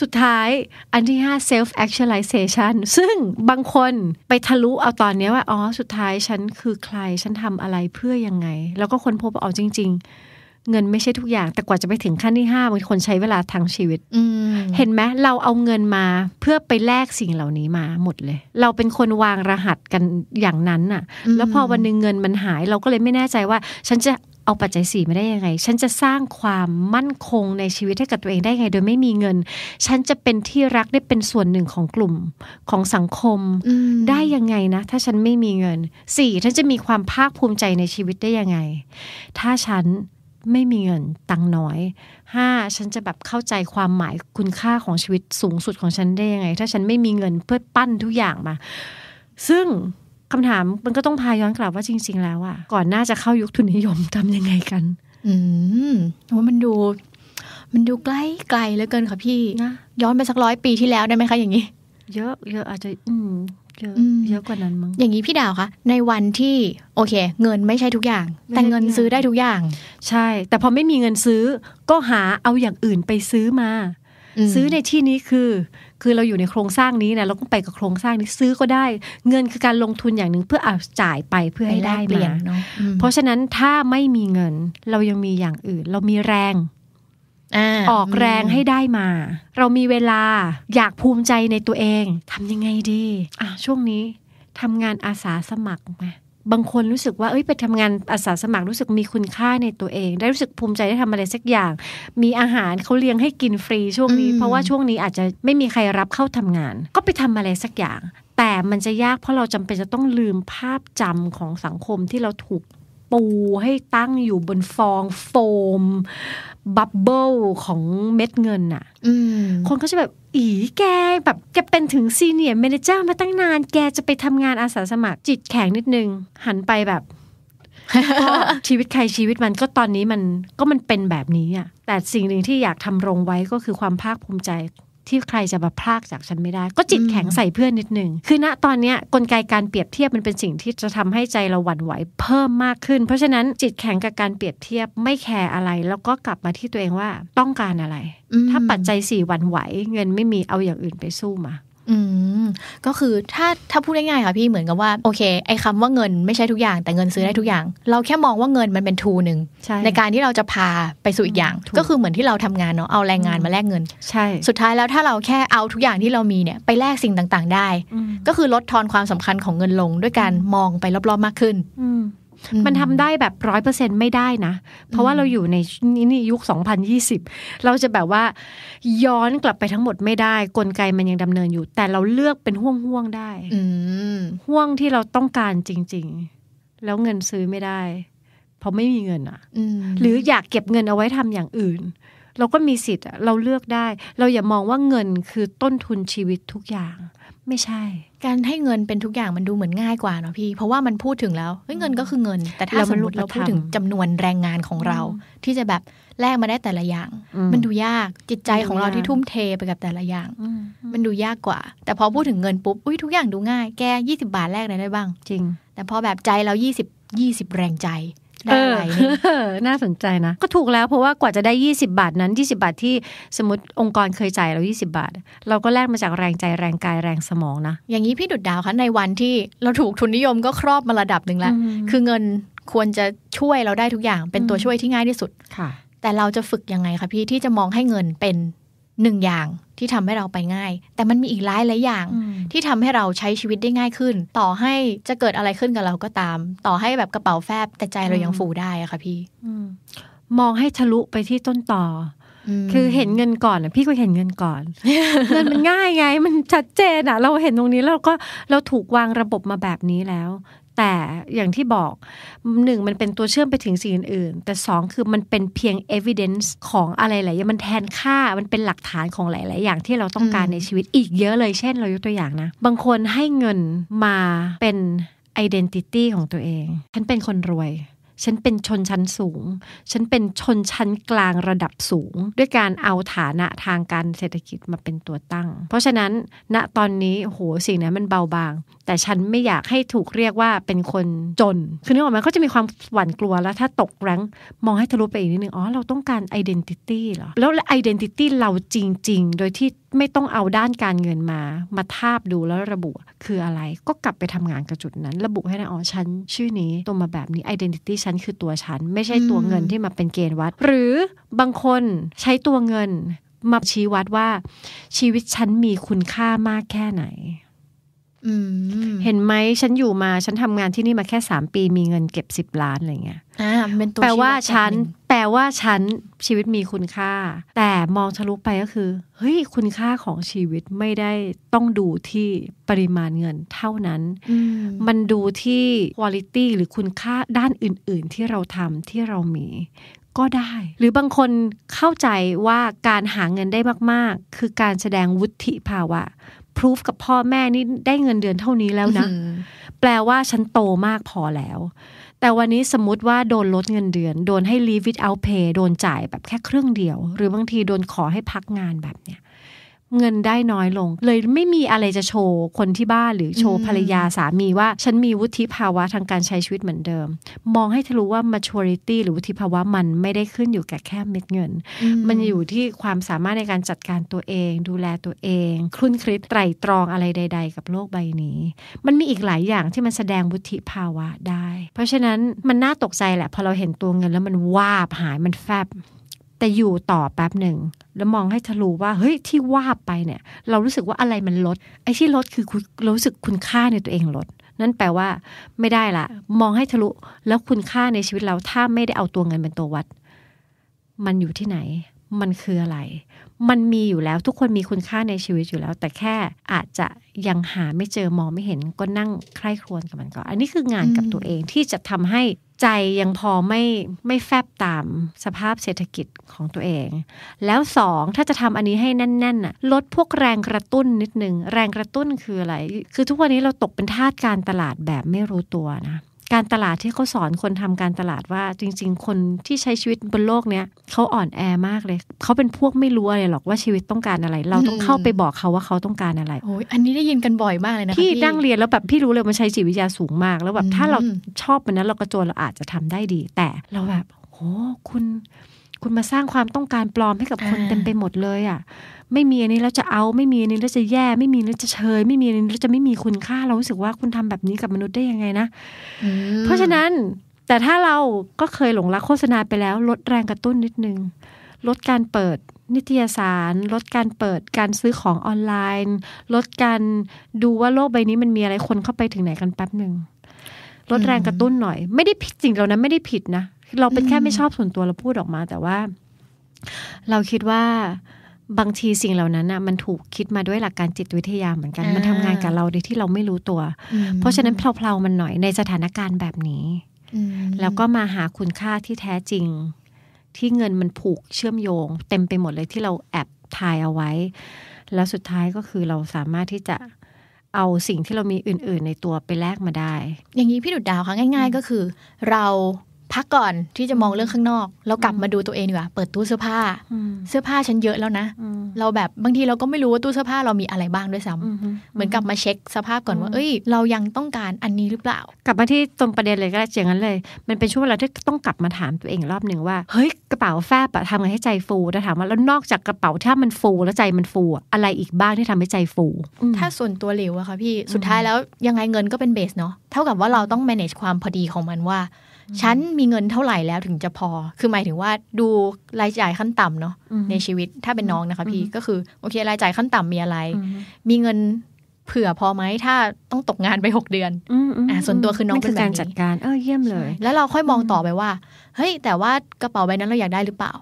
สุดท้ายอันที่ห้า self actualization ซึ่งบางคนไปทะลุเอาตอนเนี้ยว่า อ๋อ สุดท้ายฉันคือใคร ฉันทำอะไรเพื่อยังไง แล้วก็คนพบว่าเอาจริง ๆ เงินไม่ใช่ทุกอย่าง แต่กว่าจะไปถึงขั้นที่ห้าบางคนใช้เวลาทั้งชีวิตอืมเห็นไหมเราเอาเงินมาเพื่อไปแลกสิ่งเหล่านี้มาหมดเลย เราเป็นคนวางรหัสกันอย่างนั้นน่ะ แล้วพอวันหนึ่งเงินมันหาย เราก็เลยไม่แน่ใจว่า ฉันจะ เอาปัจจัยสี่มาได้ยังไง ฉันจะสร้างความมั่นคงในชีวิตให้กับตัวเองได้ไง โดยไม่มีเงิน ฉันจะเป็นที่รักได้เป็นส่วนหนึ่งของกลุ่มของสังคมอืมได้ยังไงนะ ถ้าฉันไม่มีเงินสี่ฉันจะมีความภาคภูมิใจในชีวิตได้ยังไง ถ้าฉันไม่มีเงินตังค์น้อยห้าฉันจะแบบเข้าใจความหมายคุณค่าของชีวิตสูงสุดของฉันได้ยังไง ถ้าฉันไม่มีเงินเพื่อปั้นทุกอย่างมา ซึ่ง คำถามมันก็ต้องพาย้อนกลับว่าจริง ๆ แล้วอะก่อนหน้าจะเข้ายุคทุนนิยมทำยังไงกัน อืมว่ามันดู มันดูใกล้ไกลเหลือเกินค่ะพี่นะย้อนไปสักร้อยปีที่แล้วได้ไหมคะอย่างนี้ เยอะเยอะอาจจะ อืมเยอะอืมเยอะกว่านั้นมั้งอย่างนี้พี่ดาวคะในวันที่โอเค เงินไม่ใช่ทุกอย่างไม่แต่เงินทุกอย่างซื้อได้ทุกอย่าง ใช่ แต่พอไม่มีเงินซื้อก็หาเอาอย่างอื่นไปซื้อมาอืม ซื้อในที่นี้คือ คือเราอยู่ในโครงสร้างนี้นะเราก็ไปกับโครงสร้างนี้ซื้อก็ได้ เงินคือการลงทุนอย่างหนึ่งเพื่อเอาจ่ายไปเพื่อให้ได้เปลี่ยนมาเนาะอืมเพราะฉะนั้นถ้าไม่มีเงินเรายังมีอย่างอื่น เรามีแรงาออกแรงให้ได้มา เรามีเวลาอยากภูมิใจในตัวเองทำยังไงดี อะช่วงนี้ทำงานอาสาสมัครไหม บางคนรู้สึกว่าเอ้ยไปทำงานอาสาสมัครรู้สึกมีคุณค่าในตัวเอง ได้รู้สึกภูมิใจได้ทำอะไรสักอย่าง มีอาหารเขาเลี้ยงให้กินฟรีช่วงนี้ เพราะว่าช่วงนี้อาจจะไม่มีใครรับเข้าทำงาน ก็ไปทำอะไรสักอย่าง แต่มันจะยากเพราะเราจำเป็นจะต้องลืมภาพจำของสังคมที่เราถูกปูให้ตั้งอยู่บนฟองโฟม bubble ของเม็ดเงินน่ะอืมคนก็จะแบบ อีแกแบบแกเป็นถึง senior manager มาตั้งนาน แกจะไปทำงานอาสาสมัครจิตแข็งนิดนึง หันไปแบบชีวิตใครชีวิตมันก็ตอนนี้มันก็มันเป็นแบบนี้อะแต่สิ่งหนึ่งที่อยากธำรงไว้ก็คือความภาคภูมิใจ ที่ใครจะมาพลากจากฉันไม่ได้ ก็จิตแข็งใส่เพื่อนนิดหนึ่งคือณตอนเนี้ยกลไกการเปรียบเทียบมันเป็นสิ่งที่จะทำให้ใจเราหวั่นไหวเพิ่มมากขึ้น เพราะฉะนั้นจิตแข็งกับการเปรียบเทียบไม่แคร์อะไร แล้วก็กลับมาที่ตัวเองว่าต้องการอะไรอืมถ้าปัจจัยสี่หวั่นไหว เงินไม่มีเอาอย่างอื่นไปสู้มา อืมก็คือถ้าถ้าพูดง่ายๆค่ะพี่เหมือนกับว่าโอเค ไอ้คำว่าเงินไม่ใช่ทุกอย่าง แต่เงินซื้อได้ทุกอย่าง เราแค่มองว่าเงินมันเป็นทูหนึ่งใช่ในการที่เราจะพาไปสู่อีกอย่างถูกก็คือเหมือนที่เราทำงานเนาะเอาแรงงานมาแลกเงินใช่ สุดท้ายแล้วถ้าเราแค่เอาทุกอย่างที่เรามีเนี่ยไปแลกสิ่งต่างๆ ได้อืมก็คือลดทอนความสำคัญของเงินลงด้วยการมองไปรอบๆมากขึ้นอื มมันทำได้แบบร้อยเปอร์เซ็นไม่ได้นะ เพราะว่าเราอยู่ในนี่นี่ยุค 2020 เราจะแบบว่าย้อนกลับไปทั้งหมดไม่ได้ กลไกมันยังดำเนินอยู่ แต่เราเลือกเป็นห่วงๆได้อืมห่วงที่เราต้องการจริง ๆ แล้วเงินซื้อไม่ได้ เพราะไม่มีเงินอะอืมหรืออยากเก็บเงินเอาไว้ทำอย่างอื่นเราก็มีสิทธิ์อะเราเลือกได้ เราอย่ามองว่าเงินคือต้นทุนชีวิตทุกอย่าง ไม่ใช่ การให้เงินเป็นทุกอย่างมันดูเหมือนง่ายกว่าเนาะพี่ เพราะว่ามันพูดถึงแล้วเฮ้ยเงินก็คือเงิน แต่ถ้าแล้วสมัมนมติเรารูปธรรมพูดถึงจำนวนแรงงานของเรา ที่จะแบบแลกมาได้แต่ละอย่างอืมมันดูยากจิตใจของเรามันดูยากที่ทุ่มเทไปกับแต่ละอย่างอืมมันดูยากกว่า แต่พอพูดถึงเงินปุ๊บอุ้ยทุกอย่างดูง่าย แกยี่สิบาทแลกอะไรได้บ้าง จริง แต่พอแบบใจเรายี่สิบยี่สิบแรงใจ ได้อะไรนี่เออน่าสนใจนะ ก็ถูกแล้วเพราะว่ากว่าจะได้ 20 บาทนั้น 20 บาทที่สมมติองค์กรเคยจ่ายเรา 20 บาท เราก็แลกมาจากแรงใจแรงกายแรงสมองนะ อย่างนี้พี่ดุดดาวคะในวันที่เราถูกทุนนิยมก็ครอบมาระดับหนึ่งแล้วอืมคือเงินควรจะช่วยเราได้ทุกอย่างเป็นตัวช่วยที่ง่ายที่สุดค่ะ แต่เราจะฝึกยังไงคะพี่ที่จะมองให้เงินเป็นหนึ่งอย่าง ที่ทำให้เราไปง่าย แต่มันมีอีกหลายหลายอย่างอืมที่ทำให้เราใช้ชีวิตได้ง่ายขึ้น ต่อให้จะเกิดอะไรขึ้นกับเราก็ตาม ต่อให้แบบกระเป๋าแฟบแต่ใจเรายังฟูได้อะค่ะพี่อืมมองให้ทะลุไปที่ต้นต่ออคือเห็นเงินก่อนอะพี่ก็เห็นเงินก่อนเงินมันง่ายไง มันชัดเจนอะเราเห็นตรงนี้แล้วเราก็เราถูกวางระบบมาแบบนี้แล้ว แต่อย่างที่บอกหนึ่งมันเป็นตัวเชื่อมไปถึงสิ่งอื่นๆแต่สองคือมันเป็นเพียง evidence ของอะไรหลายอย่างมันแทนค่ามันเป็นหลักฐานของหลาย ๆ อย่างที่เราต้องการอืมในชีวิตอีกเยอะเลยเช่นเรายกตัวอย่างนะ บางคนให้เงินมาเป็น identity ของตัวเอง ฉันเป็นคนรวย ฉันเป็นชนชั้นสูง ฉันเป็นชนชั้นกลางระดับสูง ด้วยการเอาฐานะทางการเศรษฐกิจมาเป็นตัวตั้ง เพราะฉะนั้นณตอนนี้โหสิ่งนั้นมันเบาบาง แต่ฉันไม่อยากให้ถูกเรียกว่าเป็นคนจน คือนึกออกไหมเขาจะมีความหวั่นกลัวแล้วถ้าตกแรงมองให้ทะลุไปอีกนิดนึงอ๋อเราต้องการ identity เหรอแล้ว identity เราจริง ๆ โดยที่ ไม่ต้องเอาด้านการเงินมา มาทาบดูแล้วระบุคืออะไร ก็กลับไปทำงานกับจุดนั้น ระบุให้นะอ๋อฉันชื่อนี้ตัวมาแบบนี้ identity ฉันคือตัวฉัน ไม่ใช่ตัวเงินที่มาเป็นเกณฑ์วัด หรือบางคนใช้ตัวเงินมาชี้วัดว่าชีวิตฉันมีคุณค่ามากแค่ไหนอืม เห็นไหมฉันอยู่มาฉันทำงานที่นี่มาแค่3ปีมีเงินเก็บ10ล้านอะไรเงี้ยอ่ามันเป็นตัวแปลว่าชี้ดฉันแบบหงแปลว่าฉันชีวิตมีคุณค่า แต่มองทะลุไปก็คือเฮ้ยคุณค่าของชีวิตไม่ได้ต้องดูที่ปริมาณเงินเท่านั้นอืมมันดูที่ quality หรือคุณค่าด้านอื่น ๆ ที่เราทำที่เรามีก็ได้ หรือบางคนเข้าใจว่าการหาเงินได้มาก ๆ คือการแสดงวุฒิภาวะ พ o ูฟกับพ่อแม่นี่ได้เงินเดือนเท่านี้แล้วนะอืมแปลว่าฉันโตมากพอแล้ว แต่วันนี้สมมติว่าโดนลดเงินเดือน โดนให้ leave without pay โดนจ่ายแบบแค่ครึ่งเดียว หรือบางทีโดนขอให้พักงานแบบเนี้ย เงินได้น้อยลง เลยไม่มีอะไรจะโชว์คนที่บ้านหรือโชว์อืมภรรยาสามีว่า ฉันมีวุฒิภาวะทางการใช้ชีวิตเหมือนเดิม มองให้ทะลุว่า maturity หรือวุฒิภาวะมันไม่ได้ขึ้นอยู่กับแค่เม็ดเงิน มันอยู่ที่ความสามารถในการจัดการตัวเอง ดูแลตัวเอง คลุ่นคิดไตรตรองอะไรใด ๆ กับโลกใบนี้ มันมีอีกหลายอย่างที่มันแสดงวุฒิภาวะได้ เพราะฉะนั้นมันน่าตกใจแหละพอเราเห็นตัวเงินแล้วมันวาบหายมันแฟบ แต่อยู่ต่อแป๊บหนึ่งแล้วมองให้ทะลุว่าเฮ้ยที่วาบไปเนี่ย เรารู้สึกว่าอะไรมันลด ไอ้ที่ลดคือคุณเรารู้สึกคุณค่าในตัวเองลด นั่นแปลว่าไม่ได้ละ มองให้ทะลุแล้วคุณค่าในชีวิตเราถ้าไม่ได้เอาตัวเงินเป็นตัววัด มันอยู่ที่ไหน มันคืออะไร มันมีอยู่แล้วทุกคนมีคุณค่าในชีวิตอยู่แล้ว แต่แค่อาจจะยังหาไม่เจอมองไม่เห็นก็นั่งใคร่ครวญกับมันก่อนอันนี้คืองานกับตัวเองที่จะทำให้ ใจยังพอไม่ไม่แฟบตามสภาพเศรษฐกิจของตัวเอง แล้วสองถ้าจะทำอันนี้ให้แน่นๆน่ะลดพวกแรงกระตุ้นนิดนึง แรงกระตุ้นคืออะไร คือทุกวันนี้เราตกเป็นทาสการตลาดแบบไม่รู้ตัวนะ การตลาดที่เขาสอนคนทำการตลาดว่าจริง ๆ คนที่ใช้ชีวิตบนโลกเนี้ยเขาอ่อนแอมากเลย เขาเป็นพวกไม่รู้อะไรหรอกว่าชีวิตต้องการอะไร เราต้องเข้าไปบอกเขาว่าเขาต้องการอะไรโอ้ยอันนี้ได้ยินกันบ่อยมากเลยนะคะพี่นั่งเรียนแล้วแบบพี่รู้เลยมันใช้จิตวิทยาสูงมาก แล้วแบบถ้าเราอืมชอบมันนั้นเรากระโจนเราอาจจะทำได้ดี แต่เราแบบโหคุณ คุณมาสร้างความต้องการปลอมให้กับคนเต็มไปหมดเลยอะ ไม่มีอันนี้แล้วจะเอาไม่มีอันนี้แล้วจะแย่ ไม่มีแล้วจะเชย ไม่มีอันนี้แล้วจะไม่มีคุณค่าเรารู้สึกว่าคุณทำแบบนี้กับมนุษย์ได้ยังไงนะอืมเพราะฉะนั้นแต่ถ้าเราก็เคยหลงรักโฆษณาไปแล้ว ลดแรงกระตุ้นนิดนึง ลดการเปิดนิตยสาร ลดการเปิดการซื้อของออนไลน์ ลดการดูว่าโลกใบนี้มันมีอะไรคนเข้าไปถึงไหนกันแป๊บหนึ่งลดแรงกระตุ้นหน่อย ไม่ได้ผิดจริงเรานะไม่ได้ผิดนะ เราเป็นแค่ไม่ชอบส่วนตัวเราพูดออกมา แต่ว่า เราคิดว่าบางทีสิ่งเหล่านั้นน่ะมันถูกคิดมาด้วยหลักการจิตวิทยาเหมือนกัน มันทำงานกับเราโดยที่เราไม่รู้ตัวอืมเพราะฉะนั้นเพลาๆมันหน่อยในสถานการณ์แบบนี้อืมแล้วก็มาหาคุณค่าที่แท้จริง ที่เงินมันผูกเชื่อมโยง เต็มไปหมดเลยที่เราแอบทายเอาไว้ แล้วสุดท้ายก็คือเราสามารถที่จะเอาสิ่งที่เรามีอื่น ๆ ในตัวไปแลกมาได้ อย่างนี้พี่ดุดดาวคะง่าย ๆ ก็คือ เรา พักก่อนที่จะมองเรื่องข้างนอก เรากลับมาดูตัวเองดีกว่า เปิดตู้เสื้อผ้า เสื้อผ้าฉันเยอะแล้วนะ เราแบบบางทีเราก็ไม่รู้ว่าตู้เสื้อผ้าเรามีอะไรบ้างด้วยซ้ำเหมือนกลับมาเช็คสภาพก่อนว่า เอ้ย เรายังต้องการอันนี้หรือเปล่า กลับมาที่ตรงประเด็นเลยก็ได้อย่างนั้นเลย มันเป็นช่วงเวลาที่ต้องกลับมาถามตัวเองอีกรอบหนึ่งว่า เฮ้ยกระเป๋าแฟบอะทำไงให้ใจฟูแต่ถามว่าแล้วนอกจากกระเป๋าถ้ามันฟูแล้วใจมันฟูอะอะไรอีกบ้างที่ทำให้ใจฟูอืมถ้าส่วนตัวหลิวอะค่ะพี่ สุดท้ายแล้วยังไงเงินก็เป็นเบสเนาะ เท่ากับว่าเราต้อง manage ความพอดีของมันว่า ฉันมีเงินเท่าไหร่แล้วถึงจะพอ คือหมายถึงว่าดูรายจ่ายขั้นต่ำเนาะอืมในชีวิตถ้าเป็นน้องนะคะพี่อืมก็คือโอเครายจ่ายขั้นต่ำมีอะไรอืมมีเงินเผื่อพอไหมถ้าต้องตกงานไปหกเดือนอืมมอะส่วนตัวคือน้องคืเป็นแบบการนี้จัดการเออเยี่ยมเลย แล้วเราค่อยมองต่อไปว่า เฮ้ย แต่ว่ากระเป๋าใบนั้นเราอยากได้หรือเปล่า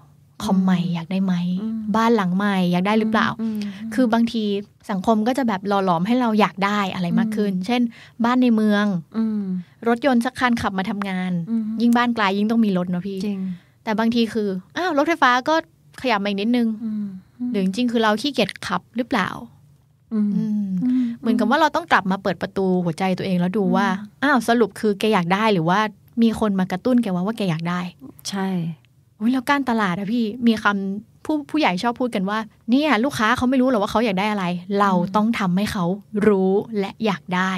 คอมใหม่อยากได้ไหมอืมบ้านหลังใหม่อยากได้หรือเปล่ามคือบางทีสังคมก็จะแบบหล่อหลอมให้เราอยากได้อะไรมากขึ้น เช่น บ้านในเมืองอืมรถยนต์สักคันขับมาทำงานอืมยิ่งบ้านไกลยิ่งต้องมีรถเนาะพี่จริงแต่บางทีคืออ้าวรถไฟฟ้าก็ขยับมาอีกนิดนึงอืมหรือจริงๆคือเราขี้เกียจขับหรือเปล่าอืมอืมเหมือนกับว่าเราต้องกลับมาเปิดประตูหัวใจตัวเองแล้วดูว่าอ้าวสรุปคือแกอยากได้หรือว่ามีคนมากระตุ้นแกว่าว่าแกอยากได้ ใช่อุ๊ย แล้วการตลาดอะพี่มีคำผู้ผู้ใหญ่ชอบพูดกันว่า เนี่ย ลูกค้าเขาไม่รู้หรอกว่าเขาอยากได้อะไร เราต้องทำให้เขารู้และอยากได้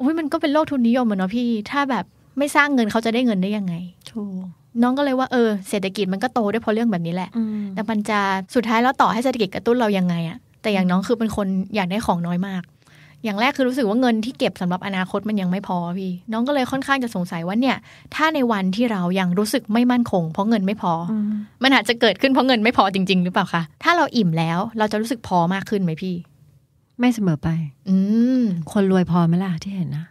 อุ้ยมันก็เป็นโลกทุนนิยมอะเนาะพี่ ถ้าแบบไม่สร้างเงินเขาจะได้เงินได้ยังไงถูกน้องก็เลยว่าเออเศรษฐกิจมันก็โตได้เพราะเรื่องแบบนี้แหละอืมแต่มันจะสุดท้ายแล้วต่อให้เศรษฐกิจกระตุ้นเรายังไงอะแต่อย่างน้องคือเป็นคนอยากได้ของน้อยมาก อย่างแรกคือรู้สึกว่าเงินที่เก็บสำหรับอนาคตมันยังไม่พอพี่ น้องก็เลยค่อนข้างจะสงสัยว่าเนี่ย ถ้าในวันที่เรายังรู้สึกไม่มั่นคง เพราะเงินไม่พออมันอาจจะเกิดขึ้นเพราะเงินไม่พอจริง ๆ หรือเปล่าคะถ้าเราอิ่มแล้วเราจะรู้สึกพอมากขึ้นไหมพี่ ไม่เสมอไป อืมคนรวยพอไหมล่ะที่เห็นนะ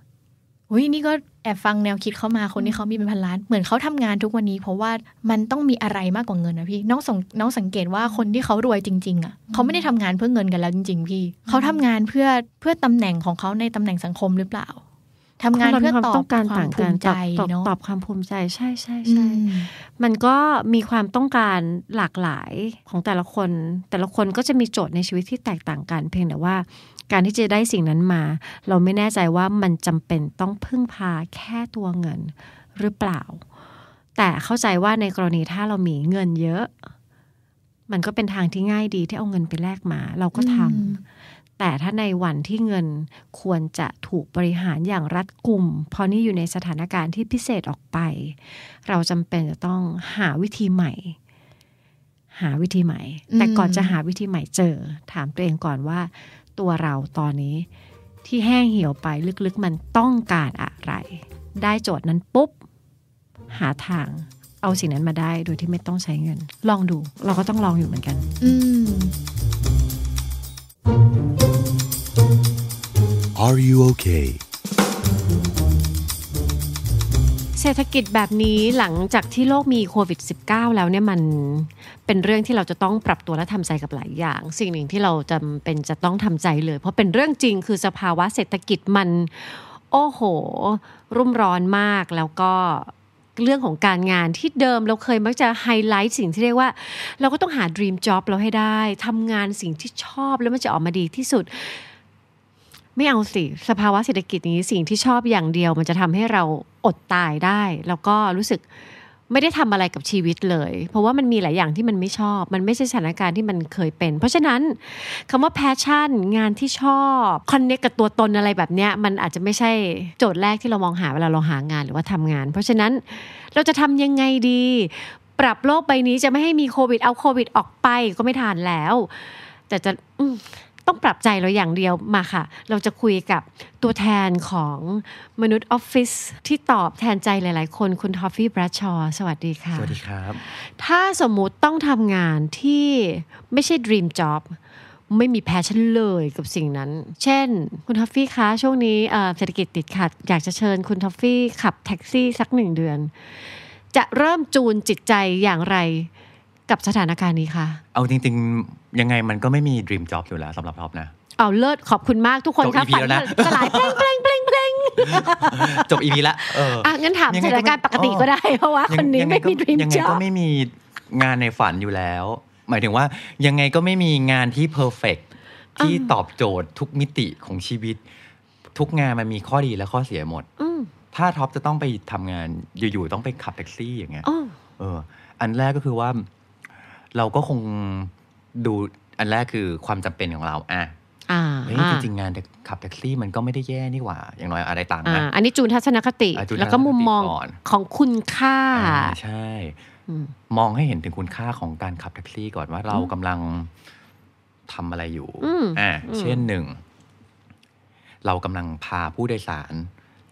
อุ้ยนี่ก็แอบฟังแนวคิดเขามาคนที่เขามีเป็นพันล้าน เหมือนเขาทำงานทุกวันนี้ เพราะว่ามันต้องมีอะไรมากกว่าเงินนะพี่น้องสงน้องสังเกตว่าคนที่เขารวยจริง ๆ อะเขาไม่ได้ทำงานเพื่อเงินกันแล้วจริง ๆ พี่เขาทำงานเพื่อเพื่อตำแหน่งของเขาในตำแหน่งสังคมหรือเปล่าทำงานเพื่อคนตเราอบต้องการควาต่ามงภูกันมิใจตอบตอบเนาะตอบความภูมิใจใช่ใช่อืใช่มมันก็มีความต้องการหลากหลายของแต่ละคน แต่ละคนก็จะมีโจทย์ในชีวิตที่แตกต่างกัน เพียงแต่ว่า การที่จะได้สิ่งนั้นมา เราไม่แน่ใจว่ามันจำเป็นต้องพึ่งพาแค่ตัวเงินหรือเปล่า แต่เข้าใจว่าในกรณีถ้าเรามีเงินเยอะ มันก็เป็นทางที่ง่ายดีที่เอาเงินไปแลกมา เราก็ทำอืมแต่ถ้าในวันที่เงินควรจะถูกบริหารอย่างรัดกุมเพราะนี่อยู่ในสถานการณ์ที่พิเศษออกไป เราจำเป็นจะต้องหาวิธีใหม่หาวิธีใหม่อืมแต่ก่อนจะหาวิธีใหม่เจอ ถามตัวเองก่อนว่า ตัวเราตอนนี้ ที่แห้งเหี่ยวไปลึกๆมันต้องการอะไร ได้โจทย์นั้นปุ๊บ หาทางเอาสิ่งนั้นมาได้โดยที่ไม่ต้องใช้เงิน ลองดูเราก็ต้องลองอยู่เหมือนกัน อืม Are you okay? เศรษฐกิจแบบนี้หลังจากที่โลกมีโควิด -19 แล้วเนี่ยมันเป็นเรื่องที่เราจะต้องปรับตัวและทำใจกับหลายอย่าง สิ่งหนึ่งที่เราจำเป็นจะต้องทำใจเลย เพราะเป็นเรื่องจริงคือสภาวะเศรษฐกิจมัน โอ้โห รุ่มร้อนมากแล้วก็เรื่องของการงานที่เดิมเราเคยมักจะไฮไลท์สิ่งที่เรียกว่า เราก็ต้องหา dream job เราให้ได้ทำงานสิ่งที่ชอบแล้วมันจะออกมาดีที่สุด ไม่เอาสิ สภาวะเศรษฐกิจนี้สิ่งที่ชอบอย่างเดียว มันจะทำให้เราอดตายได้ แล้วก็รู้สึกไม่ได้ทำอะไรกับชีวิตเลย เพราะว่ามันมีหลายอย่างที่มันไม่ชอบ มันไม่ใช่สถานการณ์ที่มันเคยเป็น เพราะฉะนั้นคำว่า passion งานที่ชอบ connect กับตัวตนอะไรแบบเนี้ยมันอาจจะไม่ใช่โจทย์แรกที่เรามองหาเวลาเราหางานหรือว่าทำงาน เพราะฉะนั้นเราจะทำยังไงดี ปรับโลกใบนี้จะไม่ให้มีโควิดเอาโควิดออกไปก็ไม่ทานแล้ว แต่จะอื ต้องปรับใจเราอย่างเดียวมาค่ะ เราจะคุยกับตัวแทนของมนุษย์ออฟฟิศที่ตอบแทนใจหลาย ๆ คนคุณทอฟฟี่ แบรดชอว์สวัสดีค่ะ สวัสดีครับ ถ้าสมมุติต้องทำงานที่ไม่ใช่ dream job ไม่มี passion เลยกับสิ่งนั้น เช่น คุณทอฟฟี่คะช่วงนี้เอ่อเศรษฐกิจติดขัด อยากจะเชิญคุณทอฟฟี่ขับแท็กซี่สักหนึ่งเดือน จะเริ่มจูนจิตใจอย่างไร กับสถานการณ์นี้คะเอาจริง ๆ ยังไงมันก็ไม่มี dream job อยู่แล้วสำหรับท็อปนะเอาเลิศขอบคุณมากทุกคนจบครับ EP แล้วนะสลายเพลงเพลงเพลงเพลงจบอีพีละเอออะงั้นถามยังสไงก็ถานการณ์ไม่ปกติก็ได้ เพราะว่าคนนี้ยังงไม่ก็มี dream ยังไงก็ job ไม่มีงานในฝันอยู่แล้ว หมายถึงว่ายังไงก็ไม่มีงานที่ perfect ที่ตอบโจทย์ทุกมิติของชีวิต ทุกงานมันมีข้อดีและข้อเสียหมดอืมถ้าท็อปจะต้องไปทำงานอยู่ๆต้องไปขับแท็กซี่อย่างเงี้ยอ๋อเออ อันแรกก็คือว่า เราก็คงดูอันแรกคือความจำเป็นของเราอะอ่าเฮ้ยจริงๆงานขับแท็กซี่มันก็ไม่ได้แย่นี่หว่า อย่างน้อยอะไรต่างค์อ่านะอันนี้จูนทัศนคติอะจูนแล้วก็มุมมองทัศนคติก่อนของคุณค่าอ่าใช่อืมมองให้เห็นถึงคุณค่าของการขับแท็กซี่ก่อนว่าเรากำลังทำอะไรอยู่อืมอ่าอืมเช่นหนึ่ง เรากำลังพาผู้โดยสาร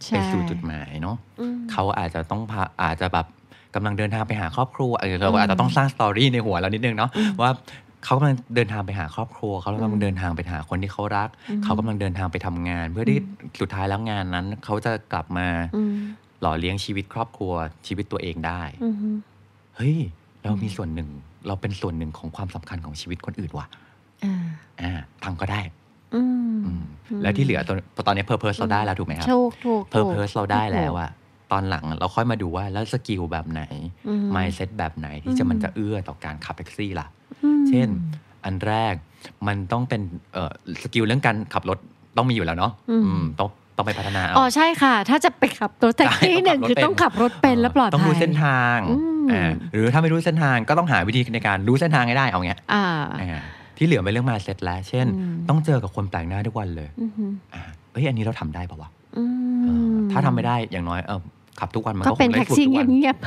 ใช่ไปสู่จุดหมายเนาะอืมเขาอาจจะต้องพาอาจจะแบบ กำลังเดินทางไปหาครอบครัวเออเราอืมอาจจะต้องสร้างสตอรี่ในหัวเรานิดนึงเนาะอืมว่าเขากำลังเดินทางไปหาครอบครัว เขากำลัอืงมเดินทางไปหาคนที่เขารักอืมเขากำลังเดินทางไปทำงาน เพื่อที่สุดท้ายแล้วงานนั้น เขาจะกลับมาอืมหล่อเลี้ยงชีวิตครอบครัวชีวิตตัวเองได้อืมเฮ้ย เรามีส่วนหนึ่ง เราเป็นส่วนหนึ่งของความสำคัญของชีวิตคนอื่นว่ะอ่าอ่าทำก็ได้อืมอืมแล้วที่เหลือตอนตอนนี้ purpose เราได้แล้วถูกไหมครับถูกถูก purpose เราได้ถูกแล้วอะ ตอนหลังเราค่อยมาดูว่าแล้ว skill แบบไหนอืม mindset แบบไหนที่จะมันจะเอื้อต่อการขับแท็กซี่ล่ะอืมเช่น อันแรกมันต้องเป็นเอ่อ skill เรื่องการขับรถต้องมีอยู่แล้วเนาะอืมต้องต้องไปพัฒนาเอาอ๋อใช่ค่ะ ถ้าจะไปขับรถแท็กซี่ใช่หนึ่งต้องขับรถคือต้องขับรถเป็นและปลอดภัยต้องรู้เส้นทางอืมอ่าหรือถ้าไม่รู้เส้นทางก็ต้องหาวิธีในการรู้เส้นทางให้ได้เอาเงี้ยอ่าอ่าที่เหลือเป็นเรื่อง mindset แล้ว เช่นอืมต้องเจอกับคนแปลกหน้าทุกวันเลยอืมอ่าเอ้ยอันนี้เราทำได้ปะวะอืเออมถ้าทำไม่ได้อย่างน้อยเออ ขับทุกวันมันก็ก็คเป็นงได้แท็กฝึกซี่ทุกวันเงียบ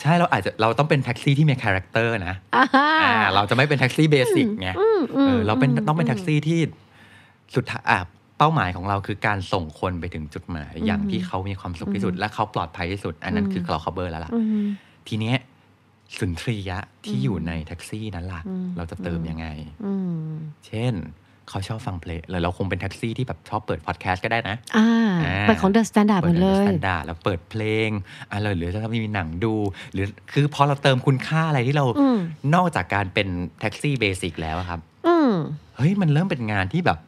ใช่เราอาจจะเราต้องเป็นแท็กซี่ที่มีคาแรคเตอร์นะๆอ่าฮะอ่าเราจะไม่เป็นแท็กซี่เบสิกไงอืมอืมเออเราเป็นมต้องเป็นแท็กซี่ที่สุดท้ายอะเป้าหมายของเราคือการส่งคนไปถึงจุดหมาย อย่างที่เขามีความสุขที่สุด และเขาปลอดภัยที่สุด อันนั้นคือเรา cover แล้วล่ะอืมทีเนี้ยสุนทรียะที่อยู่ในแท็กซี่นั้นล่ะอืมเราจะเติมยังไงอืมเช่น เขาชอบฟังเพลงหรือเราคงเป็นแท็กซี่ที่แบบชอบเปิดพอดแคสต์ก็ได้นะอ่าอ่าเปิดของเดอะสแตนดาร์ดหมดเลยสแตนดาร์ดแล้วเปิดเพลงอะไรหรือถ้ามีหนังดู หรือคือพอเราเติมคุณค่าอะไรที่เราอืมนอกจากการเป็นแท็กซี่ basic แล้วอะครับอืมเฮ้ยมันเริ่มเป็นงานที่แบบ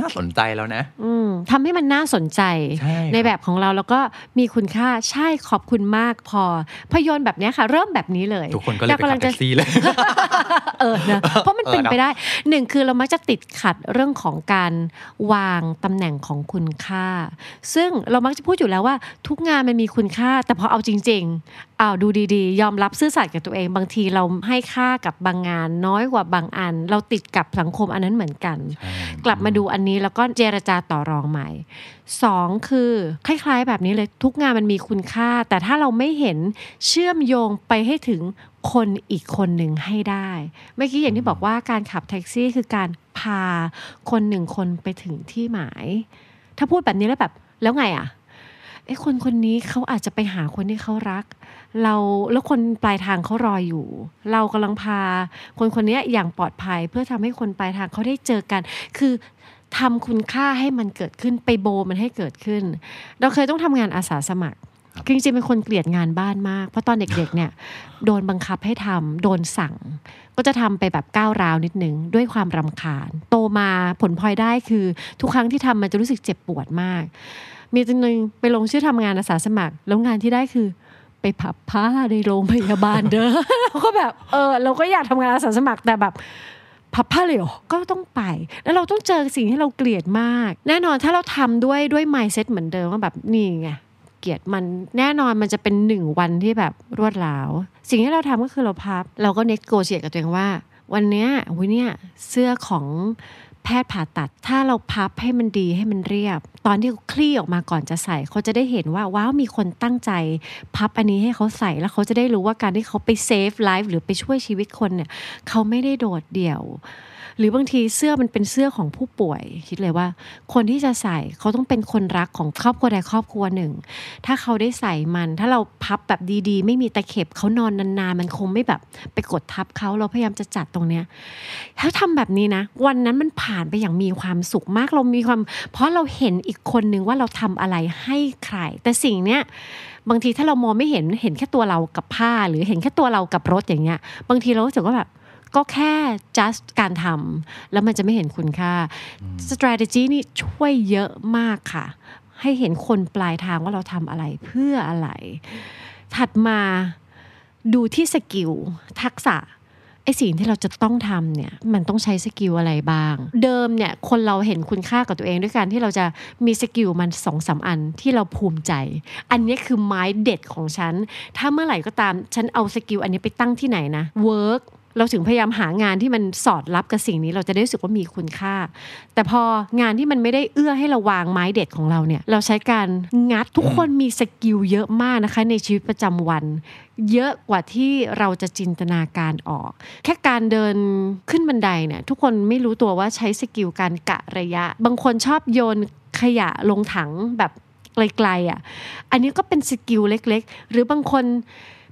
น่าสนใจแล้วนะอืมทำให้มันน่าสนใจใช่ครับในแบบของเราแล้วก็มีคุณค่าใช่ขอบคุณมากพอพยนต์แบบเนี้ยค่ะ เริ่มแบบนี้เลย ทุกคนก็เลยไปราขับแท็กซี่เลยเออนะเพราะมันเป็นเออเนอะไปได้หนึ่งคือเรามักจะติดขัดเรื่องของการวางตำแหน่งของคุณค่า ซึ่งเรามักจะพูดอยู่แล้วว่า ทุกงานมันมีคุณค่า แต่พอเอาจริงๆเอาดูดีๆ ยอมรับซื่อสัตย์กับตัวเองบางทีเราให้ค่ากับบางงาน น้อยกว่าบางอัน เราติดกับสังคมอันนั้นเหมือนกันใช่กลับมาดูอันนี้แล้วก็เจรจาต่อรองใหม่สองคือคล้าย ๆ แบบนี้เลยทุกงานมันมีคุณค่า แต่ถ้าเราไม่เห็นเชื่อมโยงไปให้ถึงคนอีกคนหนึ่งให้ได้เมื่อกี้อย่างที่บอกว่าการขับแท็กซี่คือการพาคนหนึ่งคนไปถึงที่หมาย ถ้าพูดแบบนี้แล้วแบบแล้วไงอะไอ้คนคนนี้เขาอาจจะไปหาคนที่เขารัก เราแล้วคนปลายทางเขารออยู่ เรากำลังพา คนคนนี้อย่างปลอดภัยเพื่อทำให้คนปลายทางเขาได้เจอกัน คือทำคุณค่าให้มันเกิดขึ้นไปโบมันให้เกิดขึ้น เราเคยต้องทำงานอาสาสมัครคือจริงๆเป็นคนเกลียดงานบ้านมาก เพราะตอนเด็กๆเนี่ยโดนบังคับให้ทำโดนสั่ง ก็จะทำไปแบบก้าวร้าวนิดนึง ด้วยความรำคาญ โตมาผลพลอยได้คือ ทุกครั้งที่ทำมันจะรู้สึกเจ็บปวดมาก มีตัวหนึ่งไปลงชื่อทำงานอาสาสมัคร แล้วงานที่ได้คือ ไปพับผ้าในโรงพยาบาลเด้อเราก็แบบเออ เราก็อยากทำงานอาสาสมัครแต่แบบพับผ้าเลยเหรอก็ต้องไป แล้วเราต้องเจอสิ่งที่เราเกลียดมาก แน่นอนถ้าเราทำด้วยด้วย mindset เหมือนเดิมว่าแบบนี่ไงเกลียดมันแน่นอนมันจะเป็นหนึ่งวันที่แบบรวดร้าว สิ่งที่เราทำก็คือเราพับ เราก็เน็กโกเชียกับตัวเองว่า วันเนี้ยวันเนี้ยเสื้อของ แพทย์ผ่าตัด ถ้าเราพับให้มันดีให้มันเรียบ ตอนที่เขาคลี่ออกมาก่อนจะใส่เขาจะได้เห็นว่าว้าวมีคนตั้งใจ พับอันนี้ให้เขาใส่แล้วเขาจะได้รู้ว่าการที่เขาไป save life หรือไปช่วยชีวิตคนเนี่ยเขาไม่ได้โดดเดี่ยว หรือบางทีเสื้อมันเป็นเสื้อของผู้ป่วย คิดเลยว่า คนที่จะใส่เขาต้องเป็นคนรักของครอบครัวใดครอบครัวหนึ่ง ถ้าเขาได้ใส่มัน ถ้าเราพับแบบดีๆ ไม่มีตะเข็บเขานอนนานๆ มันคงไม่แบบไปกดทับเขาเราพยายามจะจัดตรงเนี้ยถ้าทำแบบนี้นะ วันนั้นมันผ่านไปอย่างมีความสุขมากเรามีความ เพราะเราเห็นอีกคนนึงว่าเราทำอะไรให้ใคร แต่สิ่งเนี้ยบางทีถ้าเรามองไม่เห็นเห็นแค่ตัวเรากับผ้า หรือเห็นแค่ตัวเรากับรถอย่างเงี้ย บางทีเรารู้สึกว่าแบบ ก็แค่ just การทำแล้วมันจะไม่เห็นคุณค่า strategy นี่ช่วยเยอะมากค่ะ ให้เห็นคนปลายทางว่าเราทำอะไรเพื่ออะไร ถัดมาดูที่ skill ทักษะไอสิ่งที่เราจะต้องทำเนี่ยมันต้องใช้ skill อะไรบ้าง เดิมเนี่ยคนเราเห็นคุณค่ากับตัวเองด้วยการที่เราจะมี skill มันสองสามอันที่เราภูมิใจ อันนี้คือไม้เด็ดของฉัน ถ้าเมื่อไหร่ก็ตามฉันเอา skill อันนี้ไปตั้งที่ไหนนะ work เราถึงพยายามหางานที่มันสอดรับกับสิ่งนี้เราจะได้รู้สึกว่ามีคุณค่า แต่พองานที่มันไม่ได้เอื้อให้เราวางไม้เด็ดของเราเนี่ยเราใช้การงัดทุกคนมี skill เยอะมากนะคะในชีวิตประจำวัน เยอะกว่าที่เราจะจินตนาการออก แค่การเดินขึ้นบันไดเนี่ยทุกคนไม่รู้ตัวว่าใช้ skill การกะระยะ บางคนชอบโยนขยะลงถังแบบไกลๆอะ อันนี้ก็เป็น skill เล็ก ๆ หรือบางคน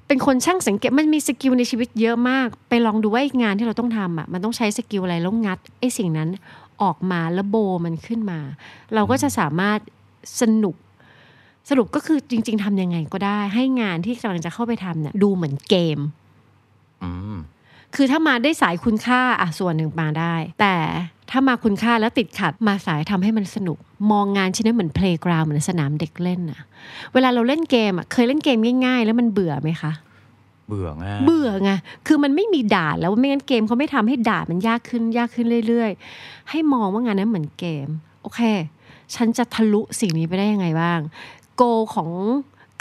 เป็นคนช่างสังเกตมันมี skill ในชีวิตเยอะมาก ไปลองดูว่าไอ้งานที่เราต้องทำอะมันต้องใช้ skill อะไรแล้วงัดไอ้สิ่งนั้นออกมาแล้วโบมันขึ้นมา เราก็จะสามารถสนุกสรุปก็คือจริง ๆทำยังไงก็ได้ ให้งานที่กำลังจะเข้าไปทำเนี่ยดูเหมือนเกมอืมคือถ้ามาได้สายคุณค่าอะส่วนหนึ่งมาได้ แต่ ถ้ามาคุณค่าแล้วติดขัดมาสายทำให้มันสนุก มองงานชิ้นนั้นเหมือนเพลงกราวเหมือนสนามเด็กเล่นอะเวลาเราเล่นเกมอะเคยเล่นเกมง่าย ๆ แล้วมันเบื่อไหมคะเบื่อง่ายเบื่อไงคือมันไม่มีด่านแล้วไม่งั้นเกมเขาไม่ทำให้ด่านมันยากขึ้นยากขึ้นเรื่อย ๆ ให้มองว่างานนั้นเหมือนเกม โอเค ฉันจะทะลุสิ่งนี้ไปได้ยังไงบ้าง goal ของ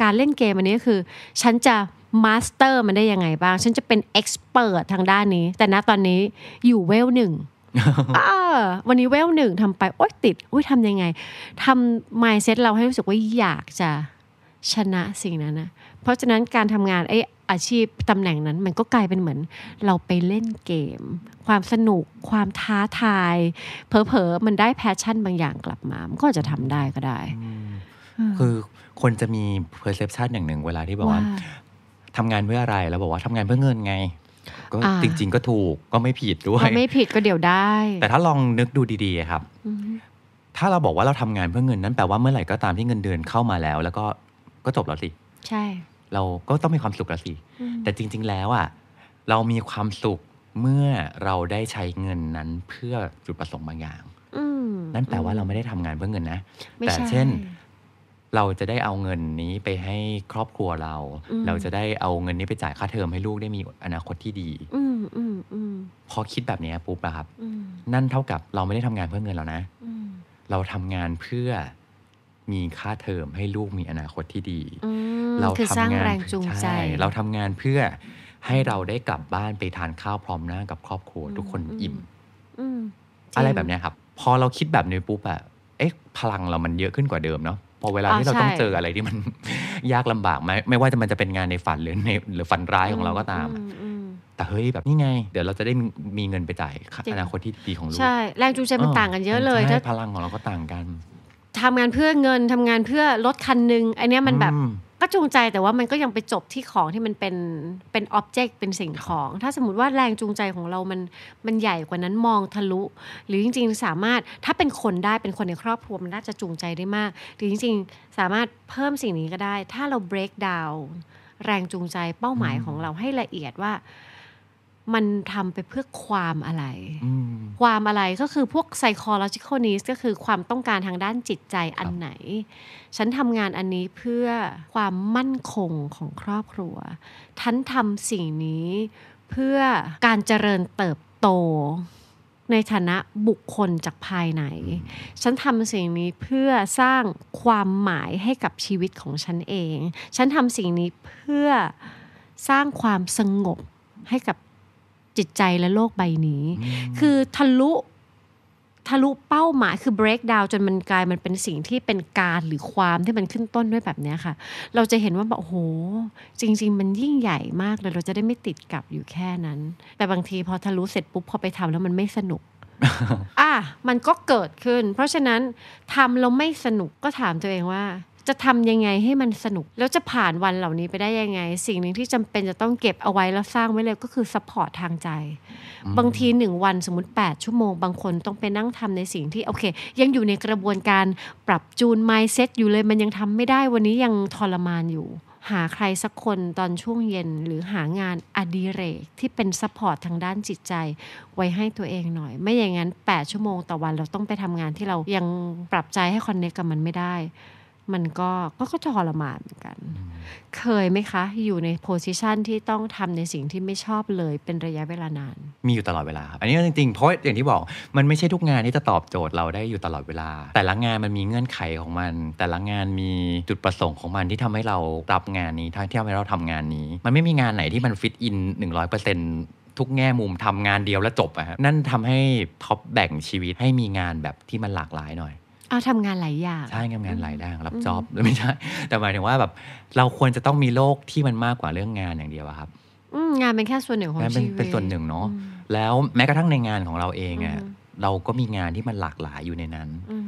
การเล่นเกมอันนี้ก็คือ ฉันจะ master มันได้ยังไงบ้าง ฉันจะเป็น expert ทางด้านนี้ แต่ณตอนนี้อยู่เวลหนึ่งอ่า วันนี้เวลหนึ่งทำไปโอ๊ยติดอุ้ยทำยังไงทำ mindset เราให้รู้สึกว่าอยากจะชนะสิ่งนั้นนะเพราะฉะนั้นการทำงานไอ้อาชีพตำแหน่งนั้นมันก็กลายเป็นเหมือน เราไปเล่นเกม ความสนุก ความท้าทาย เผลอๆมันได้แพชชั่นบางอย่างกลับมา มันก็อาจจะทำได้ก็ได้ คือคนจะมี perception อย่างหนึ่งเวลาที่บอกว่าทำงานเพื่ออะไรแล้วบอกว่าทำงานเพื่อเงินไง ก็อ่าจริง ๆ ก็ถูกก็ไม่ผิดด้วพยอไม่ผิดก็เดี๋ยวได้ แต่ถ้าลองนึกดูดีๆครับอืมถ้าเราบอกว่าเราทำงานเพื่อเงินนั้นแปลว่าเมื่อไหร่ก็ตามที่เงินเดือนเข้ามาแล้ว แล้วก็ก็จบแล้วสิใช่ เราก็ต้องมีความสุขแล้วสิอืมแต่จริง ๆ แล้วอะเรามีความสุขเมื่อเราได้ใช้เงินนั้นเพื่อจุดประสงค์บางอย่างอืมนั่นแปลว่าเราไม่ได้ทำงานเพื่อเงินนะไม่แต่ใช่เช่น เราจะได้เอาเงินนี้ไปให้ครอบครัวเรา อืม เราจะได้เอาเงินนี้ไปจ่ายค่าเทอมให้ลูกได้มีอนาคตที่ดี อืมอืมอืมพอคิดแบบนี้ปุ๊บอะครับ อืมนั่นเท่ากับเราไม่ได้ทำงานเพื่อเงินแล้วนะ อืมเราทำงานเพื่อมีค่าเทอมให้ลูกมีอนาคตที่ดี อืมเราคือสร้างทำงานแรงจูงใจ ช่เราทำงานเพื่อให้เราได้กลับบ้านไปทานข้าวพร้อมหน้ากับครอบครัว ทุกคนอิ่ม อืมจง อะไรแบบเนี้ยครับ พอเราคิดแบบนี้ปุ๊บอะเอ๊ะพลังเรามันเยอะขึ้นกว่าเดิมเนาะ พอเวลาอ่าที่เราต้องใช่เจออะไรที่มันยากลำบากไหมไม่ว่าจะมันจะเป็นงานในฝันหรือในหรือฝันร้ายของเราก็ตามอือืมแต่เฮ้ยแบบนี่ไง เดี๋ยวเราจะได้มีเงินไปจ่ายค่าจริงอนาคตที่ดีของลูกใช่แรงจูงใจมันต่างกันเยอะเลยใช่ถ้าพลังของเราก็ต่างกันทำงานเพื่อเงินทำงานเพื่อรถคันหนึ่งอันเนี้ยมันแบบอืม ก็จูงใจแต่ว่ามันก็ยังไปจบที่ของที่มันเป็นเป็นอ็อบเจกต์เป็นสิ่งของ ถ้าสมมติว่าแรงจูงใจของเรามันมันใหญ่กว่านั้นมองทะลุ หรือจริง ๆ สามารถถ้าเป็นคนได้เป็นคนในครอบครัวมันน่าจะจูงใจได้มาก หรือจริง ๆ สามารถเพิ่มสิ่งนี้ก็ได้ ถ้าเรา break down แรงจูงใจเป้าหมายของเราให้ละเอียดว่า มันทำไปเพื่อความอะไรอืมความอะไรก็คือพวก psychological needs ก็คือความต้องการทางด้านจิตใจอันไหน ฉันทำงานอันนี้เพื่อความมั่นคงของครอบครัวฉันทำสิ่งนี้เพื่อการเจริญเติบโตในฐานะบุคคลจากภายใน ฉันทำสิ่งนี้เพื่อสร้างความหมายให้กับชีวิตของฉันเอง ฉันทำสิ่งนี้เพื่อสร้างความสงบให้กับ จิตใจและโลกใบนี้ คือทะลุทะลุเป้าหมายคือ break down จนมันกลายมันเป็นสิ่งที่เป็นการหรือความที่มันขึ้นต้นด้วยแบบเนี้ยค่ะ เราจะเห็นว่าแบบโอ้โห จริง ๆ มันยิ่งใหญ่มากเลยเราจะได้ไม่ติดกับอยู่แค่นั้น แต่บางทีพอทะลุเสร็จปุ๊บพอไปทำแล้วมันไม่สนุกอะมันก็เกิดขึ้น เพราะฉะนั้นทำแล้วไม่สนุกก็ถามตัวเองว่า จะทำยังไงให้มันสนุก แล้วจะผ่านวันเหล่านี้ไปได้ยังไง สิ่งหนึ่งที่จำเป็นจะต้องเก็บเอาไว้แล้วสร้างไว้เลยก็คือ support ทางใจ บางทีหนึ่งวันสมมติ 8 ชั่วโมง บางคนต้องไปนั่งทำในสิ่งที่โอเค ยังอยู่ในกระบวนการปรับจูน mindset อยู่เลยมันยังทำไม่ได้วันนี้ยังทรมานอยู่ หาใครสักคนตอนช่วงเย็นหรือหางานอดิเรกที่เป็น support ทางด้านจิตใจไว้ให้ตัวเองหน่อย ไม่อย่างนั้น 8 ชั่วโมงต่อวันเราต้องไปทำงานที่เรายังปรับใจให้ connect กับมันไม่ได้ มันก็ก็ก็ทรมานเหมือนกัน เคยไหมคะ อยู่ใน position ที่ต้องทำในสิ่งที่ไม่ชอบเลยเป็นระยะเวลานาน มีอยู่ตลอดเวลาครับ อันนี้จริงๆ เพราะอย่างที่บอกมันไม่ใช่ทุกงานที่จะตอบโจทย์เราได้อยู่ตลอดเวลา แต่ละงานมันมีเงื่อนไขของมัน แต่ละงานมีจุดประสงค์ของมันที่ทำให้เรารับงานนี้ทั้งที่ทำให้เราทำงานนี้ มันไม่มีงานไหนที่มัน fit in 100%ทุกแง่มุมทำงานเดียวแล้วจบอะครับนั่นทำให้ท็อปแบ่งชีวิตให้มีงานแบบที่มันหลากหลายหน่อย เอาทำงานหลายอย่างใช่งานงานหลายด้านรับจ็อบไม่ใช่แต่หมายถึงว่าแบบเราควรจะต้องมีโลกที่มันมากกว่าเรื่องงานอย่างเดียวอะครับอืมงานเป็นแค่ส่วนหนึ่งของงานเป็นชีวิตเป็นส่วนหนึ่งเนาะอืมแล้วแม้กระทั่งในงานของเราเองอะอือฮึเราก็มีงานที่มันหลากหลายอยู่ในนั้นอืม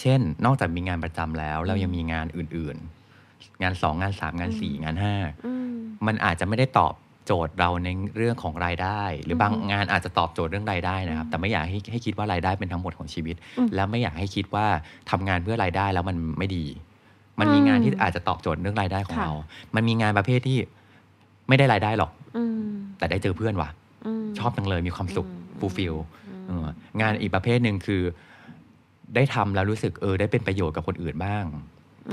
เช่น นอกจากมีงานประจำแล้ว เรายังมีงานอื่น ๆ งานสองงานสามงานสี่งานห้าอืมมันอาจจะไม่ได้ตอบ โจทย์เราในเรื่องของรายได้ หรือบางอือฮึงานอาจจะตอบโจทย์เรื่องรายได้นะครับ แต่ไม่อยากให้ให้คิดว่ารายได้เป็นทั้งหมดของชีวิตอืมแล้วไม่อยากให้คิดว่าทำงานเพื่อรายได้แล้วมันไม่ดี มันมีอืมงานที่อาจจะตอบโจทย์เรื่องรายได้ของค่ะเรา มันมีงานประเภทที่ไม่ได้รายได้หรอกอืมแต่ได้เจอเพื่อนว่ะมชอบจังเลยมีความสุขอืม fulfill อืมงานอีกประเภทหนึ่งคือ ได้ทำแล้วรู้สึกเออ ได้เป็นประโยชน์กับคนอื่นบ้าง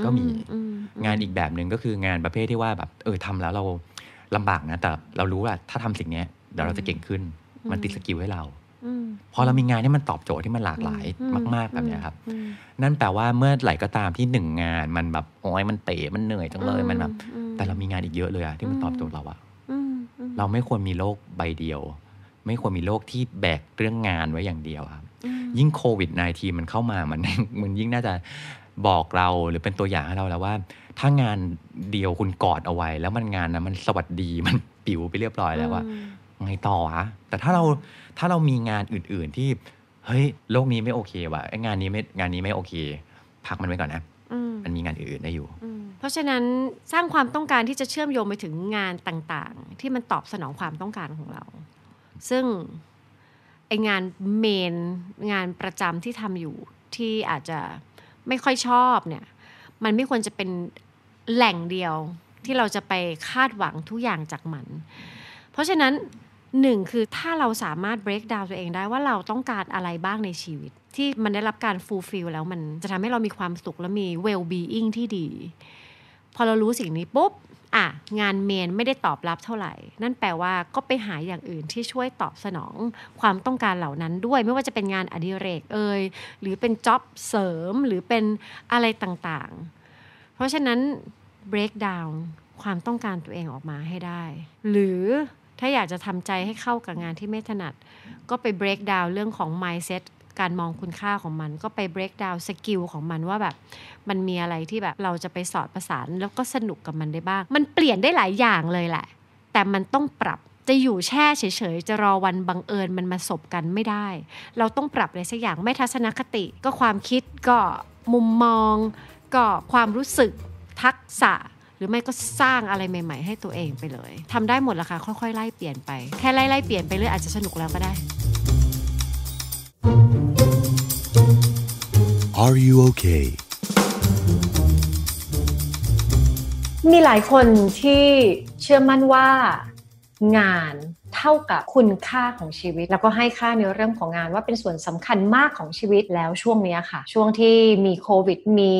ก็มีอืมงานอีกแบบหนึ่งก็คืองานประเภทที่ว่าแบบ เออทำแล้วเรา ลำบากนะ แต่เรารู้ว่าถ้าทำสิ่งเนี้ยเดี๋ยวเราจะเก่งขึ้น มันติด skill ให้เราอืมพอเรามีงานที่มันตอบโจทย์ที่มันหลากหลายอืมาก ๆ แบบเนี้ยครับอืมนั่นแปลว่าเมื่อไหร่ก็ตามที่หนึ่งงานมันแบบโอ้ยมันเตะมันเหนื่อยจังเลยมันแบบอืมแต่เรามีงานอีกเยอะเลยอะที่มันตอบโจทย์เราอะอืมอืมเราไม่ควรมีโลกใบเดียว ไม่ควรมีโลกที่แบกเรื่องงานไว้อย่างเดียวครับอืมยิ่งโควิด -19 มันเข้ามามันมันยิ่งน่าจะ บอกเราหรือเป็นตัวอย่างให้เราแล้วว่า ถ้างานเดียวคุณกอดเอาไว้ แล้วมันงานนะมันสวัสดีมันปิวไปเรียบร้อยแล้วว่าไงต่อวะแต่ถ้าเราถ้าเรามีงานอื่น ๆที่เฮ้ยโลกนี้ไม่โอเคว่ะไอ้งานนี้ไม่งานนี้ไม่โอเค พักมันไว้ก่อนนะอืมมันมีงานอื่นๆได้อยู่อืมเพราะฉะนั้นสร้างความต้องการที่จะเชื่อมโยงไปถึงงานต่างๆ ที่มันตอบสนองความต้องการของเรา ซึ่งไองานเมนงานประจำที่ทำอยู่ที่อาจจะ ไม่ค่อยชอบเนี่ย มันไม่ควรจะเป็นแหล่งเดียวที่เราจะไปคาดหวังทุกอย่างจากมัน เพราะฉะนั้นหนึ่งคือถ้าเราสามารถ break down ตัวเองได้ว่าเราต้องการอะไรบ้างในชีวิต ที่มันได้รับการ fulfill แล้วมันจะทำให้เรามีความสุขและมี well being ที่ดี พอเรารู้สิ่งนี้ปุ๊บ อะงานเมนไม่ได้ตอบรับเท่าไหร่ นั่นแปลว่าก็ไปหาอย่างอื่นที่ช่วยตอบสนองความต้องการเหล่านั้นด้วย ไม่ว่าจะเป็นงานอดิเรกเอ่ยหรือเป็นจ็อบเสริมหรือเป็นอะไรต่างๆ เพราะฉะนั้น break down ความต้องการตัวเองออกมาให้ได้ หรือถ้าอยากจะทำใจให้เข้ากับงานที่ไม่ถนัด ก็ไป break down เรื่องของ mindset การมองคุณค่าของมัน ก็ไป break down สกิลของมันว่าแบบ มันมีอะไรที่แบบเราจะไปสอดประสานแล้วก็สนุกกับมันได้บ้าง มันเปลี่ยนได้หลายอย่างเลยแหละ แต่มันต้องปรับจะอยู่แช่เฉยๆ จะรอวันบังเอิญมันมาสบกันไม่ได้ เราต้องปรับอะไรสักอย่างไม่ทัศนคติ ก็ความคิดก็มุมมอง ก็ความรู้สึกทักษะ หรือไม่ก็สร้างอะไรใหม่ ๆ ให้ตัวเองไปเลยทำได้หมดละค่ะค่อยๆไล่เปลี่ยนไป แค่ไล่ๆเปลี่ยนไปเรื่อยอาจจะสนุกแล้วก็ได้ Are you okay? มีหลายคนที่เชื่อมั่นว่างานเท่ากับคุณค่าของชีวิต แล้วก็ให้ค่าในเรื่องของงานว่าเป็นส่วนสำคัญมากของชีวิตแล้วช่วงนี้ค่ะ ช่วงที่มีโควิด มี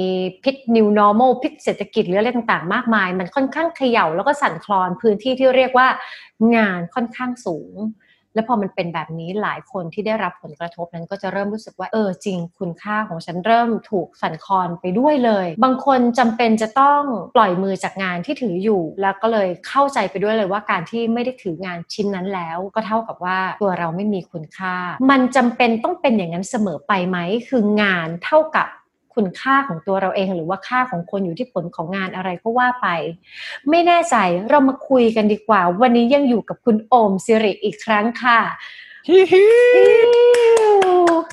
พิษ new normal พิษเศรษฐกิจหรืออะไรต่างๆ มากมาย มันค่อนข้างเขย่าแล้วก็สั่นคลอนพื้นที่ที่เรียกว่างานค่อนข้างสูง และพอมันเป็นแบบนี้หลายคนที่ได้รับผลกระทบนั้นก็จะเริ่มรู้สึกว่าเออจริงคุณค่าของฉันเริ่มถูกสั่นคลอนไปด้วยเลย บางคนจำเป็นจะต้องปล่อยมือจากงานที่ถืออยู่ แล้วก็เลยเข้าใจไปด้วยเลยว่าการที่ไม่ได้ถืองานชิ้นนั้นแล้ว ก็เท่ากับว่าตัวเราไม่มีคุณค่า มันจำเป็นต้องเป็นอย่างนั้นเสมอไปไหมคืองานเท่ากับ คุณค่าของตัวเราเอง หรือว่าค่าของคนอยู่ที่ผลของงานอะไรก็ว่าไป ไม่แน่ใจเรามาคุยกันดีกว่า วันนี้ยังอยู่กับคุณโอมสิริอีกครั้งค่ะ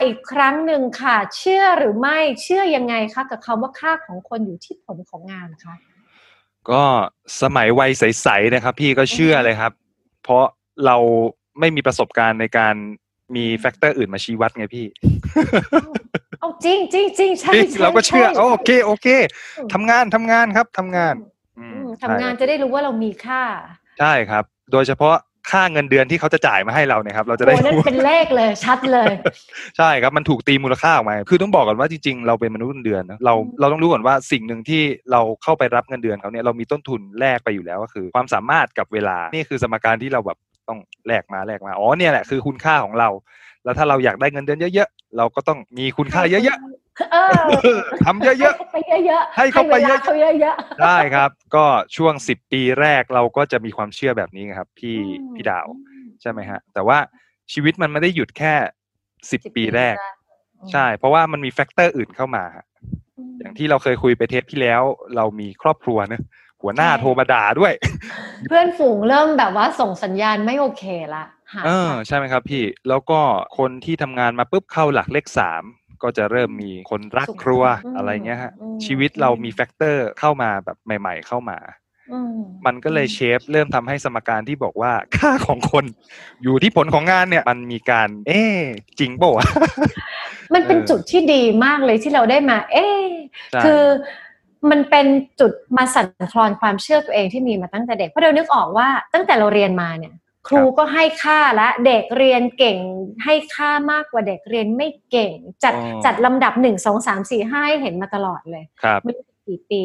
อีกครั้งหนึ่งค่ะ เชื่อหรือไม่เชื่อยังไงคะกับคำว่าค่าของคนอยู่ที่ผลของงานคะก็สมัยวัยใสๆนะครับ พี่ก็เชื่อเลยครับ เพราะเราไม่มีประสบการณ์ในการมีแฟกเตอร์อื่นมาชี้วัดไงพี่ เอาจริงจริงจริงใช่จริงใช่เราก็เชื่อใช่เอาโอเคโอเคทำงานทำงานครับทำงานอือืมมทำงานใช่จะได้รู้ว่าเรามีค่า ใช่ครับ โดยเฉพาะค่าเงินเดือนที่เขาจะจ่ายมาให้เราเนี่ยครับ เราจะโอ้ได้นั่นรู้เป็นเลขเลยชัดเลย ใช่ครับมันถูกตีมูลค่าออกมาคือต้องบอกก่อนว่าจริงๆเราเป็นมนุษย์เงินเดือนนะเราอืมเราต้องรู้ก่อนว่าสิ่งหนึ่งที่เราเข้าไปรับเงินเดือนเขาเนี่ยเรามีต้นทุนแลกไปอยู่แล้วก็คือ ความสามารถกับเวลานี่คือสมการที่เราแบบ ต้องแลกมาแลกมาอ๋อเนี่ยแหละคือคุณค่าของเรา แล้วถ้าเราอยากได้เงินเดือนเยอะๆเราก็ต้องมีคุณค่าเยอะเออๆทำเยอะๆไปเยอะๆให้เข้าไปวลเยอะๆเขาเยอะๆได้ครับ ก็ช่วงสิบปีแรกเราก็จะมีความเชื่อแบบนี้ครับ พี่อืมพี่ดาวใช่ไหมฮะ แต่ว่าชีวิตมันไม่ได้หยุดแค่สิบๆปีแรกอืมใช่ เพราะว่ามันมี factor อื่นเข้ามาฮะอย่างที่เราเคยคุยไปเทปที่แล้ว เรามีครอบครัวเนอะ หัวหน้าใช่โทรมาด่าด้วย เพื่อนฝูงเริ่มแบบว่าส่งสัญญาณไม่โอเคละหาเออใช่ไหมครับพี่แล้วก็คนที่ทำงานมาปุ๊บเข้าหลักเลขสามก็จะเริ่มมีคนรักครัวอะไรเงี้ยฮะอืมชีวิตเรามี factor เข้ามาแบบใหม่ ๆ เข้ามาอืมมันก็เลย shape เริ่มทำให้สมการที่บอกว่าค่าของคน อยู่ที่ผลของงานเนี่ยมันมีการ เอ๊ะจริงเปล่าวะมันเป็นเออจุดที่ดีมากเลยที่เราได้มา เอ๊ะใช่คือ มันเป็นจุดมาสั่นคลอนความเชื่อตัวเองที่มีมาตั้งแต่เด็กเพราะเรานึกออกว่าตั้งแต่เราเรียนมาเนี่ยครูก็ให้ค่าและเด็กเรียนเก่งให้ค่ามากกว่าเด็กเรียนไม่เก่ง จัดอ๋อจัดลำดับหนึ่งสองสามสี่ห้าให้เห็นมาตลอดเลยครับไม่รู้กี่ปี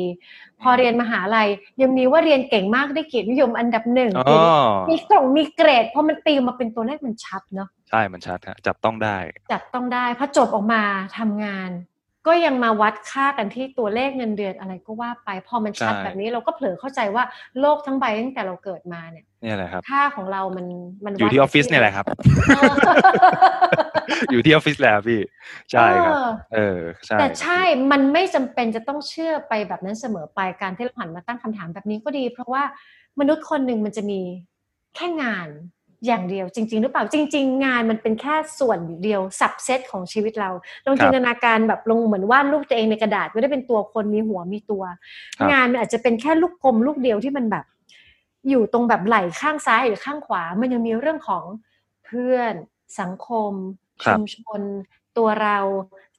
พอเรียนมหาลัยยังมีว่าเรียนเก่งมากได้เกียรตินิยมอันดับหนึ่งอ๋อมีกล่องมีเกรดพอมันตีมาเป็นตัวเลขมันชัดเนาะใช่มันชัดฮะจับต้องได้ จับต้องได้พอจบออกมาทำงาน ก็ยังมาวัดค่ากันที่ตัวเลขเงินเดือนอะไรก็ว่าไป พอมันชัดใช่แบบนี้เราก็เผลอเข้าใจว่าโลกทั้งใบตั้งแต่เราเกิดมาเนี่ยเนี่ยแหละครับค่าของเรามันมันอยู่ที่ออฟฟิศเนี่ยแหละครับเอออยู่ที่ออฟฟิศแล้วพี่ ใช่ครับเออเออใช่แต่ใช่มันไม่จำเป็นจะต้องเชื่อไปแบบนั้นเสมอไปการที่เราหันมาตั้งคำถามแบบนี้ก็ดี เพราะว่ามนุษย์คนหนึ่งมันจะมีแค่งาน อย่างเดียวจริง ๆ หรือเปล่าจริง ๆ งานมันเป็นแค่ส่วนเดียวสับเซตของชีวิตเราลองจินตนาการแบบลงเหมือนวาดรูปตัวเองในกระดาษไม่ได้เป็นตัวคนมีหัวมีตัวครับงานมันอาจจะเป็นแค่ลูกกลมลูกเดียวที่มันแบบ อยู่ตรงแบบไหล่ข้างซ้ายหรือข้างขวา มันยังมีเรื่องของเพื่อน สังคมครัชุบมชน ตัวเรา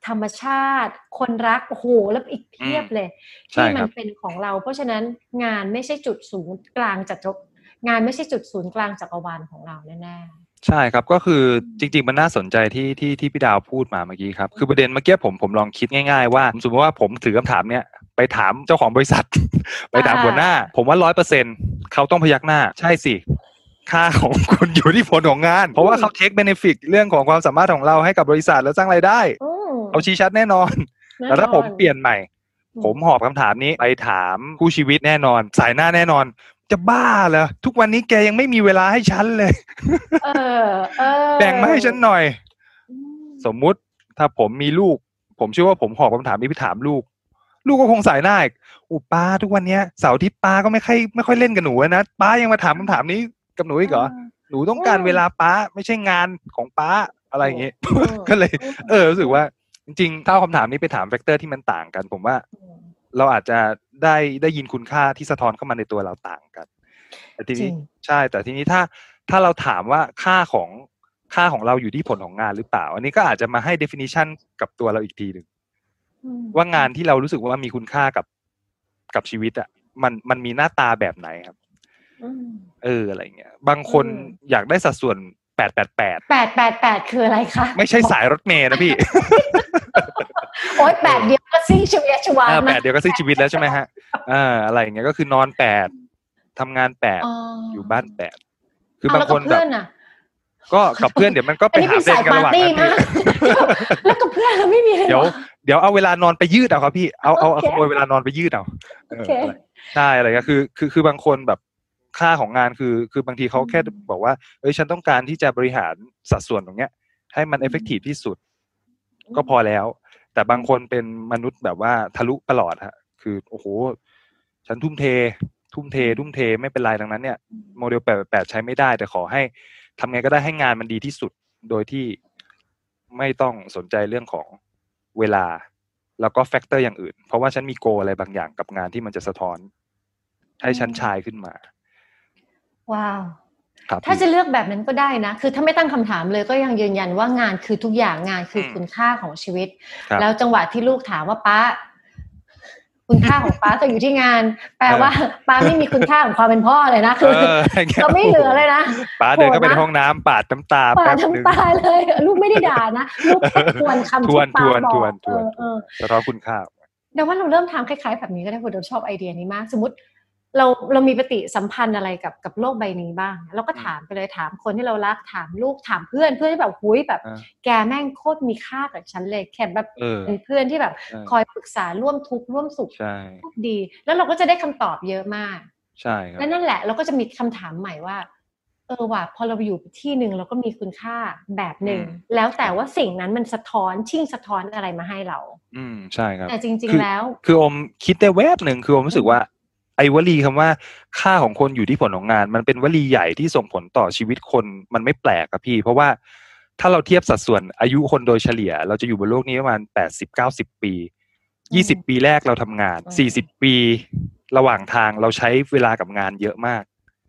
ธรรมชาติ คนรักโอ้โหแล้วอีกเพียบเลยใช่ที่คมัรันบเป็นของเรา เพราะฉะนั้นงานไม่ใช่จุดศูนย์กลางจักร งานไม่ใช่จุดศูนย์กลางจักรวาลของเราแน่ใช่ครับก็คือจริง ๆ มันน่าสนใจที่ที่ที่พี่ดาวพูดมาเมื่อกี้ครับ คือประเด็นเมื่อกี้ผมผมลองคิดง่ายๆว่าสมมติว่าผมถือคำถามเนี้ยไปถามเจ้าของบริษัท ไปถามหัวหน้า ผมว่าร้อยเปอร์เซ็นเขาต้องพยักหน้า ใช่สิค่าของคุณอยู่ที่ผลของงาน เพราะว่าเขาเทคเบเนฟิตเรื่องของความสามารถของเราให้กับบริษัทแล้วสร้างรายได้ๆอืมเอาชี้ชัดแน่นอนแน่แต่ถ้าผมนอนเปลี่ยนใหม่อืมผมหอบคำถามนี้ไปถามคู่ชีวิตแน่นอน สายหน้าแน่นอน จะบ้าเหรอทุกวันนี้แกยังไม่มีเวลาให้ฉันเลย เออเออแบ่งมาให้ฉันหน่อยอืมสมมุติถ้าผมมีลูก ผมเชื่อว่าผมหอบคำถามนี้ไปถามลูก ลูกก็คงส่ายหน้าอีกอุยป้าทุกวันเนี้ยเสาร์อาทิตย์ป้าก็ไม่ค่อยไม่ค่อยเล่นกับหนูอะนะป้ายังมาถามคำถามนี้กับหนูอีกเหรอหนูต้องการเวลาป้าไม่ใช่งานของป้าอะไรอย่างเงี้ยอืมก็เลย เออรู้สึกว่า จริงๆถ้าเอาคำถามนี้ไปถาม factor ที่มันต่างกัน ผมว่าอืม เราอาจจะได้ได้ยินคุณค่าที่สะท้อนเข้ามาในตัวเราต่างกันแต่ทีนี้จริงใช่ แต่ทีนี้ถ้าถ้าเราถามว่าค่าของค่าของเราอยู่ที่ผลของงานหรือเปล่า อันนี้ก็อาจจะมาให้ definition กับตัวเราอีกทีหนึ่งอืมว่างานที่เรารู้สึกว่ามีคุณค่ากับกับชีวิตอะมันมันมีหน้าตาแบบไหนครับอืมเอออะไรเงี้ย บางคนอืมอยากได้สัดส่วนแปดแปดแปดแปดแปดแปดคืออะไรคะ ไม่ใช่สายรถเมย์นะพี่ โอ๊ยแปดเดียวก็ซิ่งชีวิตชีวาเออแปมาดเดียวก็สิ้นชีวิตแล้วใช่ไหมฮะเอออะไรอย่างเงี้ยก็คือนอนแปดทำงานแปดอยู่บ้านแปดคือบางคนเอแล้วกับแบเพื่บอนอะก็กับเพื่อนเดี๋ยวมันก็อัไปนนี้หาเป็นเส้นสายกันปาระหร์ว่างตี้นั้นมากพี่แล้วกับเพื่อนเราไม่มีเลยเดี๋ยวหรอเดี๋ยวเอาเวลานอนไปยืดเอาครับพี่เอาเอาเอาโอเคขโมยเวลานอนไปยืดเอาเออโอเคอะไรใช่อะไรก็คือ คือคือบางคนแบบค่าของงานคือ คือบางทีเขาแค่บอกว่าเอ้ยฉันต้องการที่จะบริหารสัดส่วนตรงเนี้ย ให้มันเอฟเฟกตีฟที่สุด ก็พอแล้ว แต่บางคนเป็นมนุษย์แบบว่าทะลุตลอดฮะคือโอ้โห ฉันทุ่มเท ทุ่มเท ทุ่มเทไม่เป็นไรดังนั้นเนี่ยโมเดลแปดแปดใช้ไม่ได้ แต่ขอให้ทำไงก็ได้ให้งานมันดีที่สุดโดยที่ไม่ต้องสนใจเรื่องของเวลา แล้วก็ factor อย่างอื่น เพราะว่าฉันมี goal อะไรบางอย่างกับงานที่มันจะสะท้อน ให้ฉัน shine ขึ้นมา ว้าวครับ ถ้าจะเลือกแบบนั้นก็ได้นะ คือถ้าไม่ตั้งคำถามเลยก็ยังยืนยันว่างานคือทุกอย่างงานคืออืมคุณค่าของชีวิตครับแล้วจังหวะที่ลูกถามว่าป้า คุณค่าของป้าต้องอยู่ที่งาน แปลว่าป้าไม่มีคุณค่าของความเป็นพ่อเลยนะคือเอออย่างเงี้ยเราไม่เหลือเลยนะป๋าเดินเข้าไปในโหดนะห้องน้ำปาดน้ำตาป้าแป๊บหนึ่งทำตาเลย ลูกไม่ได้ด่านะลูกแค่ทวนคำทที่วนป้าทวนบอทกวนทวนเออเออสะท้อนคุณค่าแต่ว่าเราเริ่มทำคล้ายๆแบบนี้ก็ได้ผมชอบไอเดียนี้มาก สมมติ เราเรามีปฏิสัมพันธ์อะไรกับกับโลกใบนี้บ้าง เราก็ถามไปเลยถามคนที่เรารักถามลูกถามเพื่อนเพื่อนที่แบบหุยแบบอ่าแกแม่งโคตรมีค่ากับฉันเลยแค่แบบเออเป็นเพื่อนที่แบบใช่คอยปรึกษาร่วมทุกข์ร่วมสุขใช่ดี แล้วเราก็จะได้คำตอบเยอะมากใช่ครับและนั่นแหละเราก็จะมีคำถามใหม่ว่า เออว่ะพอเราไปอยู่ที่หนึ่งเราก็มีคุณค่าแบบหนึ่งแล้วแต่ว่าสิ่งนั้นมันสะท้อนชิ่งสะท้อนอะไรมาให้เรา อืมใช่ครับแต่จริงคือๆแล้ว คืออมคิดได้แวบหนึ่งคืออมรู้สึกว่า ไอ้วลีคำว่าค่าของคนอยู่ที่ผลของงาน มันเป็นวลีใหญ่ที่ส่งผลต่อชีวิตคนมันไม่แปลกครับพี่ เพราะว่าถ้าเราเทียบสัดส่วนอายุคนโดยเฉลี่ย เราจะอยู่บนโลกนี้ประมาณแปดสิบเก้าสิบปียี่สิบปีแรกเราทำงานอืมสี่สิบปี ระหว่างทางเราใช้เวลากับงานเยอะมาก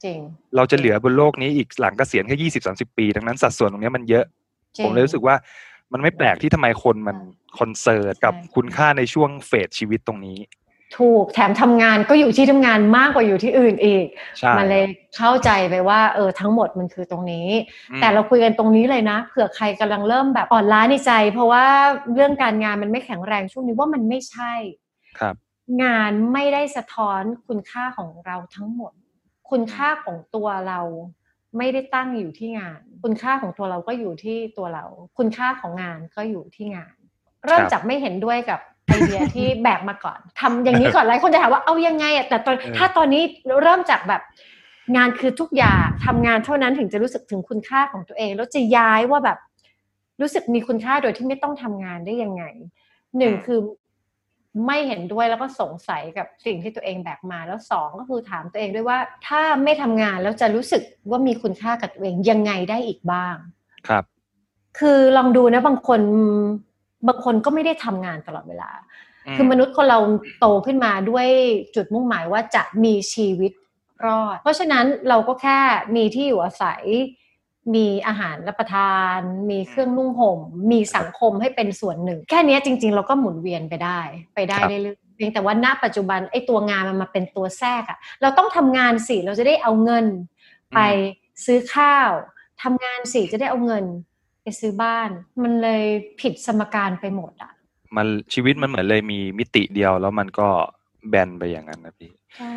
จริงเราจะเหลือบนโลกนี้อีกหลังเกษียณแค่ยี่สิบสาสิบปี ดังนั้นสัดส่วนตรงเนี้ยมันเยอะจริงผมเลยรู้สึกว่ามันไม่แปลกที่ทำไมคนมันคอนเซิร์ตกับใช่คุณค่าในช่วงเฟสชีวิตตรงนี้ ถูกแถมทำงานก็อยู่ที่ทำงานมากกว่าอยู่ที่อื่นอีกใช่มันเลยเข้าใจไปว่าเออทั้งหมดมันคือตรงนี้อืมแต่เราคุยกันตรงนี้เลยนะ เผื่อใครกำลังเริ่มแบบอ่อนล้าในใจ เพราะว่าเรื่องการงานมันไม่แข็งแรงช่วงนี้ว่ามันไม่ใช่ครับ งานไม่ได้สะท้อนคุณค่าของเราทั้งหมด คุณค่าของตัวเราไม่ได้ตั้งอยู่ที่งาน คุณค่าของตัวเราก็อยู่ที่ตัวเรา คุณค่าของงานก็อยู่ที่งาน เริ่มจากไม่เห็นด้วยกับ ไอเดียที่แบกมาก่อนทำอย่างนี้ก่อนหลายคนจะถามว่าเอายังไงอะแต่ตอนเออถ้าตอนนี้เริ่มจากแบบงานคือทุกอย่างทำงานเท่านั้นถึงจะรู้สึกถึงคุณค่าของตัวเอง แล้วจะย้ายว่าแบบรู้สึกมีคุณค่าโดยที่ไม่ต้องทำงานได้ยังไงหนึ่งคือไม่เห็นด้วยแล้วก็สงสัยกับสิ่งที่ตัวเองแบกมาแล้วสองก็คือถามตัวเองด้วยว่า ถ้าไม่ทำงานแล้วจะรู้สึกว่ามีคุณค่ากับตัวเองยังไงได้อีกบ้างครับ คือลองดูนะบางคน บางคนก็ไม่ได้ทำงานตลอดเวลา คือมนุษย์คนเราโตขึ้นมาด้วยจุดมุ่งหมายว่าจะมีชีวิตรอด เพราะฉะนั้นเราก็แค่มีที่อยู่อาศัย มีอาหารรับประทาน มีเครื่องนุ่งห่ม มีสังคมให้เป็นส่วนหนึ่ง แค่เนี้ยจริง ๆ เราก็หมุนเวียนไปได้ ไปได้ครับเรื่อยๆเพียงแต่ว่าณปัจจุบันไอ้ตัวงานมันมาเป็นตัวแทรกอะเราต้องทำงานสิเราจะได้เอาเงิน ไปซื้อข้าวทำงานสิจะได้เอาเงินไป ซื้อบ้าน มันเลยผิดสมการไปหมดอะมันชีวิตมันเหมือนเลยมีมิติเดียวแล้วมันก็แบนไปอย่างนั้นนะพี่ใช่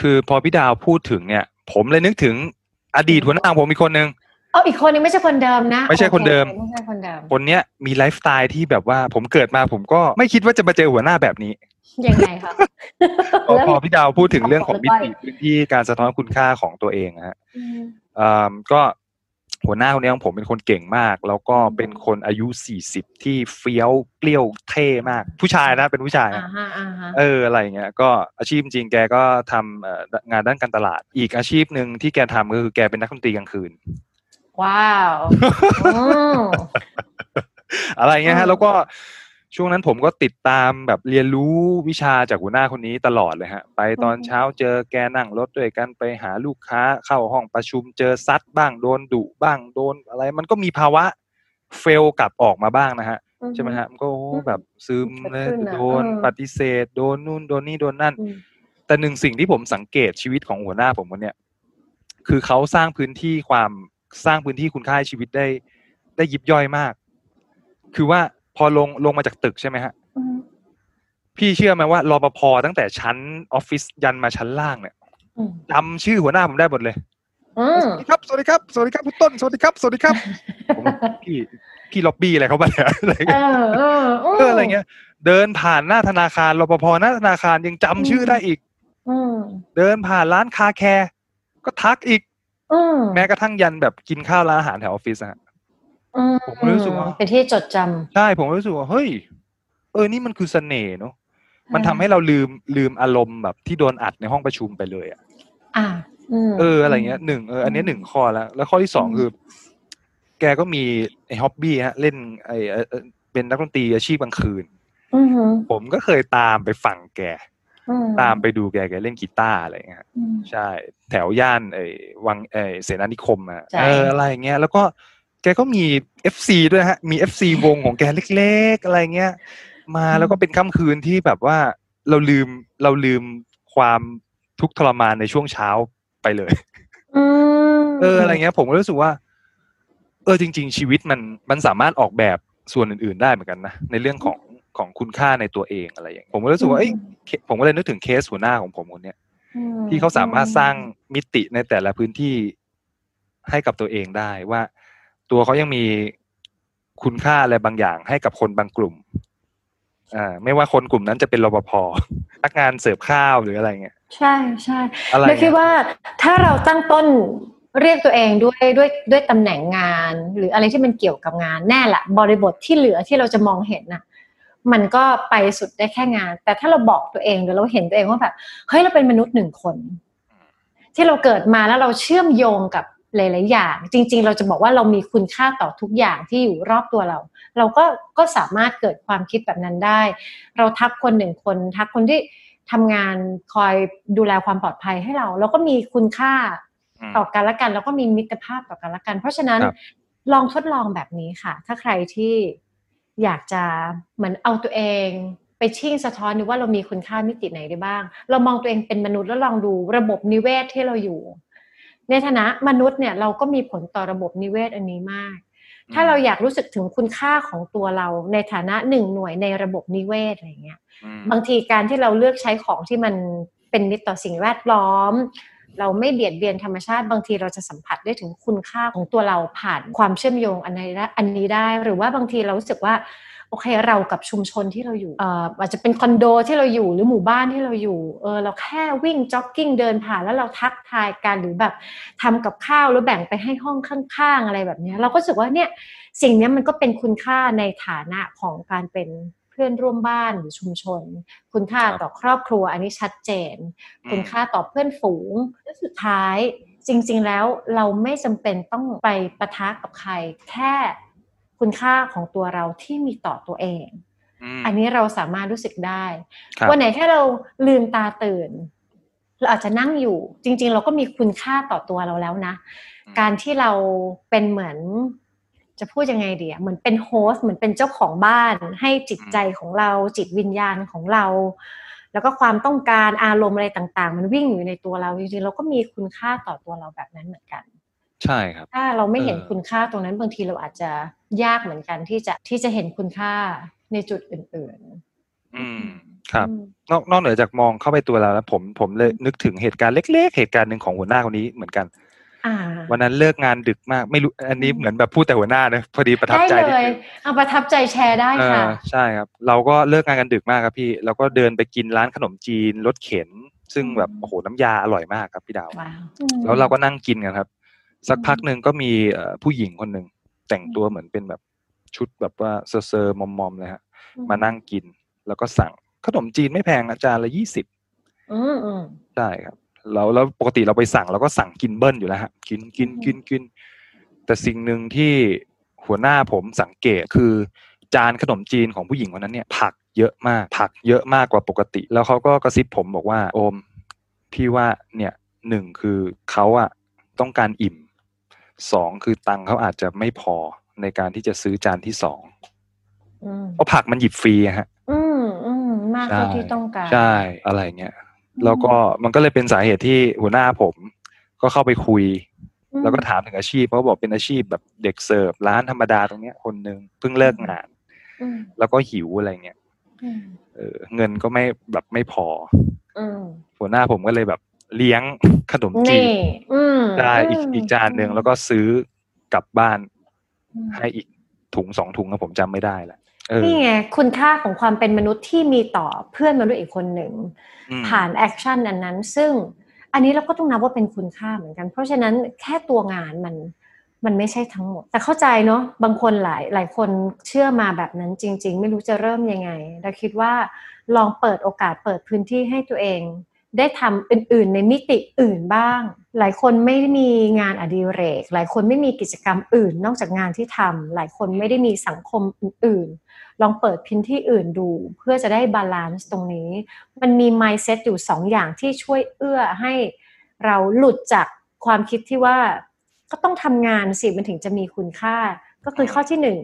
คือพอพี่ดาวพูดถึงเนี่ย ผมเลยนึกถึงอดีตหัวหน้าผมอีกคนนึงเอาอีกคนนึงไม่ใช่คนเดิมนะ ไม่ใช่คนเดิมโอไม่ใช่คนเดิม คนเนี้ยมีไลฟ์สไตล์ที่แบบว่าผมเกิดมาผมก็ไม่คิดว่าจะมาเจอหัวหน้าแบบนี้ยังไงคะพอพอพี่ดาวพูดถึงเรื่องของมิแล้วติพื้นที่การสะท้อนคุณค่าของตัวเองนะฮะอืมอ่าก็ หัวหน้าคนนี้ของผมเป็นคนเก่งมาก แล้วก็เป็นคนอายุสี่สิบที่เฟี้ยวเปรี้ยวเท่มาก ผู้ชายนะเป็นผู้ชายอ่านะฮะอ่าฮะเอออะไรเงี้ยก็อาชีพจริงๆแกก็ทำเอ่องานด้านการตลาด อีกอาชีพหนึ่งที่แกทำก็คือแกเป็นนักดนตรีกลางคืน ว้าวอืมอะไรเงี้ยอืฮะมแล้วก็ ช่วงนั้นผมก็ติดตามแบบเรียนรู้วิชาจากหัวหน้าคนนี้ตลอดเลยฮะ ไปตอนเช้าเจอแกนั่งรถด้วยกันไปหาลูกค้าเข้าห้องประชุมเจอซัดบ้างโดนดุบ้างโดนอะไร มันก็มีภาวะเฟลกลับออกมาบ้างนะฮะใช่ไหมฮะมันก็โอ้โหแบบซึมเลยเกิดขึ้นอะโดนเออปฏิเสธ โดนนู่นโดนนี่โดนนั่นอืมแต่หนึ่งสิ่งที่ผมสังเกตชีวิตของหัวหน้าผมคนเนี้ยคือเขาสร้างพื้นที่ความสร้างพื้นที่คุณค่าให้ชีวิตได้ ได้ยิบย่อยมาก คือว่า พอลงลงมาจากตึกใช่ไหมฮะอืมพี่เชื่อไหมว่ารปภตั้งแต่ชั้นออฟฟิศยันมาชั้นล่างเนี่ยอืมจำชื่อหัวหน้าผมได้หมดเลยอืมสวัสดีครับ สวัสดีครับ สวัสดีครับคุณต้น สวัสดีครับ สวัสดีครับผมว่าพี่พี่ล็อบบี้อะไรเขาบ้างเนี่ยอะไรเอเงี้ยอเออเอออะไรเงี้ย เดินผ่านหน้าธนาคารรปภหน้าธนาคารยังจำชื่อได้อีกอืมเดินผ่านร้าน car care ก็ทักอีกอืมแม้กระทั่งยันแบบกินข้าวร้านอาหารแถวออฟฟิศอะฮะอืม ผมรู้สึกว่าเป็นที่จดจใช่ผมรู้สึกว่าเฮ้ย เออนี่มันคือเสน่ห์เนอะ มันทำให้เราลืมลืมอารมณ์แบบที่โดนอัดในห้องประชุมไปเลยอะอ่ามเอออะไรเงี้ยหนึ่งเอออันนี้หนึ่งข้อแล้ว แล้วข้อที่สองอืมคือ แกก็มีไอ้ hobby ฮะเล่นไอ้เอ่อเอ่อเป็นนักดนตรีอาชีพกลางคืนอืมฮึผมก็เคยตามไปฟังแกอืตามไปดูแกแกเล่นกีตาร์อะไรเงี้ยอืมใช่ แถวย่านไอ้วังไอ้เสนานิคมอะใช่เอออะไรเงี้ยแล้วก็ แกก็มี FC ด้วยฮะ มี FC วงของแกเล็กๆ อะไรเงี้ย มาแล้วก็เป็นค่ำคืนที่แบบว่าเราลืมเราลืมความทุกข์ทรมานในช่วงเช้าไปเลยอืมเอออะไรเงี้ย ผมก็รู้สึกว่า เออจริง ๆ ชีวิตมันมันสามารถออกแบบส่วนอื่น ๆ ได้เหมือนกันนะในเรื่องของของคุณค่าในตัวเองอะไรอย่างเงี้ยผมก็รู้สึกว่าเอ้ยเคผมก็เลยนึกถึงเคสหัวหน้าของผมคนเนี้ยอืมที่เขาสามารถสร้างมิติในแต่ละพื้นที่ให้กับตัวเองได้ว่า ตัวเขายังมีคุณค่าอะไรบางอย่างให้กับคนบางกลุ่มอ่าไม่ว่าคนกลุ่มนั้นจะเป็นรปภพนักงานเสิร์ฟข้าวหรืออะไรเงี้ยใช่ใช่อะไรเราคิดเงี้ยว่าถ้าเราตั้งต้นเรียกตัวเองด้วยด้วยด้วยตำแหน่งงาน หรืออะไรที่มันเกี่ยวกับงานแน่ละบริบทที่เหลือที่เราจะมองเห็นน่ะ มันก็ไปสุดได้แค่งาน แต่ถ้าเราบอกตัวเองหรือเราเห็นตัวเองว่าแบบเฮ้ยเราเป็นมนุษย์หนึ่งคน ที่เราเกิดมาแล้วเราเชื่อมโยงกับ หลาย ๆ อย่าง จริง ๆ เราจะบอกว่าเรามีคุณค่าต่อทุกอย่างที่อยู่รอบตัวเรา เราก็ก็สามารถเกิดความคิดแบบนั้นได้ เราทักคนหนึ่งคน ทักคนที่ทำงานคอยดูแลความปลอดภัยให้เรา เราก็มีคุณค่าอืมต่อกันและกัน แล้วก็มีมิตรภาพต่อกันและกัน เพราะฉะนั้นครับลองทดลองแบบนี้ค่ะ ถ้าใครที่อยากจะเหมือนเอาตัวเองไปชิ่งสะท้อนดูว่าเรามีคุณค่ามิติไหนได้บ้าง เรามองตัวเองเป็นมนุษย์แล้วลองดูระบบนิเวศที่เราอยู่ ในฐานะมนุษย์เนี่ยเราก็มีผลต่อระบบนิเวศอันนี้มาก ถ้าเราอยากรู้สึกถึงคุณค่าของตัวเรา ในฐานะหนึ่งหน่วยในระบบนิเวศอะไรเงี้ยอืมบางทีการที่เราเลือกใช้ของที่มันเป็นมิตรต่อสิ่งแวดล้อม เราไม่เบียดเบียนธรรมชาติ บางทีเราจะสัมผัสได้ถึงคุณค่าของตัวเราผ่านความเชื่อมโยงอันนี้ได้อันนี้ได้หรือว่าบางทีเรารู้สึกว่า โอเคเรากับชุมชนที่เราอยู่เอ่ออาจจะเป็นคอนโดที่เราอยู่หรือหมู่บ้านที่เราอยู่เออเราแค่วิ่งจ็อกกิ้งเดินผ่านแล้วเราทักทายกันหรือแบบทำกับข้าวแล้วแบ่งไปให้ห้องข้างๆ อะไรแบบเนี้ยเราก็รู้สึกว่าเนี่ยสิ่งเนี้ยมันก็เป็นคุณค่าในฐานะของการเป็นเพื่อนร่วมบ้านหรือชุมชน คุณค่าต่อครอบครัวอันนี้ชัดเจน คุณค่าต่อเพื่อนฝูงและสุดท้ายจริง ๆ แล้วเราไม่จำเป็นต้องไปปะทะกับใครแค่ คุณค่าของตัวเราที่มีต่อตัวเองมอันนี้เราสามารถรู้สึกได้ครับวันไหนแค่เราลืมตาตื่น เราอาจจะนั่งอยู่ จริง ๆ เราก็มีคุณค่าต่อตัวเราแล้วนะ การที่เราเป็นเหมือนจะพูดยังไงดีอะเหมือนเป็นโฮสต์เหมือนเป็นเจ้าของบ้าน ให้จิตใจของเราจิตวิญญาณของเรา แล้วก็ความต้องการอารมณ์อะไรต่าง ๆ มันวิ่งอยู่ในตัวเราจริงๆเราก็มีคุณค่าต่อตัวเราแบบนั้นเหมือนกัน ใช่ครับ ถ้าเราไม่เห็นเออคุณค่าตรงนั้นบางทีเราอาจจะยากเหมือนกันที่จะที่จะเห็นคุณค่าในจุดอื่นอืมๆครับอืมนอกนอกเหนือจากมองเข้าไปตัวเราแล้ว ผมผมเลยนึกถึงเหตุการณ์เล็ก ๆ เหตุการณ์หนึ่งของหัวหน้าคนนี้เหมือนกันอ่าวันนั้นเลิกงานดึกมากไม่รู้อันนี้อืมเหมือนแบบพูดแต่หัวหน้านะพอดีประทับได้ใจเลนิดยนึงเอาประทับใจแชร์ได้เอค่ะอใช่ครับ เราก็เลิกงานกันดึกมากครับพี่เราก็เดินไปกินร้านขนมจีนรถเข็น ซึ่งแบบโอ้โหน้ำยาอร่อยมากครับพี่ดาวว้าวแล้วเราก็นั่งกินกันครับ สักพักหนึ่งก็มีเอ่อผู้หญิงคนหนึ่งแต่งตัวเหมือนเป็นแบบชุดแบบว่าเซอร์ๆมอมๆเลยฮะ มานั่งกิน แล้วก็สั่งขนมจีนไม่แพงอาจารย์ละยี่สิบอืมอืมใช่ครับแล้วแล้วปกติเราไปสั่งเราก็สั่งกินเบิ้ลอยู่แล้วฮะกินกินอืมกินกิน แต่สิ่งหนึ่งที่หัวหน้าผมสังเกตคือ จานขนมจีนของผู้หญิงคนนั้นเนี่ย ผักเยอะมาก ผักเยอะมากกว่าปกติ แล้วเขาก็กระซิบผมบอกว่า โอมพี่ว่าเนี่ยหนึ่งคือเขาอะต้องการอิ่ม สองคือตังค์เขาอาจจะไม่พอในการที่จะซื้อจานที่สองอืมเพราะผักมันหยิบฟรีอะฮะ อืมอืมมากเท่าที่ต้องการ ใช่อะไรเงี้ยแล้วก็มันก็เลยเป็นสาเหตุที่หัวหน้าผม ก็เข้าไปคุยอืมแล้วก็ถามถึงอาชีพเขาก็บอกเป็นอาชีพแบบเด็กเสิร์ฟร้านธรรมดาตรงเนี้ยคนหนึ่งเพิ่งเลิกงานอืมแล้วก็หิวอะไรเงี้ยอืมเออเงินก็ไม่แบบไม่พออืมหัวหน้าผมก็เลยแบบ เลี้ยงขนมจีนี่นอืมได้อีกมอีกจานหนึ่งแล้วก็ซื้อกลับบ้านอืมให้อีกถุงสองถุงนะผมจำไม่ได้ละเออนี่ไงคุณค่าของความเป็นมนุษย์ที่มีต่อเพื่อนมนุษย์อีกคนหนึ่งอืมผ่าน action อันนั้น ซึ่งอันนี้เราก็ต้องนับว่าเป็นคุณค่าเหมือนกัน เพราะฉะนั้นแค่ตัวงานมันมันไม่ใช่ทั้งหมด แต่เข้าใจเนาะบางคนหลายหลายคนเชื่อมาแบบนั้นจริง ๆ ไม่รู้จะเริ่มยังไงเราคิดว่าลองเปิดโอกาสเปิดพื้นที่ให้ตัวเอง ได้ทำอื่นๆ ในมิติอื่นบ้าง หลายคนไม่ได้มีงานอดิเรก หลายคนไม่มีกิจกรรมอื่น นอกจากงานที่ทำหลายคนไม่ได้มีสังคมอื่นๆ ลองเปิดพื้นที่อื่นดู เพื่อจะได้ balance ตรงนี้ มันมี mindset อยู่สองอย่างที่ช่วยเอื้อให้เราหลุดจากความคิดที่ว่า ก็ต้องทำงานสิมันถึงจะมีคุณค่า ก็คือข้อที่หนึ่ง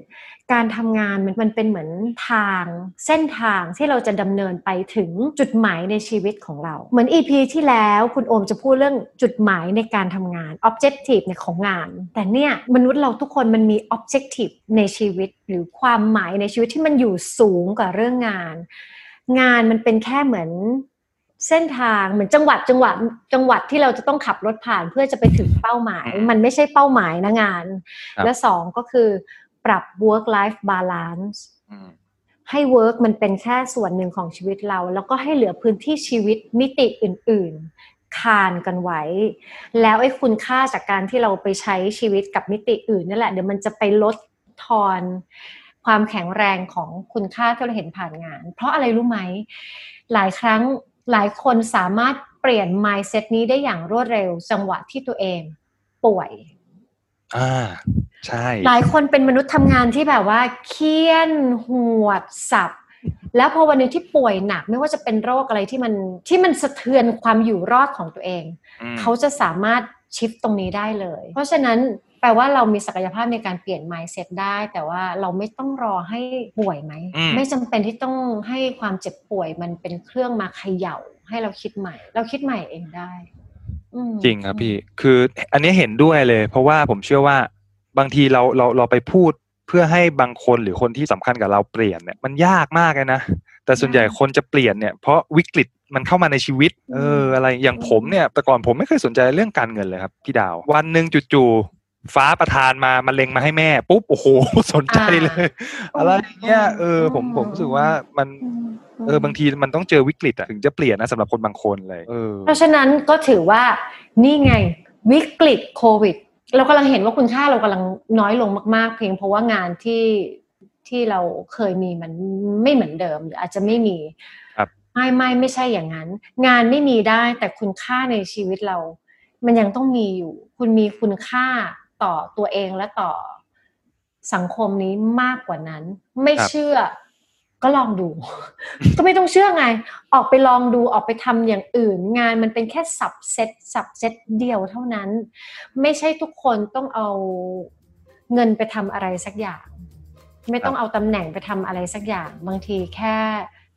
การทำงานมันมันเป็นเหมือนทางเส้นทางที่เราจะดำเนินไปถึงจุดหมายในชีวิตของเรา เหมือน EP ที่แล้วคุณโอมจะพูดเรื่องจุดหมายในการทำงาน objective ในของงาน แต่เนี่ยมนุษย์เราทุกคนมันมี objective ในชีวิต หรือความหมายในชีวิตที่มันอยู่สูงกว่าเรื่องงาน งานมันเป็นแค่เหมือน เส้นทางเหมือนจังหวัดจังหวัดจังหวัดที่เราจะต้องขับรถผ่านเพื่อจะไปถึงเป้าหมาย มันไม่ใช่เป้าหมายนะงานครับและสองก็คือปรับ work life balance อืมให้ work มันเป็นแค่ส่วนหนึ่งของชีวิตเรา แล้วก็ให้เหลือพื้นที่ชีวิตมิติอื่น ๆ คานกันไว้ แล้วไอ้คุณค่าจากการที่เราไปใช้ชีวิตกับมิติอื่นนั่นแหละเดี๋ยวมันจะไปลดทอนความแข็งแรงของคุณค่าที่เราเห็นผ่านงาน เพราะอะไรรู้ไหมหลายครั้ง หลายคนสามารถเปลี่ยน mindset นี้ได้อย่างรวดเร็ว จังหวะที่ตัวเองป่วย อ่า ใช่ หลายคนเป็นมนุษย์ทำงานที่แบบว่าเคียนหวดสับ แล้วพอวันหนึงที่ป่วยหนัก ไม่ว่าจะเป็นโรคอะไรที่มันที่มันสะเทือนความอยู่รอดของตัวเองอืมเขาจะสามารถชิฟตรงนี้ได้เลย เพราะฉะนั้น แปลว่าเรามีศักยภาพในการเปลี่ยน mindset ได้ แต่ว่าเราไม่ต้องรอให้ป่วยไหมอืมไม่จำเป็นที่ต้องให้ความเจ็บป่วยมันเป็นเครื่องมาเขย่า ให้เราคิดใหม่ เราคิดใหม่เองได้อืมจริงครับพี่ คืออันนี้เห็นด้วยเลย เพราะว่าผมเชื่อว่าบางทีเราเราเราไปพูดเพื่อให้บางคนหรือคนที่สำคัญกับเราเปลี่ยนเนี่ยมันยากมากเลยนะ แต่ส่วนใหญ่คนจะเปลี่ยนเนี่ยเพราะวิกฤตมันเข้ามาในชีวิต เอออะไรอย่างผมเนี่ยแต่ก่อนผมไม่เคยสนใจเรื่องการเงินเลยครับพี่ดาว วันหนึ่งจู่ ฟ้าประทานมามาเล็งมาให้แม่ปุ๊บโอ้โหสนใจเลย อะไรเงี้ยเออผมผมรู้สึกว่ามันเออบางทีมันต้องเจอวิกฤตอะถึงจะเปลี่ยนนะสำหรับคนบางคนเลยเออเพราะฉะนั้นก็ถือว่านี่ไงวิกฤตโควิด เรากำลังเห็นว่าคุณค่าเรากำลังน้อยลงมากๆ เพียงเพราะว่างานที่ที่เราเคยมีมันไม่เหมือนเดิมหรืออาจจะไม่มีครับไม่ไม่ไม่ใช่อย่างนั้น งานไม่มีได้แต่คุณค่าในชีวิตเรา มันยังต้องมีอยู่ คุณมีคุณค่า ต่อตัวเองและต่อสังคมนี้มากกว่านั้น ไม่ครับเชื่อ ก็ลองดู ก็ไม่ต้องเชื่อไง ออกไปลองดูออกไปทำอย่างอื่น งานมันเป็นแค่สับเซตสับเซตเดียวเท่านั้น ไม่ใช่ทุกคนต้องเอาเงินไปทำอะไรสักอย่าง ไม่ต้องเอาตำแหน่งไปทำอะไรสักอย่าง บางทีแค่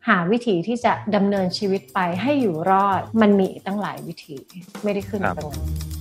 หาวิธีที่จะดำเนินชีวิตไปให้อยู่รอด มันมีอีกตั้งหลายวิธีไม่ได้ขึ้นครับตรงนั้น